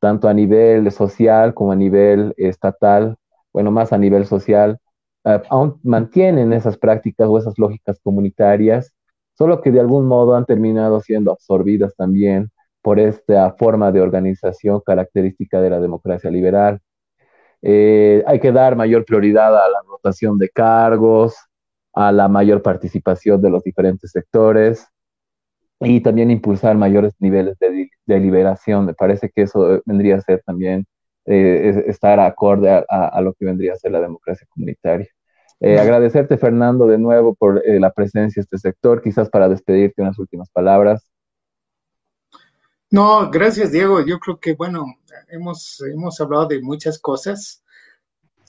tanto a nivel social como a nivel estatal, bueno, más a nivel social, eh, aún mantienen esas prácticas o esas lógicas comunitarias, solo que de algún modo han terminado siendo absorbidas también por esta forma de organización característica de la democracia liberal. Eh, hay que dar mayor prioridad a la rotación de cargos, a la mayor participación de los diferentes sectores, y también impulsar mayores niveles de, de liberación. Me parece que eso vendría a ser también eh, estar acorde a, lo que vendría a ser la democracia comunitaria. Eh, agradecerte, Fernando, de nuevo por la presencia de este sector, quizás para despedirte unas últimas palabras. No, gracias, Diego. Yo creo que, bueno, hemos, hemos hablado de muchas cosas.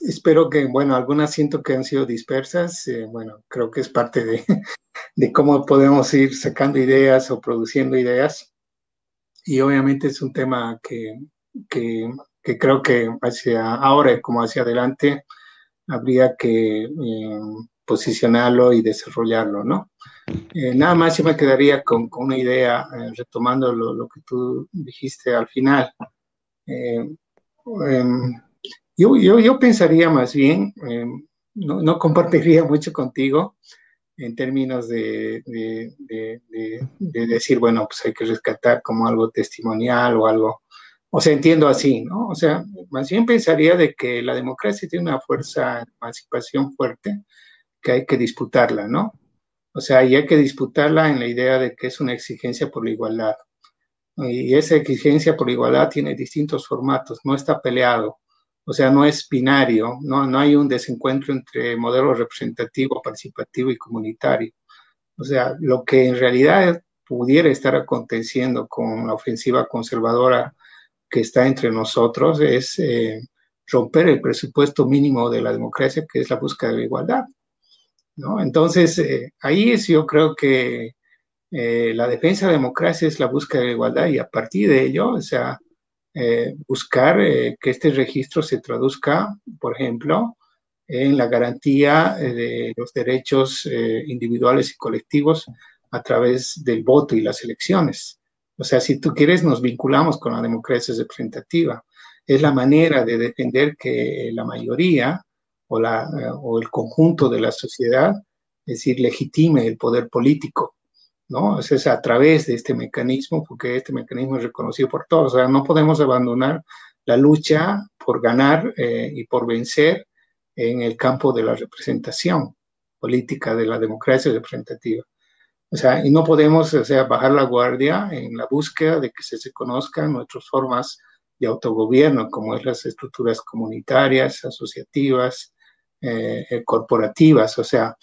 Espero que, bueno, algunas siento que han sido dispersas. bueno, creo que es parte de, de cómo podemos ir sacando ideas o produciendo ideas. Y obviamente es un tema que, que, creo que hacia ahora como hacia adelante habría que eh, posicionarlo y desarrollarlo, ¿no? Eh, nada más yo me quedaría con, una idea, eh, retomando lo, que tú dijiste al final. Em, yo, yo, yo, pensaría más bien, em, no, no, compartiría mucho contigo en términos de, de, decir, bueno, pues hay que rescatar como algo testimonial o algo, o sea, entiendo así, ¿no? O sea, más bien pensaría de que la democracia tiene una fuerza emancipación fuerte que hay que disputarla, ¿no? O sea, y hay que disputarla en la idea de que es una exigencia por la igualdad. Y esa exigencia por la igualdad tiene distintos formatos, no está peleado. O sea, no es binario, no, no hay un desencuentro entre modelo representativo, participativo y comunitario. O sea, lo que en realidad pudiera estar aconteciendo con la ofensiva conservadora que está entre nosotros es eh, romper el presupuesto mínimo de la democracia, que es la búsqueda de la igualdad. ¿no? Entonces, eh, ahí es yo creo que eh, la defensa de la democracia es la búsqueda de la igualdad y a partir de ello, o sea, buscar que este registro se traduzca, por ejemplo, en la garantía de los derechos individuales y colectivos a través del voto y las elecciones. O sea, si tú quieres, nos vinculamos con la democracia representativa. Es la manera de defender que la mayoría o, la, o el conjunto de la sociedad, es decir, legitime el poder político, ¿no? Es a través de este mecanismo, porque este mecanismo es reconocido por todos. O sea, no podemos abandonar la lucha por ganar eh, y por vencer en el campo de la representación política de la democracia representativa. O sea, y no podemos o sea, bajar la guardia en la búsqueda de que se, conozcan nuestras formas de autogobierno, como es las estructuras comunitarias, asociativas, eh, eh, corporativas. O sea,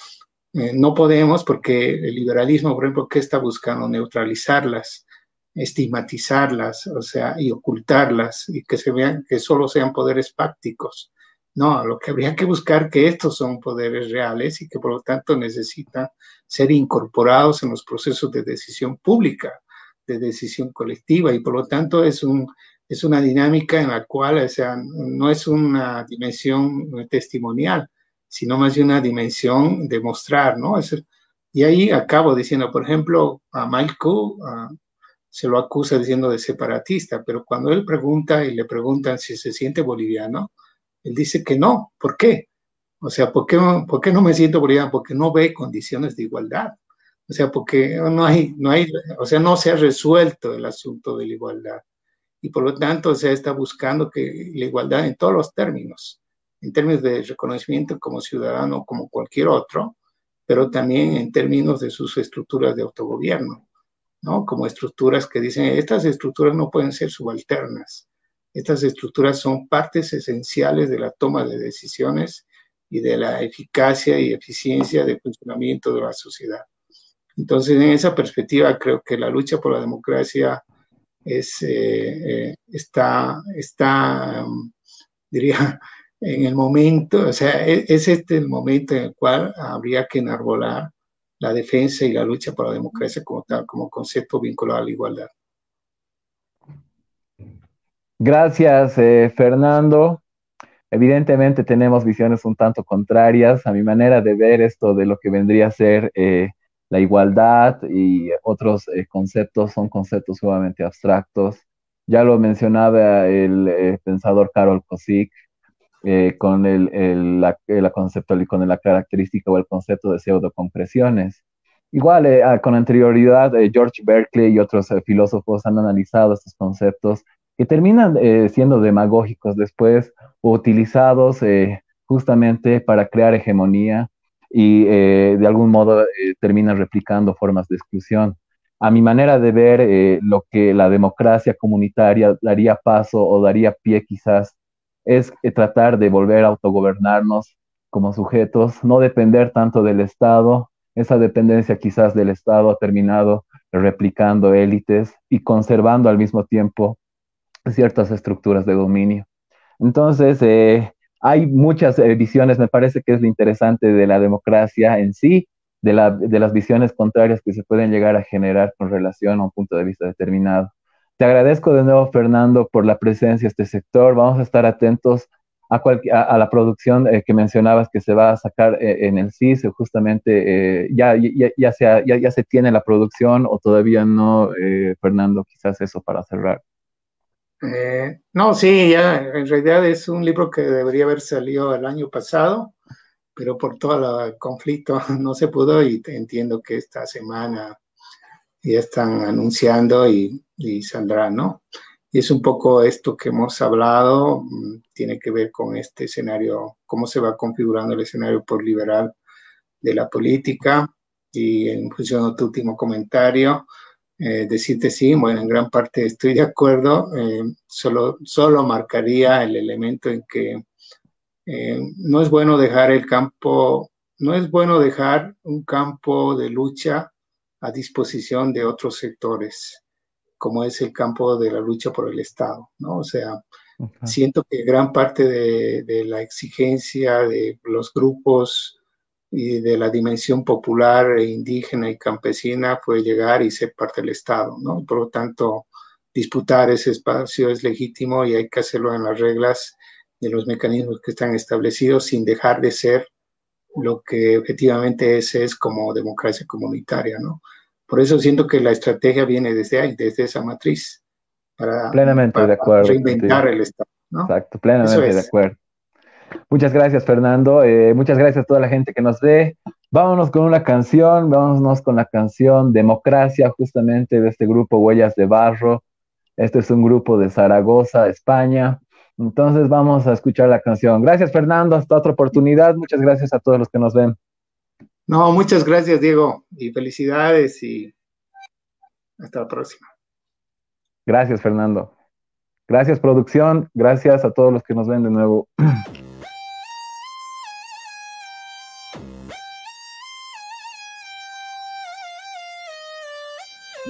eh, no podemos porque el liberalismo, por ejemplo, ¿qué está buscando? Neutralizarlas, estigmatizarlas, o sea, y ocultarlas y que se vean que solo sean poderes prácticos. No, lo que habría que buscar que estos son poderes reales y que por lo tanto necesitan ser incorporados en los procesos de decisión pública, de decisión colectiva y por lo tanto es, un, es una dinámica en la cual o sea, no es una dimensión testimonial, sino más bien una dimensión de mostrar, ¿no? y ahí acabo diciendo, por ejemplo, a Malco se lo acusa diciendo de separatista, pero cuando él pregunta y le preguntan si se siente boliviano, él dice que no. ¿Por qué? O sea, ¿por qué, ¿por qué no me siento boliviano? Porque no ve condiciones de igualdad. O sea, porque no hay, no hay, o sea, no se ha resuelto el asunto de la igualdad. Y por lo tanto, se está buscando que la igualdad en todos los términos, en términos de reconocimiento como ciudadano, como cualquier otro, pero también en términos de sus estructuras de autogobierno, ¿no? Como estructuras que dicen, estas estructuras no pueden ser subalternas, estas estructuras son partes esenciales de la toma de decisiones y de la eficacia y eficiencia del funcionamiento de la sociedad. Entonces, en esa perspectiva, creo que la lucha por la democracia eh, eh, está, está um, diría, en el momento, o sea, e, es, este el momento en el cual habría que enarbolar la defensa y la lucha por la democracia como tal, como concepto vinculado a la igualdad. Gracias, eh, Fernando. Evidentemente tenemos visiones un tanto contrarias. A mi manera de ver esto de lo que vendría a ser eh, la igualdad y otros eh, conceptos son conceptos sumamente abstractos. Ya lo mencionaba el pensador Karol Kosik con el, la, la conceptual, con la característica o el concepto de pseudocompresiones. Igual, con anterioridad, George Berkeley y otros filósofos han analizado estos conceptos que terminan eh, siendo demagógicos después o utilizados eh, justamente para crear hegemonía y eh, de algún modo terminan replicando formas de exclusión. A mi manera de ver, lo que la democracia comunitaria daría paso o daría pie quizás es tratar de volver a autogobernarnos como sujetos, no depender tanto del Estado. Esa dependencia quizás del Estado ha terminado replicando élites y conservando al mismo tiempo ciertas estructuras de dominio. Entonces, eh, hay muchas eh, visiones, me parece que es lo interesante de la democracia en sí, de, la, de las visiones contrarias que se pueden llegar a generar con relación a un punto de vista determinado. Te agradezco de nuevo, Fernando, por la presencia de este sector. Vamos a estar atentos a, la producción eh, que mencionabas que se va a sacar en el CIS, justamente ya, ya, ya, se tiene la producción o todavía no, Fernando, quizás eso para cerrar. No, sí, ya en realidad es un libro que debería haber salido el año pasado, pero por todo el conflicto no se pudo y entiendo que esta semana ya están anunciando y, y saldrá, ¿no? Y es un poco esto que hemos hablado, mm, tiene que ver con este escenario, cómo se va configurando el escenario por liberal de la política. Y en función de tu último comentario, eh, decirte sí, bueno, en gran parte estoy de acuerdo, eh, solo, solo marcaría el elemento en que eh, no es bueno dejar el campo, no es bueno dejar un campo de lucha a disposición de otros sectores como es el campo de la lucha por el Estado, ¿no? O sea, siento que gran parte de, la exigencia de los grupos y de la dimensión popular, e indígena y campesina fue llegar y ser parte del Estado, ¿no? Por lo tanto, disputar ese espacio es legítimo y hay que hacerlo en las reglas de los mecanismos que están establecidos sin dejar de ser lo que efectivamente es, es como democracia comunitaria, ¿no? Por eso siento que la estrategia viene desde ahí, desde esa matriz, para, plenamente de acuerdo, reinventar el Estado. Exacto, plenamente de acuerdo. Muchas gracias, Fernando. Eh, muchas gracias a toda la gente que nos ve. Vámonos con una canción, vámonos con la canción Democracia, justamente de este grupo Huellas de Barro. Este es un grupo de Zaragoza, España. Entonces vamos a escuchar la canción. Gracias, Fernando. Hasta otra oportunidad. Muchas gracias a todos los que nos ven. No, muchas gracias, Diego, y felicidades y hasta la próxima. Gracias, Fernando. Gracias, producción. Gracias a todos los que nos ven de nuevo.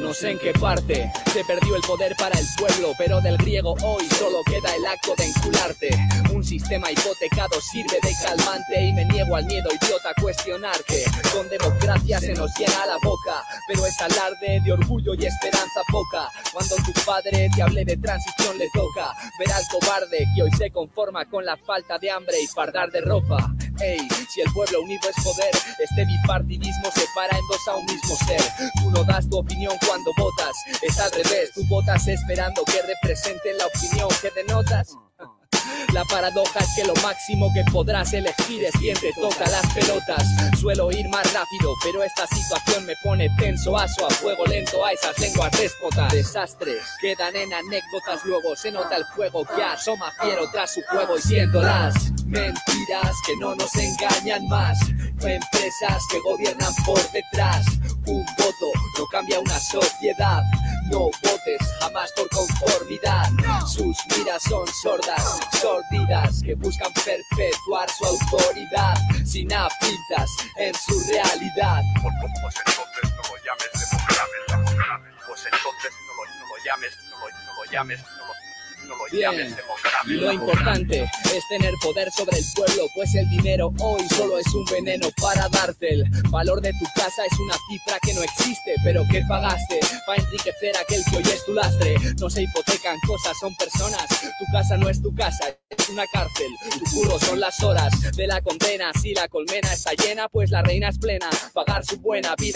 En qué parte se perdió el poder para el pueblo, pero del griego hoy solo queda el acto de encularte. Un sistema hipotecado sirve de calmante y me niego al miedo idiota a cuestionar que con democracia se nos llena la boca, pero es alarde de orgullo y esperanza poca. Cuando tu padre te hable de transición le toca ver al cobarde que hoy se conforma con la falta de hambre y fardar de ropa. Ey, si el pueblo unido es poder, este bipartidismo separa en dos a un mismo ser. Tú no das tu opinión cuando votas, es al revés, tú votas esperando que represente la opinión que denotas. La paradoja es que lo máximo que podrás elegir es quien te toca las pelotas. Suelo ir más rápido, pero esta situación me pone tenso, aso a fuego lento a esas lenguas déspotas. Desastres quedan en anécdotas, luego se nota el fuego que asoma fiero tras su juego y siento las mentiras que no nos engañan más. Empresas que gobiernan por detrás. Un voto no cambia una sociedad. No votes jamás por conformidad. Sus miras son sordas, sordidas, que buscan perpetuar su autoridad sin apitas en su realidad. Pues entonces no lo llames democracia, pues entonces no lo, no lo llames, no lo, no lo llames, Bien. Lo importante es tener poder sobre el pueblo, pues el dinero hoy solo es un veneno para darte. El valor de tu casa es una cifra que no existe, pero que pagaste para enriquecer a aquel que hoy es tu lastre. No se hipotecan cosas, son personas. Tu casa no es tu casa, es una cárcel. Tu culo son las horas de la condena. Si la colmena está llena, pues la reina es plena. Pagar su buena vida.